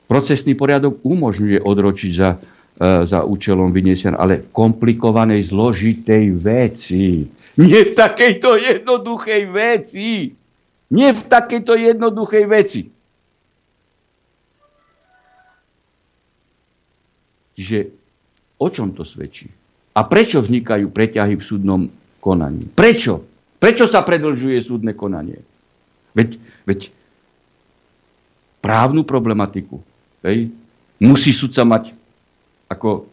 procesný poriadok umožňuje odročiť za E, za účelom vyniesenia, ale v komplikovanej, zložitej veci. Nie v takejto jednoduchej veci. Nie v takejto jednoduchej veci. Čiže o čom to svedčí? A prečo vznikajú preťahy v súdnom konaní? Prečo? Prečo sa predlžuje súdne konanie? Veď, veď právnu problematiku hej, musí sudca mať ako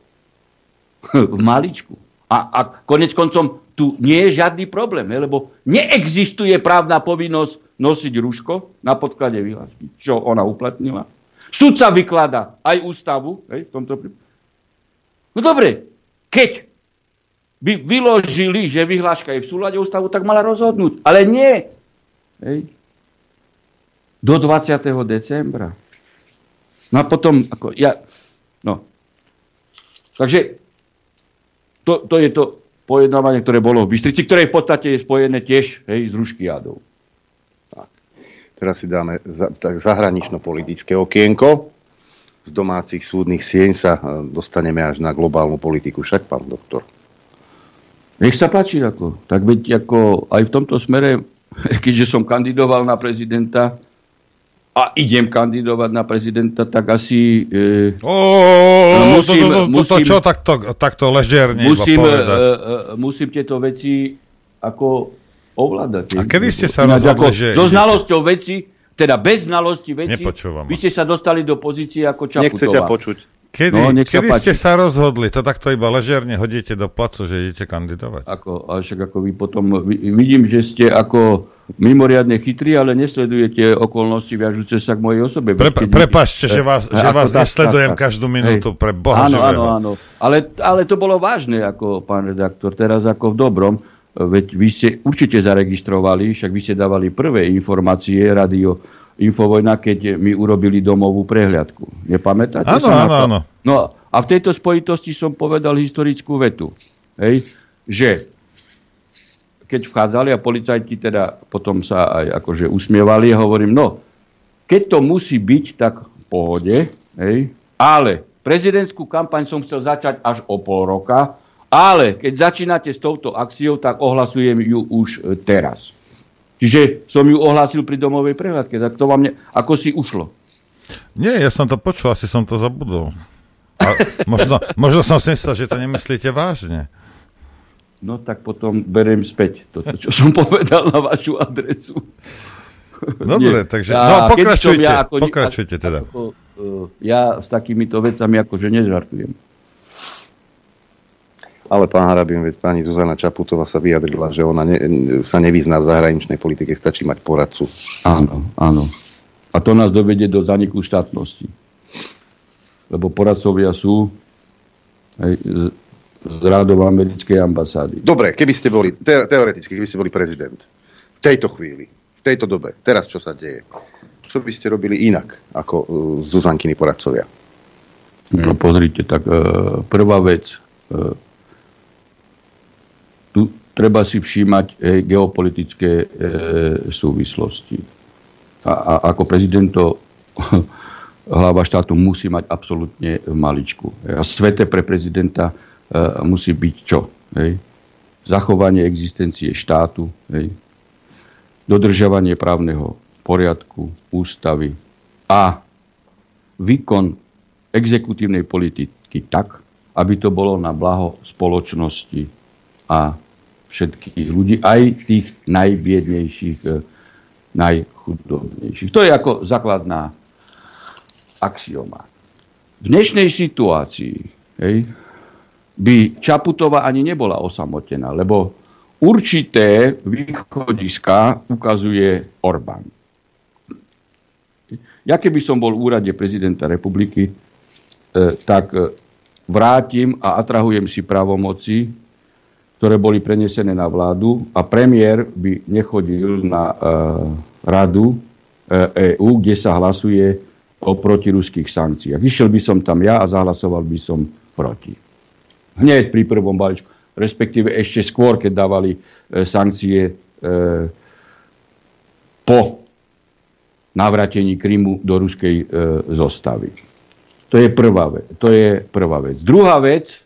v maličku. A, a konec koncom tu nie je žiadny problém, he, lebo neexistuje právna povinnosť nosiť rúško na podklade vyhlášky, čo ona uplatnila. Sudca vyklada aj ústavu, hej, v tomto prípade. No dobre, keď by vyložili, že vyhláška je v súlade ústavu, tak mala rozhodnúť. Ale nie. Hej. Do 20. decembra. No a potom, ako ja, no, Takže to, to je to pojednávanie, ktoré bolo v Bystrici, ktoré v podstate je spojené tiež hej, s Ruškiádou. Tak. Teraz si dáme za, tak zahranično-politické okienko. Z domácich súdnych sieň sa e, dostaneme až na globálnu politiku. Však, pán doktor. Nech sa páči, ako. Tak veď ako aj v tomto smere, keďže som kandidoval na prezidenta, a idem kandidovať na prezidenta, tak asi... E, oh, musím, to, to, to, musím, to čo takto, takto ležerne musím, e, e, musím tieto veci ako ovládať. A kedy ste sa rozhodli, že... So znalosťou veci, teda bez znalosti veci, vy ste sa dostali do pozície ako Čaputová. Nechcete počuť. Kedy, no, kedy sa ste sa rozhodli? To takto iba ležerne hodíte do placu, že idete kandidovať? Ako, a však ako vy potom, vidím, že ste ako mimoriadne chytrý, ale nesledujete okolnosti viažúce sa k mojej osobe. Pre, prepačte, že vás, že vás tak, nesledujem tak, tak. každú minútu, pre Boha Áno, živého. áno, áno. Ale, ale to bolo vážne, ako pán redaktor, teraz ako v dobrom. Veď vy ste určite zaregistrovali, však vy ste dávali prvé informácie radio Infovojna, keď my urobili domovú prehliadku. Nepamätáte áno, sa áno, áno. No a v tejto spojitosti som povedal historickú vetu, hej, že keď vchádzali a policajti teda potom sa aj akože usmievali hovorím, no, keď to musí byť, tak v pohode, hej, ale prezidentskú kampaň som chcel začať až o pol roka, ale keď začínate s touto akciou, tak ohlasujem ju už e, teraz. Čiže som ju ohlásil pri domovej prehľadke, tak to vám ne... ako si ušlo? Nie, ja som to počul, asi som to zabudol. A možno, možno som si myslel, že to nemyslíte vážne. No tak potom beriem späť to, čo som povedal na vašu adresu. Dobre, takže no, pokračujte, ja ako, pokračujte teda. Ako, uh, ja s takýmito vecami akože nežartujem. Ale pán Harabin, veď pani Zuzana Čaputová sa vyjadrila, že ona ne, sa nevyzná v zahraničnej politike, stačí mať poradcu. Áno, áno. A to nás dovedie do zaniku štátnosti. Lebo poradcovia sú hej, z rádov americkej ambasády. Dobre, keby ste boli, te, teoreticky, keby ste boli prezident, v tejto chvíli, v tejto dobe, teraz čo sa deje, čo by ste robili inak ako uh, Zuzankiny poradcovia? No pozrite, tak uh, prvá vec, uh, treba si všímať hej, geopolitické uh, súvislosti. A, a ako prezident to hlava štátu musí mať absolútne maličku. A svete pre prezidenta E, musí byť čo? Hej? Zachovanie existencie štátu, hej? dodržiavanie právneho poriadku, ústavy a výkon exekutívnej politiky tak, aby to bolo na blaho spoločnosti a všetkých ľudí, aj tých najbiednejších, e, najchudobnejších. To je ako základná axioma. V dnešnej situácii hej, by Čaputová ani nebola osamotená, lebo určité východiska ukazuje Orbán. Ja keby som bol v úrade prezidenta republiky, e, tak e, vrátim a atrahujem si pravomoci, ktoré boli prenesené na vládu a premiér by nechodil na e, radu EÚ, kde sa hlasuje o protiruských sankciách. Išiel by som tam ja a zahlasoval by som proti. Hneď pri prvom balíčku. Respektíve ešte skôr, keď dávali e, sankcie e, po navratení Krymu do ruskej e, zostavy. To je prvá vec. To je prvá vec. Druhá vec,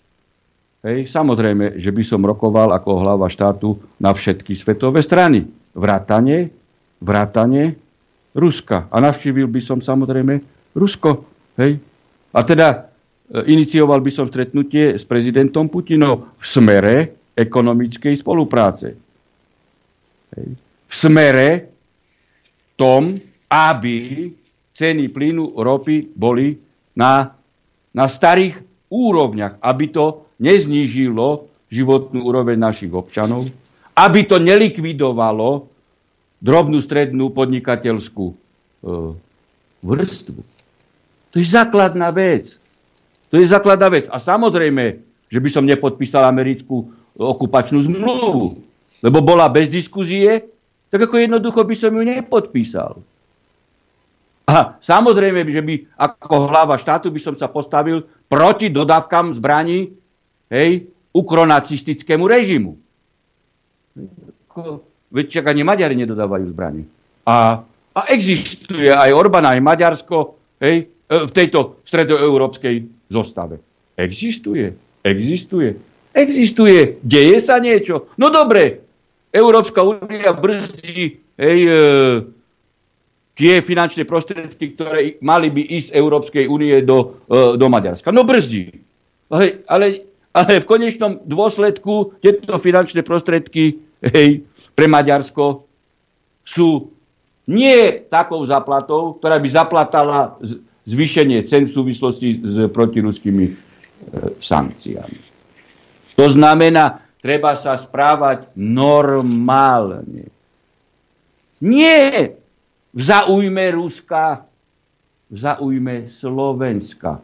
hej, samozrejme, že by som rokoval ako hlava štátu na všetky svetové strany. Vrátane, vrátane Ruska. A navštívil by som samozrejme Rusko. Hej. A teda E, inicioval by som stretnutie s prezidentom Putinom v smere ekonomickej spolupráce. V smere tom, aby ceny plynu, ropy boli na, na starých úrovniach, aby to neznížilo životnú úroveň našich občanov, aby to nelikvidovalo drobnú strednú podnikateľskú e, vrstvu. To je základná vec. To je základná vec. A samozrejme, že by som nepodpísal americkú okupačnú zmluvu, lebo bola bez diskuzie, tak ako jednoducho by som ju nepodpísal. A samozrejme, že by ako hlava štátu by som sa postavil proti dodávkam zbraní hej, ukronacistickému režimu. Veď čak ani Maďari nedodávajú zbraní. A, a existuje aj Orbán, aj Maďarsko hej, v tejto stredoeurópskej zostave. Existuje. Existuje. Existuje. Deje sa niečo. No dobre, Európska únia brzdí hej, e, tie finančné prostriedky, ktoré mali by ísť z Európskej únie do, e, do Maďarska. No brzdí. Ale, ale, ale v konečnom dôsledku tieto finančné prostriedky hej, pre Maďarsko sú nie takou zaplatou, ktorá by zaplatala zvýšenie cen v súvislosti s protiruskými e, sankciami. To znamená, treba sa správať normálne. Nie v zaujme Ruska, v zaujme Slovenska.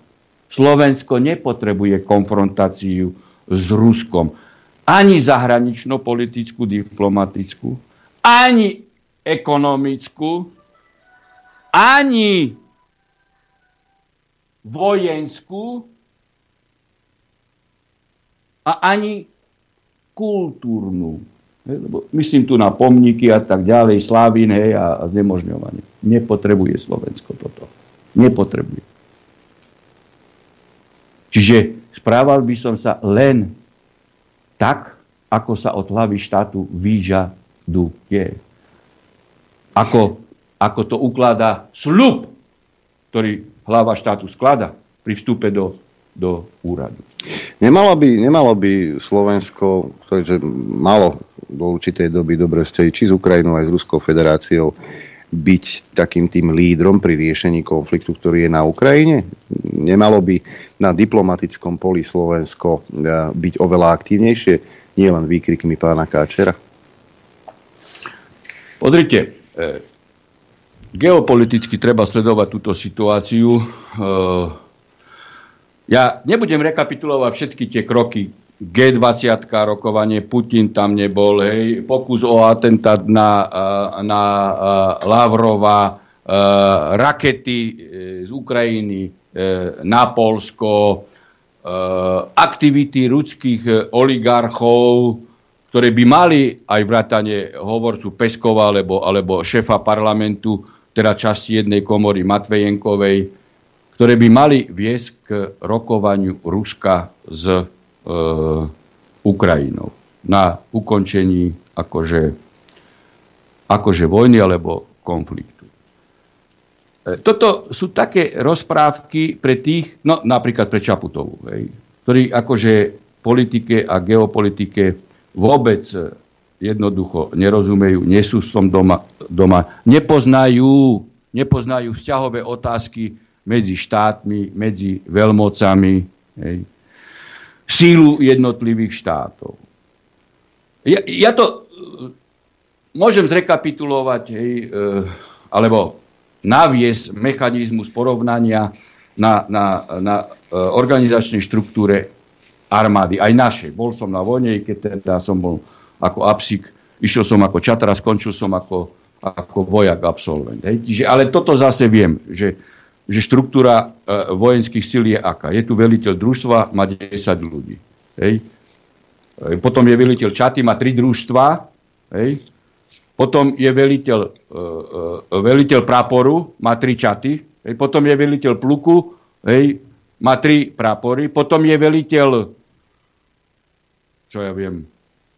Slovensko nepotrebuje konfrontáciu s Ruskom. Ani zahranično-politickú, diplomatickú, ani ekonomickú, ani vojenskú a ani kultúrnu. Lebo myslím tu na pomníky a tak ďalej, Slavín hej, a, a znemožňovanie. Nepotrebuje Slovensko toto. Nepotrebuje. Čiže správal by som sa len tak, ako sa od hlavy štátu vyžaduje. Ako, ako to ukladá slub, ktorý hlava štátu sklada pri vstupe do, do úradu. Nemalo by, nemalo by Slovensko, ktoré malo do určitej doby dobre vzťahy či s Ukrajinou aj s Ruskou federáciou, byť takým tým lídrom pri riešení konfliktu, ktorý je na Ukrajine? Nemalo by na diplomatickom poli Slovensko e, byť oveľa aktívnejšie, nielen výkrikmi pána Káčera? Pozrite, e, geopoliticky treba sledovať túto situáciu. E, ja nebudem rekapitulovať všetky tie kroky, G20 rokovanie, Putin tam nebol, hej, pokus o atentát na, na Lavrova, rakety e, z Ukrajiny e, na Polsko, e, aktivity ruských oligarchov, ktoré by mali aj vrátane hovorcu Peskova alebo, alebo šefa parlamentu, teda časti jednej komory Matvejenkovej, ktoré by mali viesť k rokovaniu Ruska s Ukrajinou na ukončení akože, akože vojny alebo konfliktu. E, toto sú také rozprávky pre tých, no napríklad pre Čaputovú, hej, ktorí akože politike a geopolitike vôbec jednoducho nerozumejú, nie sú som doma, doma nepoznajú, nepoznajú vzťahové otázky medzi štátmi, medzi veľmocami. Hej sílu jednotlivých štátov. Ja, ja to môžem zrekapitulovať, hej, e, alebo naviesť mechanizmus porovnania na, na, na e, organizačnej štruktúre armády, aj našej. Bol som na vojne, keď teda som bol ako apsik, išiel som ako čatra, skončil som ako, ako vojak absolvent. Hej. Ale toto zase viem, že že štruktúra e, vojenských síl je aká. Je tu veliteľ družstva, má 10 ľudí. Hej. E, potom je veliteľ čaty, má 3 družstva. Hej. Potom je veliteľ, e, veliteľ praporu, má 3 čaty. Hej. Potom je veliteľ pluku, hej, má 3 prapory. Potom je veliteľ, čo ja viem,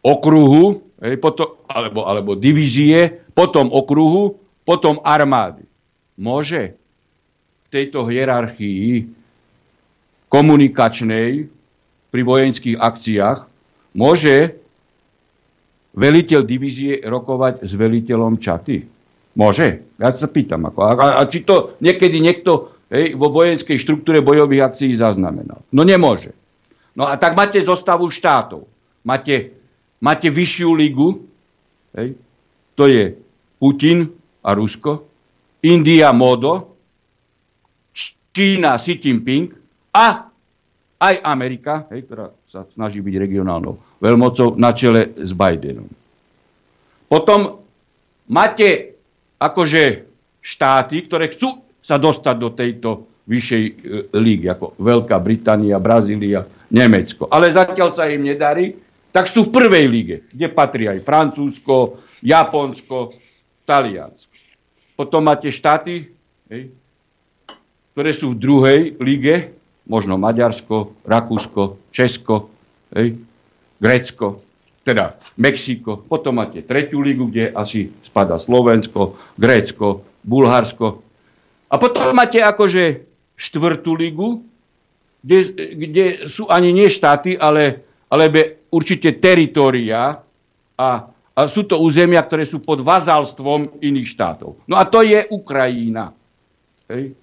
okruhu, hej, potom, alebo, alebo divízie, potom okruhu, potom armády. Môže? Tejto hierarchii komunikačnej pri vojenských akciách môže veliteľ divízie rokovať s veliteľom čaty? Môže? Ja sa pýtam. Ako, a, a či to niekedy niekto hej, vo vojenskej štruktúre bojových akcií zaznamenal? No nemôže. No a tak máte zostavu štátov. Máte, máte vyššiu ligu, hej, to je Putin a Rusko, India Modo, Čína Xi Jinping a aj Amerika, hej, ktorá sa snaží byť regionálnou veľmocou na čele s Bidenom. Potom máte akože štáty, ktoré chcú sa dostať do tejto vyššej e, lígy, ako Veľká Británia, Brazília, Nemecko. Ale zatiaľ sa im nedarí, tak sú v prvej líge, kde patrí aj Francúzsko, Japonsko, Taliansko. Potom máte štáty, hej, ktoré sú v druhej lige, možno Maďarsko, Rakúsko, Česko, hej, Grécko, teda Mexiko. Potom máte tretiu ligu, kde asi spada Slovensko, Grécko, Bulharsko. A potom máte akože štvrtú ligu, kde, kde sú ani nie štáty, ale, ale určite teritoria a, a sú to územia, ktoré sú pod vazalstvom iných štátov. No a to je Ukrajina. Hej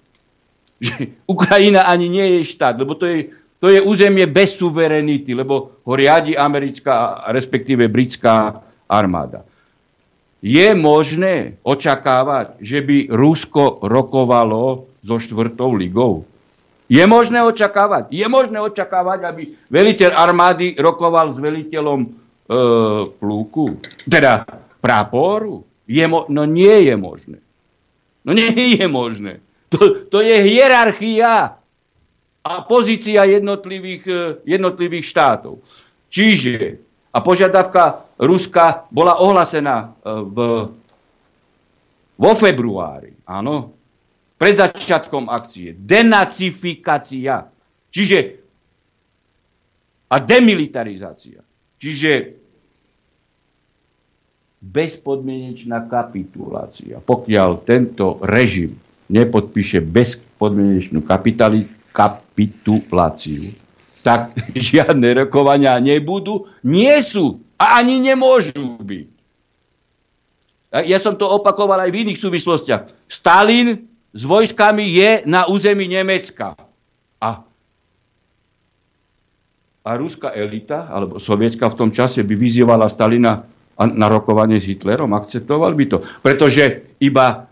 že Ukrajina ani nie je štát, lebo to je, to je územie bez suverenity, lebo ho riadi americká, respektíve britská armáda. je možné očakávať, že by Rusko rokovalo so štvrtou ligou? Je možné očakávať? Je možné očakávať, aby veliteľ armády rokoval s veliteľom e, plúku? Teda práporu? Je mo- no nie je možné. No nie je možné. To, to je hierarchia a pozícia jednotlivých, e, jednotlivých štátov. Čiže, a požiadavka Ruska bola ohlasená e, v, vo februári, áno, pred začiatkom akcie. Denacifikácia. Čiže a demilitarizácia. Čiže bezpodmienečná kapitulácia. Pokiaľ tento režim nepodpíše bezpodmienečnú kapituláciu, tak žiadne rokovania nebudú, nie sú a ani nemôžu byť. Ja som to opakoval aj v iných súvislostiach. Stalin s vojskami je na území Nemecka. A, a ruská elita, alebo sovietská v tom čase by vyzývala Stalina na rokovanie s Hitlerom, akceptoval by to. Pretože iba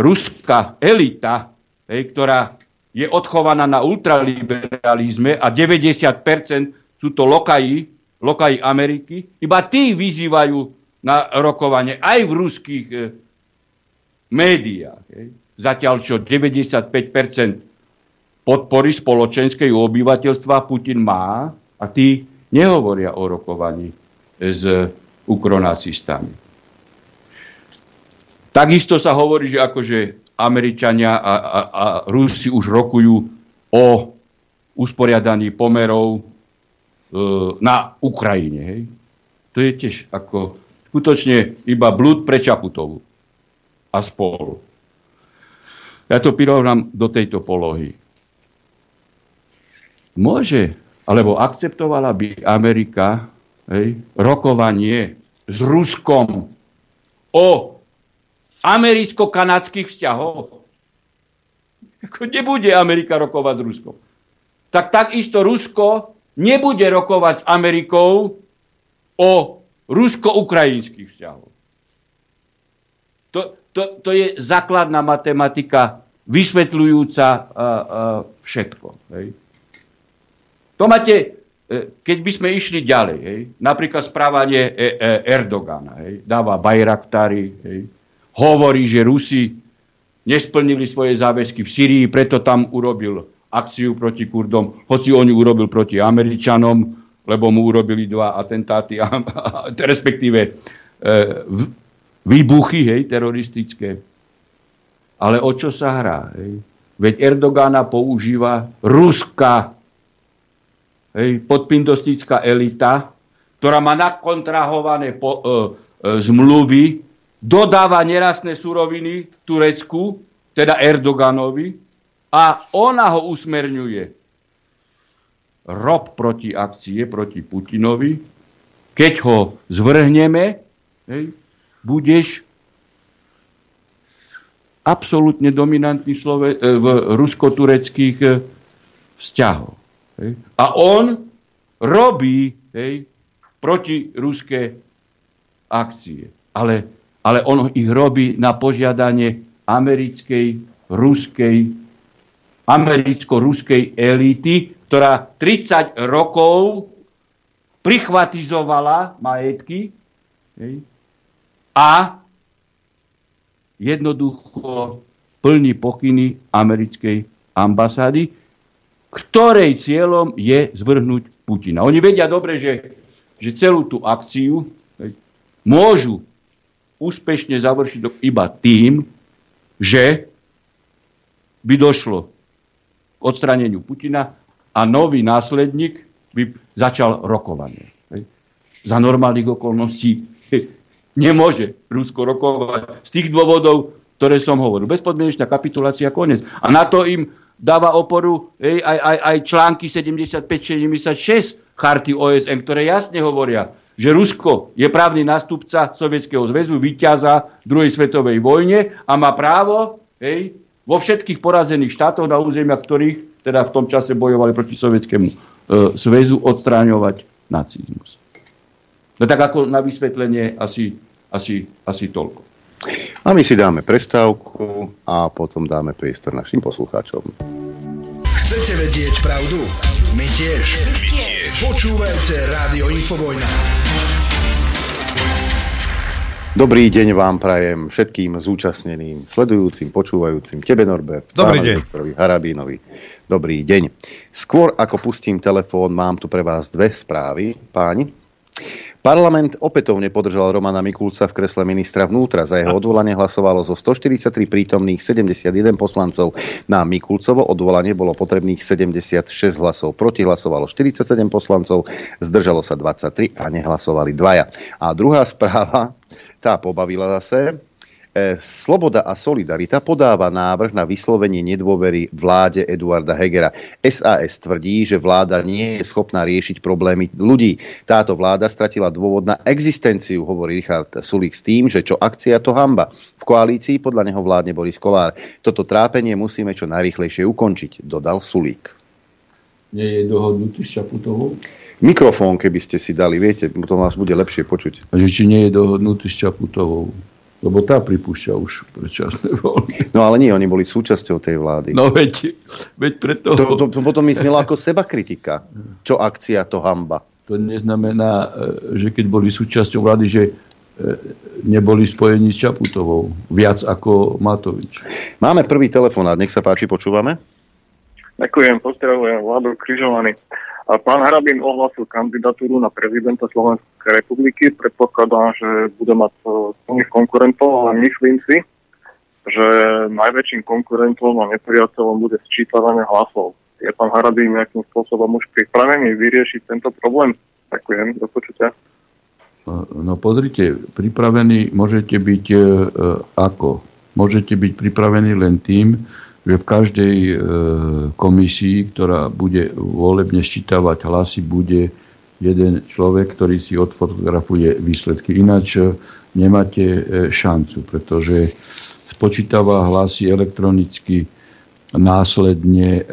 ruská elita, hej, ktorá je odchovaná na ultraliberalizme a 90% sú to lokaji, lokaji Ameriky, iba tí vyzývajú na rokovanie aj v ruských e, médiách. Hej. Zatiaľ čo 95% podpory spoločenskej obyvateľstva Putin má a tí nehovoria o rokovaní s ukronacistami. Takisto sa hovorí, že akože Američania a, a, a Rusi už rokujú o usporiadaní pomerov e, na Ukrajine. Hej. To je tiež ako skutočne iba blúd pre Čaputovu a spolu. Ja to prirovnám do tejto polohy. Môže, alebo akceptovala by Amerika hej, rokovanie s Ruskom o americko-kanadských vzťahoch. Ako nebude Amerika rokovať s Ruskom. Tak takisto Rusko nebude rokovať s Amerikou o rusko-ukrajinských vzťahoch. To, to, to je základná matematika vysvetľujúca uh, uh, všetko. Hej. To máte E, keď by sme išli ďalej, hej, napríklad správanie e, e, Erdogana, hej, dáva Bajraktári, hej, hovorí, že Rusi nesplnili svoje záväzky v Syrii, preto tam urobil akciu proti Kurdom, hoci on ju urobil proti Američanom, lebo mu urobili dva atentáty, a, a, respektíve e, výbuchy hej, teroristické. Ale o čo sa hrá? Hej? Veď Erdogana používa ruská hej, podpindostická elita, ktorá má nakontrahované po, e, e, zmluvy, dodáva nerastné suroviny Turecku, teda Erdoganovi, a ona ho usmerňuje. Rob proti akcie, proti Putinovi. Keď ho zvrhneme, hej, budeš absolútne dominantný slove, e, v rusko-tureckých e, vzťahoch. Hej. A on robí hej, proti ruské akcie. Ale, ale on ich robí na požiadanie americkej, ruskej, americko-ruskej elity, ktorá 30 rokov prichvatizovala majetky a jednoducho plní pokyny americkej ambasády, ktorej cieľom je zvrhnúť Putina. Oni vedia dobre, že, že celú tú akciu môžu úspešne završiť iba tým, že by došlo k odstraneniu Putina a nový následník by začal rokovanie. Za normálnych okolností nemôže Rusko rokovať z tých dôvodov, ktoré som hovoril. Bezpodmienečná kapitulácia, konec. A na to im dáva oporu aj, aj, aj články 75-76 charty OSN, ktoré jasne hovoria, že Rusko je právny nástupca Sovietskeho zväzu, víťaza v druhej svetovej vojne a má právo ej, vo všetkých porazených štátoch, na územia ktorých teda v tom čase bojovali proti Sovietskému e, zväzu, odstráňovať nacizmus. No tak ako na vysvetlenie asi Asi, asi toľko. A my si dáme prestávku a potom dáme priestor našim poslucháčom. Chcete vedieť pravdu? My tiež. My tiež. Počúvajte Rádio Infovojna. Dobrý deň vám prajem všetkým zúčastneným, sledujúcim, počúvajúcim, tebe Norbert, Dobrý deň. Doktorovi Harabínovi. Dobrý deň. Skôr ako pustím telefón, mám tu pre vás dve správy, páni. Parlament opätovne podržal Romana Mikulca v kresle ministra vnútra. Za jeho odvolanie hlasovalo zo 143 prítomných 71 poslancov. Na Mikulcovo odvolanie bolo potrebných 76 hlasov. Proti hlasovalo 47 poslancov, zdržalo sa 23 a nehlasovali dvaja. A druhá správa, tá pobavila zase. E, Sloboda a Solidarita podáva návrh na vyslovenie nedôvery vláde Eduarda Hegera. SAS tvrdí, že vláda nie je schopná riešiť problémy ľudí. Táto vláda stratila dôvod na existenciu, hovorí Richard Sulik s tým, že čo akcia, to hamba. V koalícii podľa neho vládne Boris Kolár. Toto trápenie musíme čo najrychlejšie ukončiť, dodal Sulík. Nie je dohodnutý s Čaputovou? Mikrofón, keby ste si dali, viete, to vás bude lepšie počuť. Že či nie je dohodnutý s Čaputovou? Lebo tá pripúšťa už predčasné voľby. No ale nie, oni boli súčasťou tej vlády. No veď, veď preto... To, to, to potom myslelo ako seba kritika. Čo akcia, to hamba. To neznamená, e, že keď boli súčasťou vlády, že e, neboli spojení s Čaputovou. Viac ako Matovič. Máme prvý telefonát, nech sa páči, počúvame. Ďakujem, pozdravujem, Vlado Križovaný. A pán Harabín ohlasil kandidatúru na prezidenta Slovenskej republiky. Predpokladám, že bude mať plných konkurentov, ale myslím si, že najväčším konkurentom a nepriateľom bude sčítavanie hlasov. Je pán Harabín nejakým spôsobom už pripravený vyriešiť tento problém? Ďakujem, do počutia. No pozrite, pripravení môžete byť e, ako? Môžete byť pripravení len tým, že v každej e, komisii, ktorá bude volebne sčítavať hlasy, bude jeden človek, ktorý si odfotografuje výsledky. Ináč e, nemáte e, šancu, pretože spočítava hlasy elektronicky následne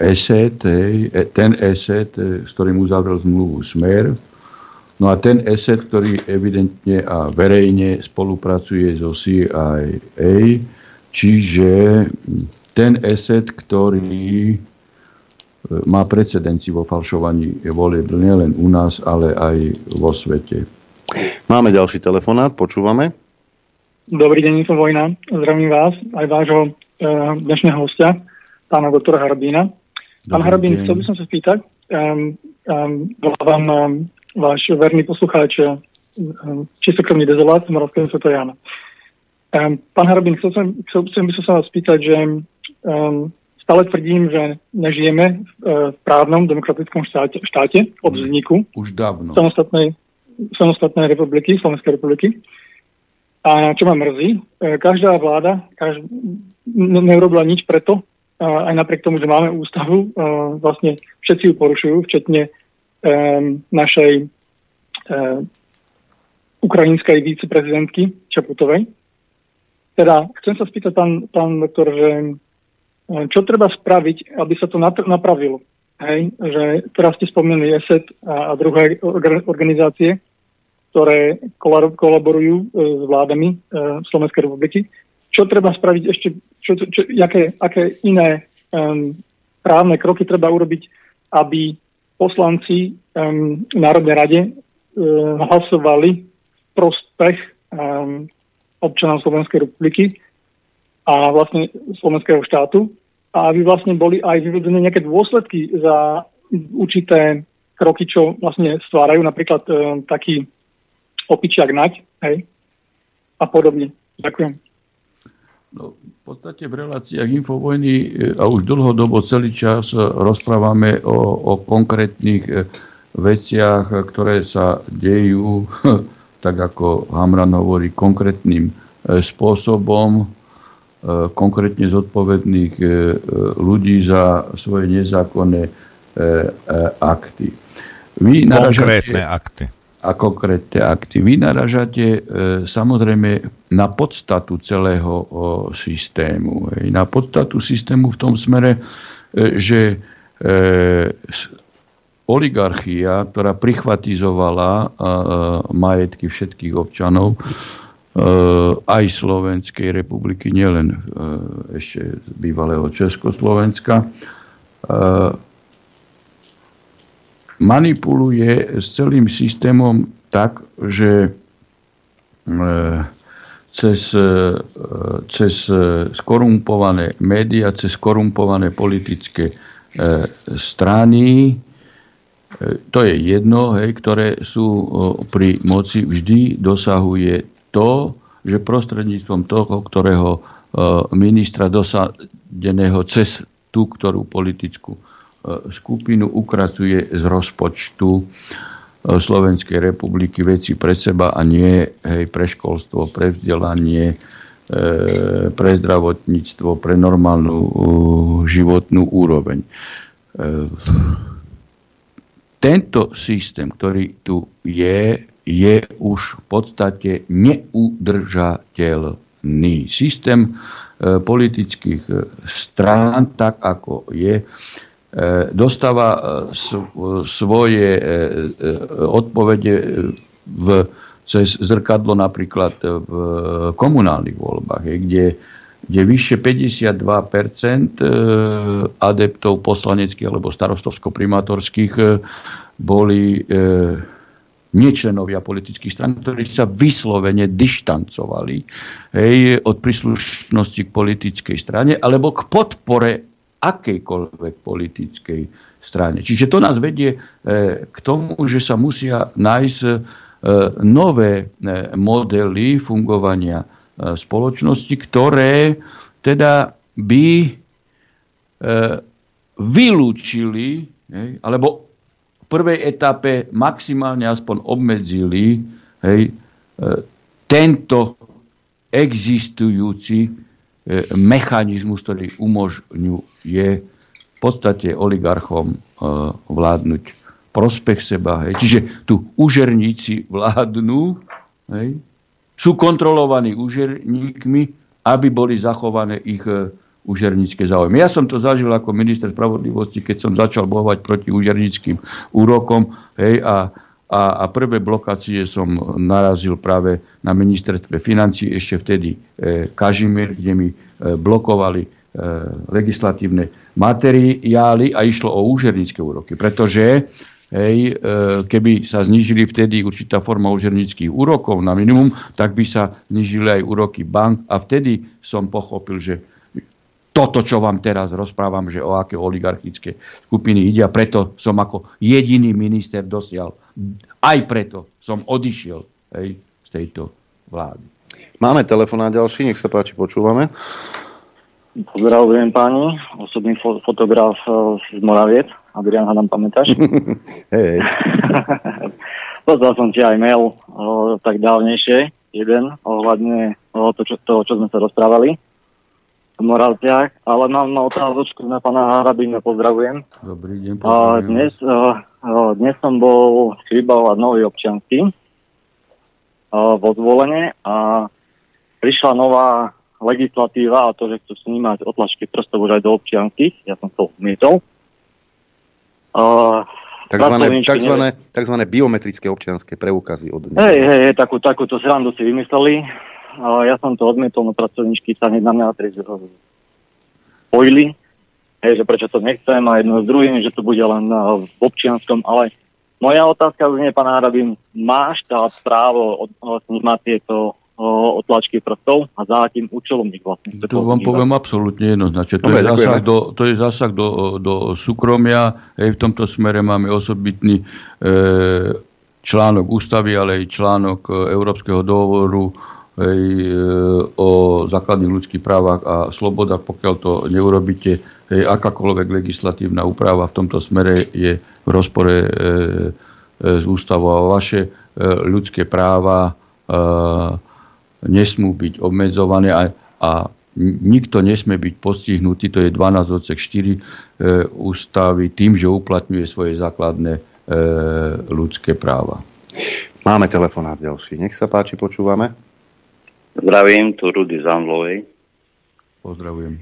ESET, ten ESET, s ktorým uzavrel zmluvu Smer, No a ten ESET, ktorý evidentne a verejne spolupracuje so CIA, čiže ten eset, ktorý e, má precedenciu vo falšovaní volieb nielen u nás, ale aj vo svete. Máme ďalší telefonát, počúvame. Dobrý deň, som Vojna. Zdravím vás, aj vášho e, dnešného hostia, pána doktora Harbína. Pán Harbín, chcel by som sa spýtať, um, um, vám um, váš verný poslucháč um, čistokrvný dezolát z Moravského Svetojana. Um, pán Harbín, chcel, som, chcel, chcel by som sa vás spýtať, že um, stále tvrdím, že nežijeme v, uh, v právnom demokratickom štáte, štáte od vzniku Už dávno. samostatnej, samostatnej republiky, Slovenskej republiky. A čo ma mrzí, e, každá vláda každ- ne- neurobila nič preto, aj napriek tomu, že máme ústavu, vlastne všetci ju porušujú, včetne um, našej ukrajinskej viceprezidentky Čaputovej. Teda chcem sa spýtať, pán, pán doktor, že čo treba spraviť, aby sa to napravilo? Hej, že teraz ste spomínali ESET a, a druhé organizácie, ktoré kolaborujú e, s vládami e, Slovenskej republiky. Čo treba spraviť ešte, čo, čo, aké, aké iné um, právne kroky treba urobiť, aby poslanci um, Národnej rade um, hlasovali prospech občanov Slovenskej republiky a vlastne slovenského štátu a aby vlastne boli aj vyvedené nejaké dôsledky za určité kroky, čo vlastne stvárajú napríklad e, taký opičiak nať, hej, a podobne. Ďakujem. No, v podstate v reláciách Infovojny e, a už dlhodobo celý čas rozprávame o, o konkrétnych e, veciach, ktoré sa dejú, tak ako Hamran hovorí, konkrétnym e, spôsobom konkrétne zodpovedných ľudí za svoje nezákonné akty. Vy konkrétne akty. A konkrétne akty. Vy naražate samozrejme na podstatu celého systému. Na podstatu systému v tom smere, že oligarchia, ktorá prichvatizovala majetky všetkých občanov, aj Slovenskej republiky, nielen ešte z bývalého Československa, manipuluje s celým systémom tak, že cez, cez skorumpované médiá, cez skorumpované politické strany, to je jedno, hej, ktoré sú pri moci, vždy dosahuje to, že prostredníctvom toho, ktorého ministra dosadeného cez tú, ktorú politickú skupinu ukracuje z rozpočtu Slovenskej republiky veci pre seba a nie hej, pre školstvo, pre vzdelanie, pre zdravotníctvo, pre normálnu životnú úroveň tento systém, ktorý tu je, je už v podstate neudržateľný. Systém e, politických e, strán, tak ako je, e, dostáva svoje odpovede v, cez zrkadlo napríklad v komunálnych voľbách, kde kde vyše 52% e, adeptov poslaneckých alebo starostovsko-primátorských e, boli e, nečlenovia politických stran, ktorí sa vyslovene dištancovali hej, od príslušnosti k politickej strane alebo k podpore akejkoľvek politickej strane. Čiže to nás vedie k tomu, že sa musia nájsť nové modely fungovania spoločnosti, ktoré teda by e, vylúčili, alebo v prvej etape maximálne aspoň obmedzili hej, e, tento existujúci mechanizmus, ktorý umožňuje v podstate oligarchom vládnuť prospech seba. Hej. Čiže tu užerníci vládnu, hej, sú kontrolovaní úžerníkmi, aby boli zachované ich e, úžernícke záujmy. Ja som to zažil ako minister spravodlivosti, keď som začal bojovať proti úžerníckým úrokom hej, a, a, a prvé blokácie som narazil práve na ministerstve financí, ešte vtedy e, Kažimír, kde mi e, blokovali e, legislatívne materiály a išlo o úžernícke úroky, pretože Hej, e, keby sa znižili vtedy určitá forma úžernických úrokov na minimum, tak by sa znižili aj úroky bank a vtedy som pochopil, že toto, čo vám teraz rozprávam, že o aké oligarchické skupiny ide a preto som ako jediný minister dosial. Aj preto som odišiel hej, z tejto vlády. Máme telefonát ďalší, nech sa páči, počúvame. Pozdravujem páni, osobný fotograf e, z Moraviec. Adrian, hádam, pamätáš? Hej. Poslal som ti aj mail o, tak dávnejšie, jeden, ohľadne o, to, čo, to, čo sme sa rozprávali v Moravciach, ale mám na otázočku na pána Harabína, pozdravujem. Dobrý deň, pozdravujem. Dnes, o, dnes som bol vybavovať nový občiansky vo zvolenie a prišla nová legislatíva a to, že chcú snímať otlačky prstov už aj do občianských, ja som to odmietol. Takzvané, takzvané, takzvané biometrické občianské preukazy od Hej, hej, hej, takú, takúto srandu si vymysleli. Ja som to odmietol, no pracovníčky sa hneď na mňa spojili, hej, že prečo to nechcem a jedno s druhým, že to bude len v občianskom, ale moja otázka znie, pán Harabin, máš štát právo od, od, snímať tieto otlačky prstov a za akým účelom ich vlastne To vám poviem absolútne jednoznačne. To, je zásah, do, to je zásah do, do súkromia. Hej, v tomto smere máme osobitný e, článok ústavy, ale aj článok e, Európskeho dohovoru hej, e, o základných ľudských právach a slobodách. Pokiaľ to neurobíte, hej, akákoľvek legislatívna úprava v tomto smere je v rozpore e, e, s ústavou a vaše e, ľudské práva e, nesmú byť obmedzované a, a nikto nesmie byť postihnutý, to je 12 odsek 4 e, ústavy, tým, že uplatňuje svoje základné e, ľudské práva. Máme telefonát ďalší. Nech sa páči, počúvame. Zdravím, tu Rudy Zamlovej. Pozdravujem.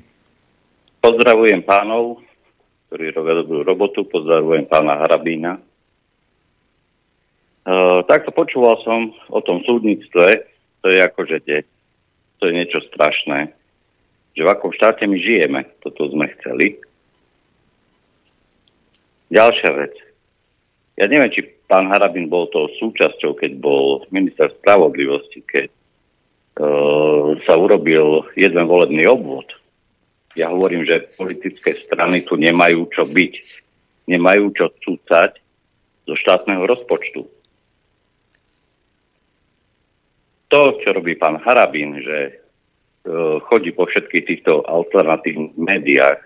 Pozdravujem pánov, ktorí robia dobrú robotu. Pozdravujem pána Harabína. Uh, takto počúval som o tom súdnictve, to je akože tie, to je niečo strašné, že v akom štáte my žijeme, toto sme chceli. Ďalšia vec. Ja neviem, či pán Harabin bol to súčasťou, keď bol minister spravodlivosti, keď uh, sa urobil jeden volebný obvod. Ja hovorím, že politické strany tu nemajú čo byť. Nemajú čo cúcať zo štátneho rozpočtu. To, čo robí pán Harabín, že e, chodí po všetkých týchto alternatívnych médiách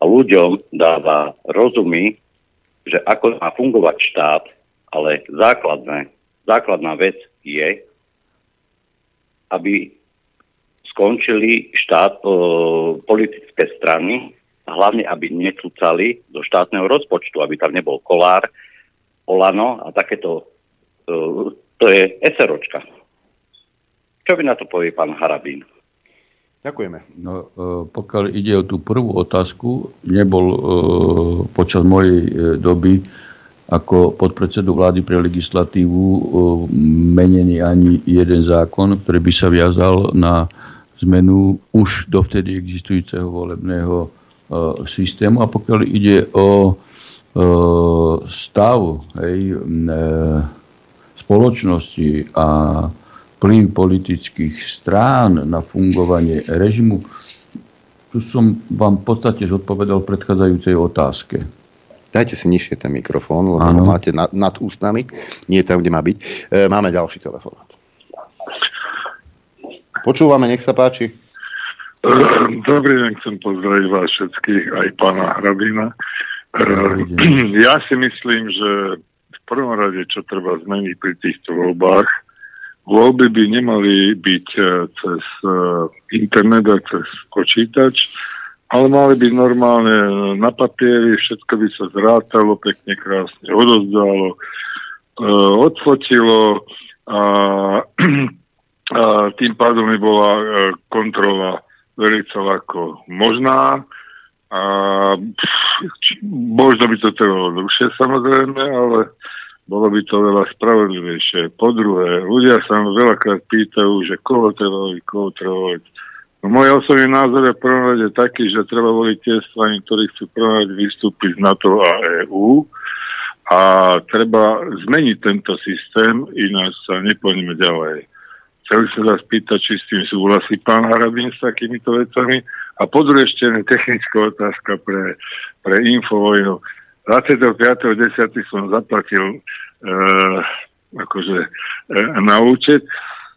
a ľuďom dáva rozumy, že ako má fungovať štát, ale základné, základná vec je, aby skončili štát, e, politické strany a hlavne, aby necúcali do štátneho rozpočtu, aby tam nebol kolár, Olano a takéto, e, to je SROčka. Čo by na to povie pán Harabín? Ďakujeme. No, e, pokiaľ ide o tú prvú otázku, nebol e, počas mojej e, doby ako podpredsedu vlády pre legislatívu menený ani jeden zákon, ktorý by sa viazal na zmenu už dovtedy existujúceho volebného systému. A pokiaľ ide o stav hej, spoločnosti a vplyv politických strán na fungovanie režimu, tu som vám v podstate zodpovedal v predchádzajúcej otázke. Dajte si nižšie ten mikrofón, lebo ano. máte nad, nad ústnami, nie tam, kde má byť. E, máme ďalší telefonát. Počúvame, nech sa páči. Dobrý deň, chcem pozdraviť vás všetkých, aj pána Hrabina. E, ja si myslím, že v prvom rade, čo treba zmeniť pri týchto voľbách, Voľby by nemali byť e, cez e, internet a cez počítač, ale mali byť normálne na papieri, všetko by sa zrátalo, pekne krásne odozdalo, e, odfotilo a, a tým pádom by bola kontrola veľmi ako možná. A pff, možno by to trvalo dlhšie samozrejme, ale bolo by to veľa spravodlivejšie. Po druhé, ľudia sa veľakrát pýtajú, že koho treba voliť, koho treba voliť. No, môj osobný názor je prvom rade taký, že treba voliť tie strany, ktorí chcú prvom rade vystúpiť z NATO a EÚ a treba zmeniť tento systém, ináč sa nepohneme ďalej. Chceli sa vás pýtať, či s tým súhlasí pán Harabín s takýmito vecami. A po druhé ešte technická otázka pre, pre Infovojnu. 25.10. som zaplatil e, akože e, na účet,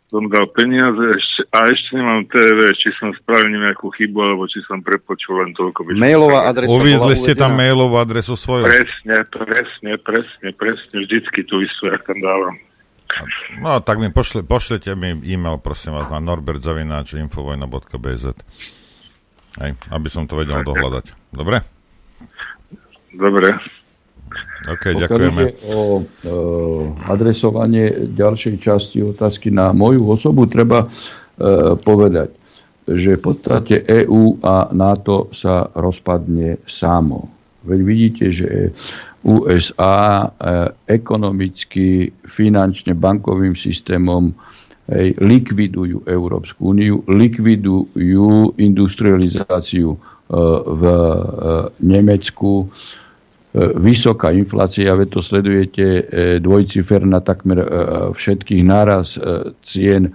som dal peniaze ešte, a ešte nemám TV, či som spravil nejakú chybu, alebo či som prepočul len toľko. By Mailová adresa Uviedli ste tam mailovú adresu svoju? Presne, presne, presne, presne, vždycky tu istú, jak tam dávam. No, tak mi pošle, pošlete mi e-mail, prosím vás, na norbertzavináč.infovojna.bz Hej, aby som to vedel dohľadať. Dobre? Dobre. OK, ďakujeme. o e, adresovanie ďalšej časti otázky na moju osobu, treba e, povedať, že v podstate EÚ a NATO sa rozpadne samo. Veď vidíte, že USA e, ekonomicky, finančne, bankovým systémom hej, likvidujú Európsku úniu, likvidujú industrializáciu e, v e, Nemecku, E, vysoká inflácia, veď to sledujete e, dvojcifer na takmer e, všetkých náraz cien,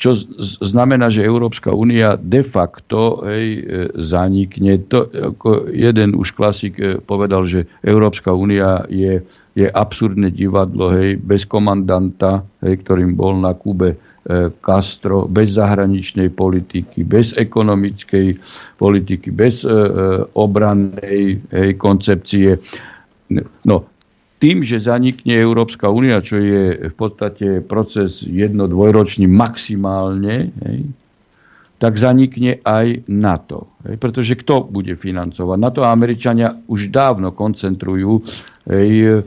čo znamená, že Európska únia de facto hej, zanikne. To, ako jeden už klasik povedal, že Európska únia je, je absurdné divadlo hej, bez komandanta, hej, ktorým bol na Kube Castro, bez zahraničnej politiky, bez ekonomickej politiky, bez obrannej hej, koncepcie. No, tým, že zanikne Európska únia, čo je v podstate proces jedno-dvojročný maximálne, hej, tak zanikne aj NATO. Hej, pretože kto bude financovať? NATO a Američania už dávno koncentrujú hej,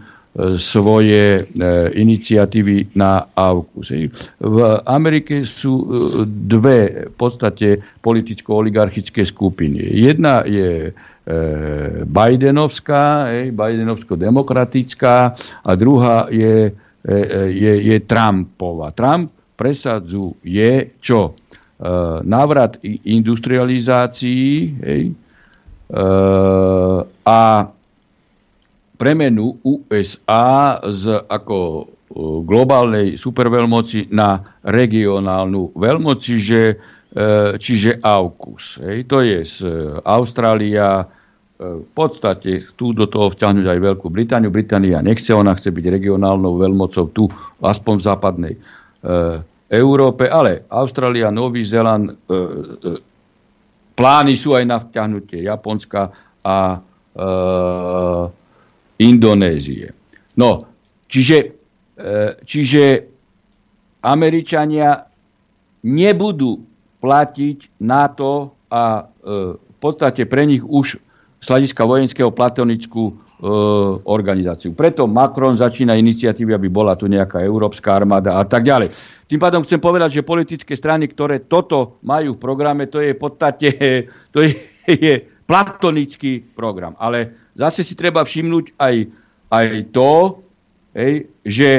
svoje e, iniciatívy na AUKUS. V Amerike sú e, dve v podstate politicko-oligarchické skupiny. Jedna je Bidenovská, hej, Bidenovsko-demokratická a druhá je, e, je, je Trumpova. Trump presadzuje čo? E, návrat industrializácií hej, e, a premenu USA z ako e, globálnej superveľmoci na regionálnu veľmoc, čiže, čiže AUKUS. Hej. To je z Austrália, v podstate chcú do toho vťahnuť aj Veľkú Britániu. Británia nechce, ona chce byť regionálnou veľmocou tu, aspoň v západnej Európe, ale Austrália, Nový Zeland, e, e, plány sú aj na vťahnutie Japonska a e, Indonézie. No, čiže, e, čiže Američania nebudú platiť na to a e, v podstate pre nich už z hľadiska vojenského platonickú e, organizáciu. Preto Macron začína iniciatívy, aby bola tu nejaká európska armáda a tak ďalej. Tým pádom chcem povedať, že politické strany, ktoré toto majú v programe, to je v podstate to je, je platonický program. Ale zase si treba všimnúť aj, aj to, hej, že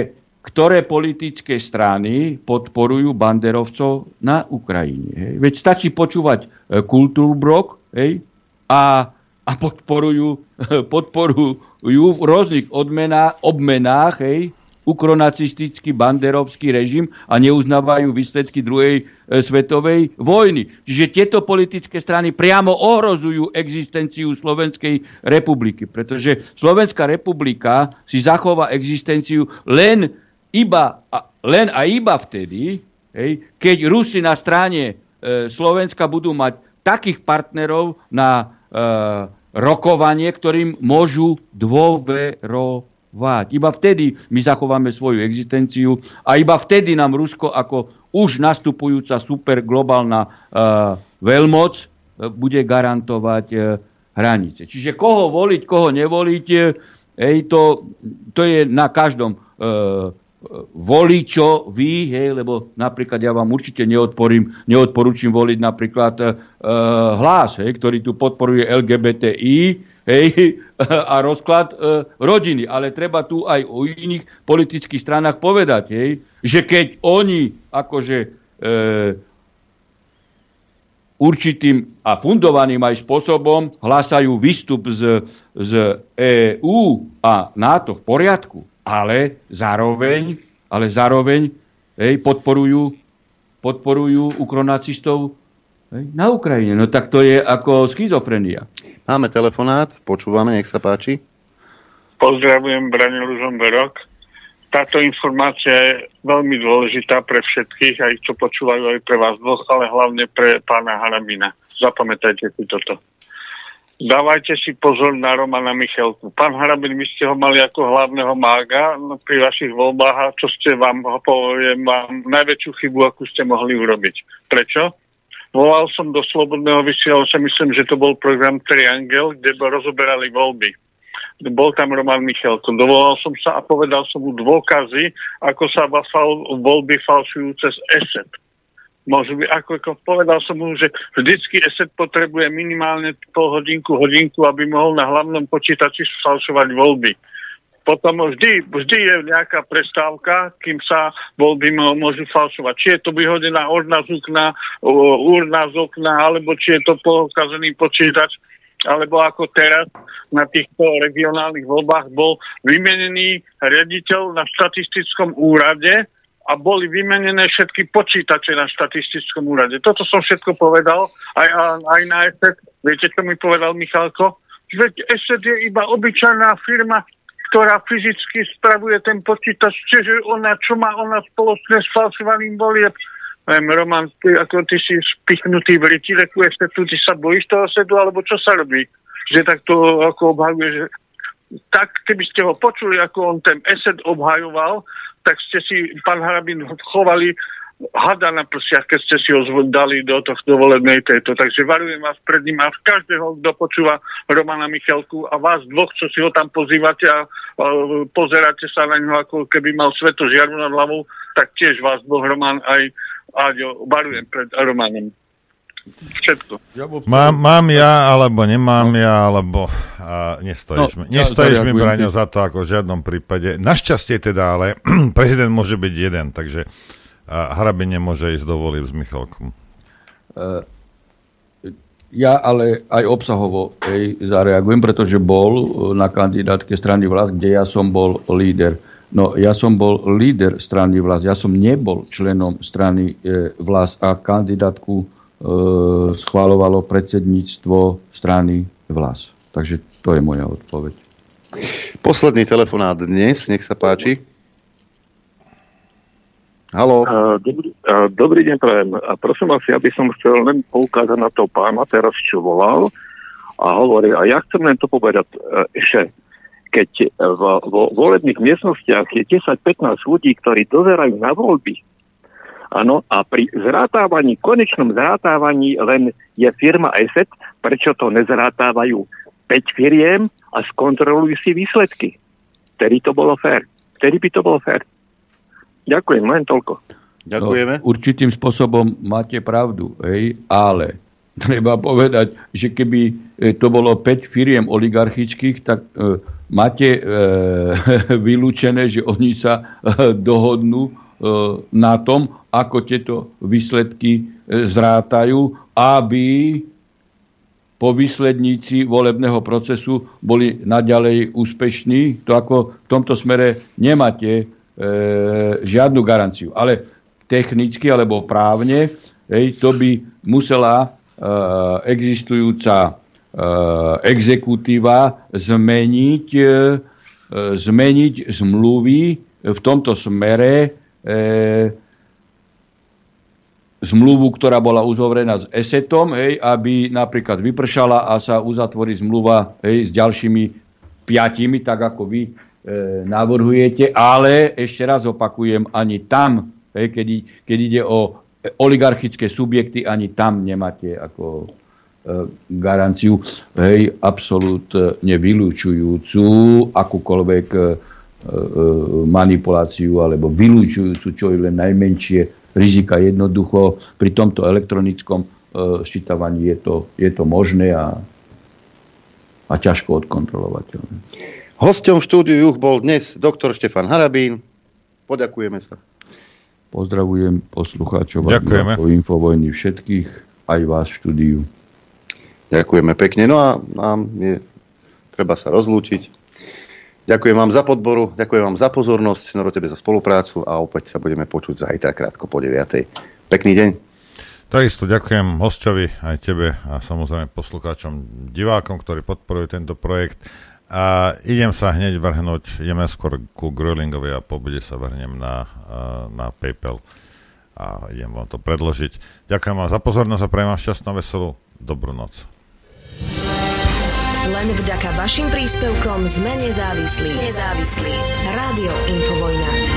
ktoré politické strany podporujú banderovcov na Ukrajine. Hej. Veď stačí počúvať e, kultúrbrok hej, a, a podporujú, podporujú v rôznych odmenách, obmenách hej, ukronacistický banderovský režim a neuznávajú výsledky druhej e, svetovej vojny. Čiže tieto politické strany priamo ohrozujú existenciu Slovenskej republiky, pretože Slovenská republika si zachová existenciu len, iba, len a iba vtedy, hej, keď Rusi na strane e, Slovenska budú mať takých partnerov na e, rokovanie, ktorým môžu dôverovať váť. Iba vtedy my zachováme svoju existenciu a iba vtedy nám Rusko ako už nastupujúca super globálna uh, veľmoc uh, bude garantovať uh, hranice. Čiže koho voliť, koho nevoliť, hej, to, to je na každom uh, voličovi, hej, lebo napríklad ja vám určite neodporím, neodporúčim voliť napríklad uh, hlas, hej, ktorý tu podporuje LGBTI, hej, a rozklad e, rodiny. Ale treba tu aj o iných politických stranách povedať, hej, že keď oni akože e, určitým a fundovaným aj spôsobom hlasajú výstup z, z EÚ a NATO v poriadku, ale zároveň, ale zároveň hej, podporujú, podporujú ukronacistov na Ukrajine. No tak to je ako schizofrenia. Máme telefonát, počúvame, nech sa páči. Pozdravujem Braniel Žomberok. Táto informácia je veľmi dôležitá pre všetkých, aj čo počúvajú aj pre vás dvoch, ale hlavne pre pána Harabina. Zapamätajte si toto. Dávajte si pozor na Romana Michelku. Pán Harabin, vy ste ho mali ako hlavného mága no, pri vašich voľbách a čo ste vám, ho poviem, vám najväčšiu chybu, akú ste mohli urobiť. Prečo? Volal som do Slobodného vysielača, myslím, že to bol program Triangel, kde rozoberali voľby. Bol tam Roman Michalko. Dovolal som sa a povedal som mu dôkazy, ako sa voľby falšujú cez ESET. Môžu by, ako, ako povedal som mu, že vždycky ESET potrebuje minimálne pol hodinku, hodinku, aby mohol na hlavnom počítači falšovať voľby potom vždy, vždy je nejaká prestávka, kým sa voľby môžu falšovať. Či je to vyhodená urna z okna, urna z okna, alebo či je to pokazený počítač, alebo ako teraz na týchto regionálnych voľbách bol vymenený riaditeľ na štatistickom úrade a boli vymenené všetky počítače na štatistickom úrade. Toto som všetko povedal aj, aj na ESET. Viete, čo mi povedal Michalko? Veď ESET je iba obyčajná firma, ktorá fyzicky spravuje ten počítač, čiže ona, čo má ona spoločné s falšovaným volieb. Viem, Roman, ty, ako ty si spichnutý v rytileku ešte tu, ty sa bojíš toho sedu, alebo čo sa robí? Že takto ako obhajuje, že tak keby ste ho počuli, ako on ten esed obhajoval, tak ste si, pán Harabin, chovali hada na prsiach, keď ste si ho dali do tohto volebnej tejto. Takže varujem vás pred ním a každého, kto počúva Romana Michalku a vás dvoch, čo si ho tam pozývate a, a pozeráte sa na ňo, ako keby mal sveto žiaru nad hlavou, tak tiež vás dvoch Roman aj Aďo, varujem pred Romanom. Všetko. Mám, mám ja, alebo nemám no. ja, alebo a nestojíš, no, mi, nestojíš ja mi, Braňo, za to ako v žiadnom prípade. Našťastie teda, ale prezident môže byť jeden, takže a Harabin nemôže ísť do volieb s Michalkom. Uh, ja ale aj obsahovo ej, zareagujem, pretože bol e, na kandidátke strany vlast, kde ja som bol líder. No, ja som bol líder strany vlast, ja som nebol členom strany e, vlast a kandidátku e, schválovalo predsedníctvo strany vlast. Takže to je moja odpoveď. Posledný telefonát dnes, nech sa páči. Halo. Dobrý, dobrý deň, prajem. Prosím vás, ja by som chcel len poukázať na to pána teraz, čo volal a hovorí, a ja chcem len to povedať, že keď v, vo volebných miestnostiach je 10-15 ľudí, ktorí dozerajú na voľby, Áno, a pri zrátávaní, konečnom zrátávaní len je firma ESET, prečo to nezrátávajú 5 firiem a skontrolujú si výsledky. Vtedy to bolo fér. Vtedy by to bolo fér. Ďakujem, len toľko. Ďakujeme. No, určitým spôsobom máte pravdu, hej, ale treba povedať, že keby e, to bolo 5 firiem oligarchických, tak e, máte e, vylúčené, že oni sa e, dohodnú e, na tom, ako tieto výsledky e, zrátajú, aby po výsledníci volebného procesu boli naďalej úspešní. To ako v tomto smere nemáte žiadnu garanciu. Ale technicky alebo právne hej, to by musela e, existujúca e, exekutíva zmeniť, e, zmeniť zmluvy v tomto smere e, zmluvu, ktorá bola uzavrená s ESETom, hej, aby napríklad vypršala a sa uzatvorí zmluva hej, s ďalšími piatimi, tak ako vy E, navrhujete, ale ešte raz opakujem, ani tam, keď, keď ide o oligarchické subjekty, ani tam nemáte ako e, garanciu, hej, absolútne vylúčujúcu akúkoľvek e, e, manipuláciu alebo vylúčujúcu čo je len najmenšie rizika. Jednoducho pri tomto elektronickom e, ščítavaní je to, je to možné a, a ťažko odkontrolovateľné. Hosťom štúdiu Juch bol dnes doktor Štefan Harabín. Poďakujeme sa. Pozdravujem poslucháčov Ďakujeme. o Infovojny všetkých, aj vás v štúdiu. Ďakujeme pekne. No a nám je treba sa rozlúčiť. Ďakujem vám za podporu, ďakujem vám za pozornosť, Noro tebe za spoluprácu a opäť sa budeme počuť zajtra krátko po 9. Pekný deň. Takisto ďakujem hostovi, aj tebe a samozrejme poslucháčom, divákom, ktorí podporujú tento projekt. A idem sa hneď vrhnúť, ideme skôr ku Grölingovi a po bude sa vrhnem na, na PayPal a idem vám to predložiť. Ďakujem vám za pozornosť a prajem vám šťastnú, veselú, dobrú noc. Len vďaka vašim príspevkom sme nezávislí. Nezávislí. Rádio Infovojna.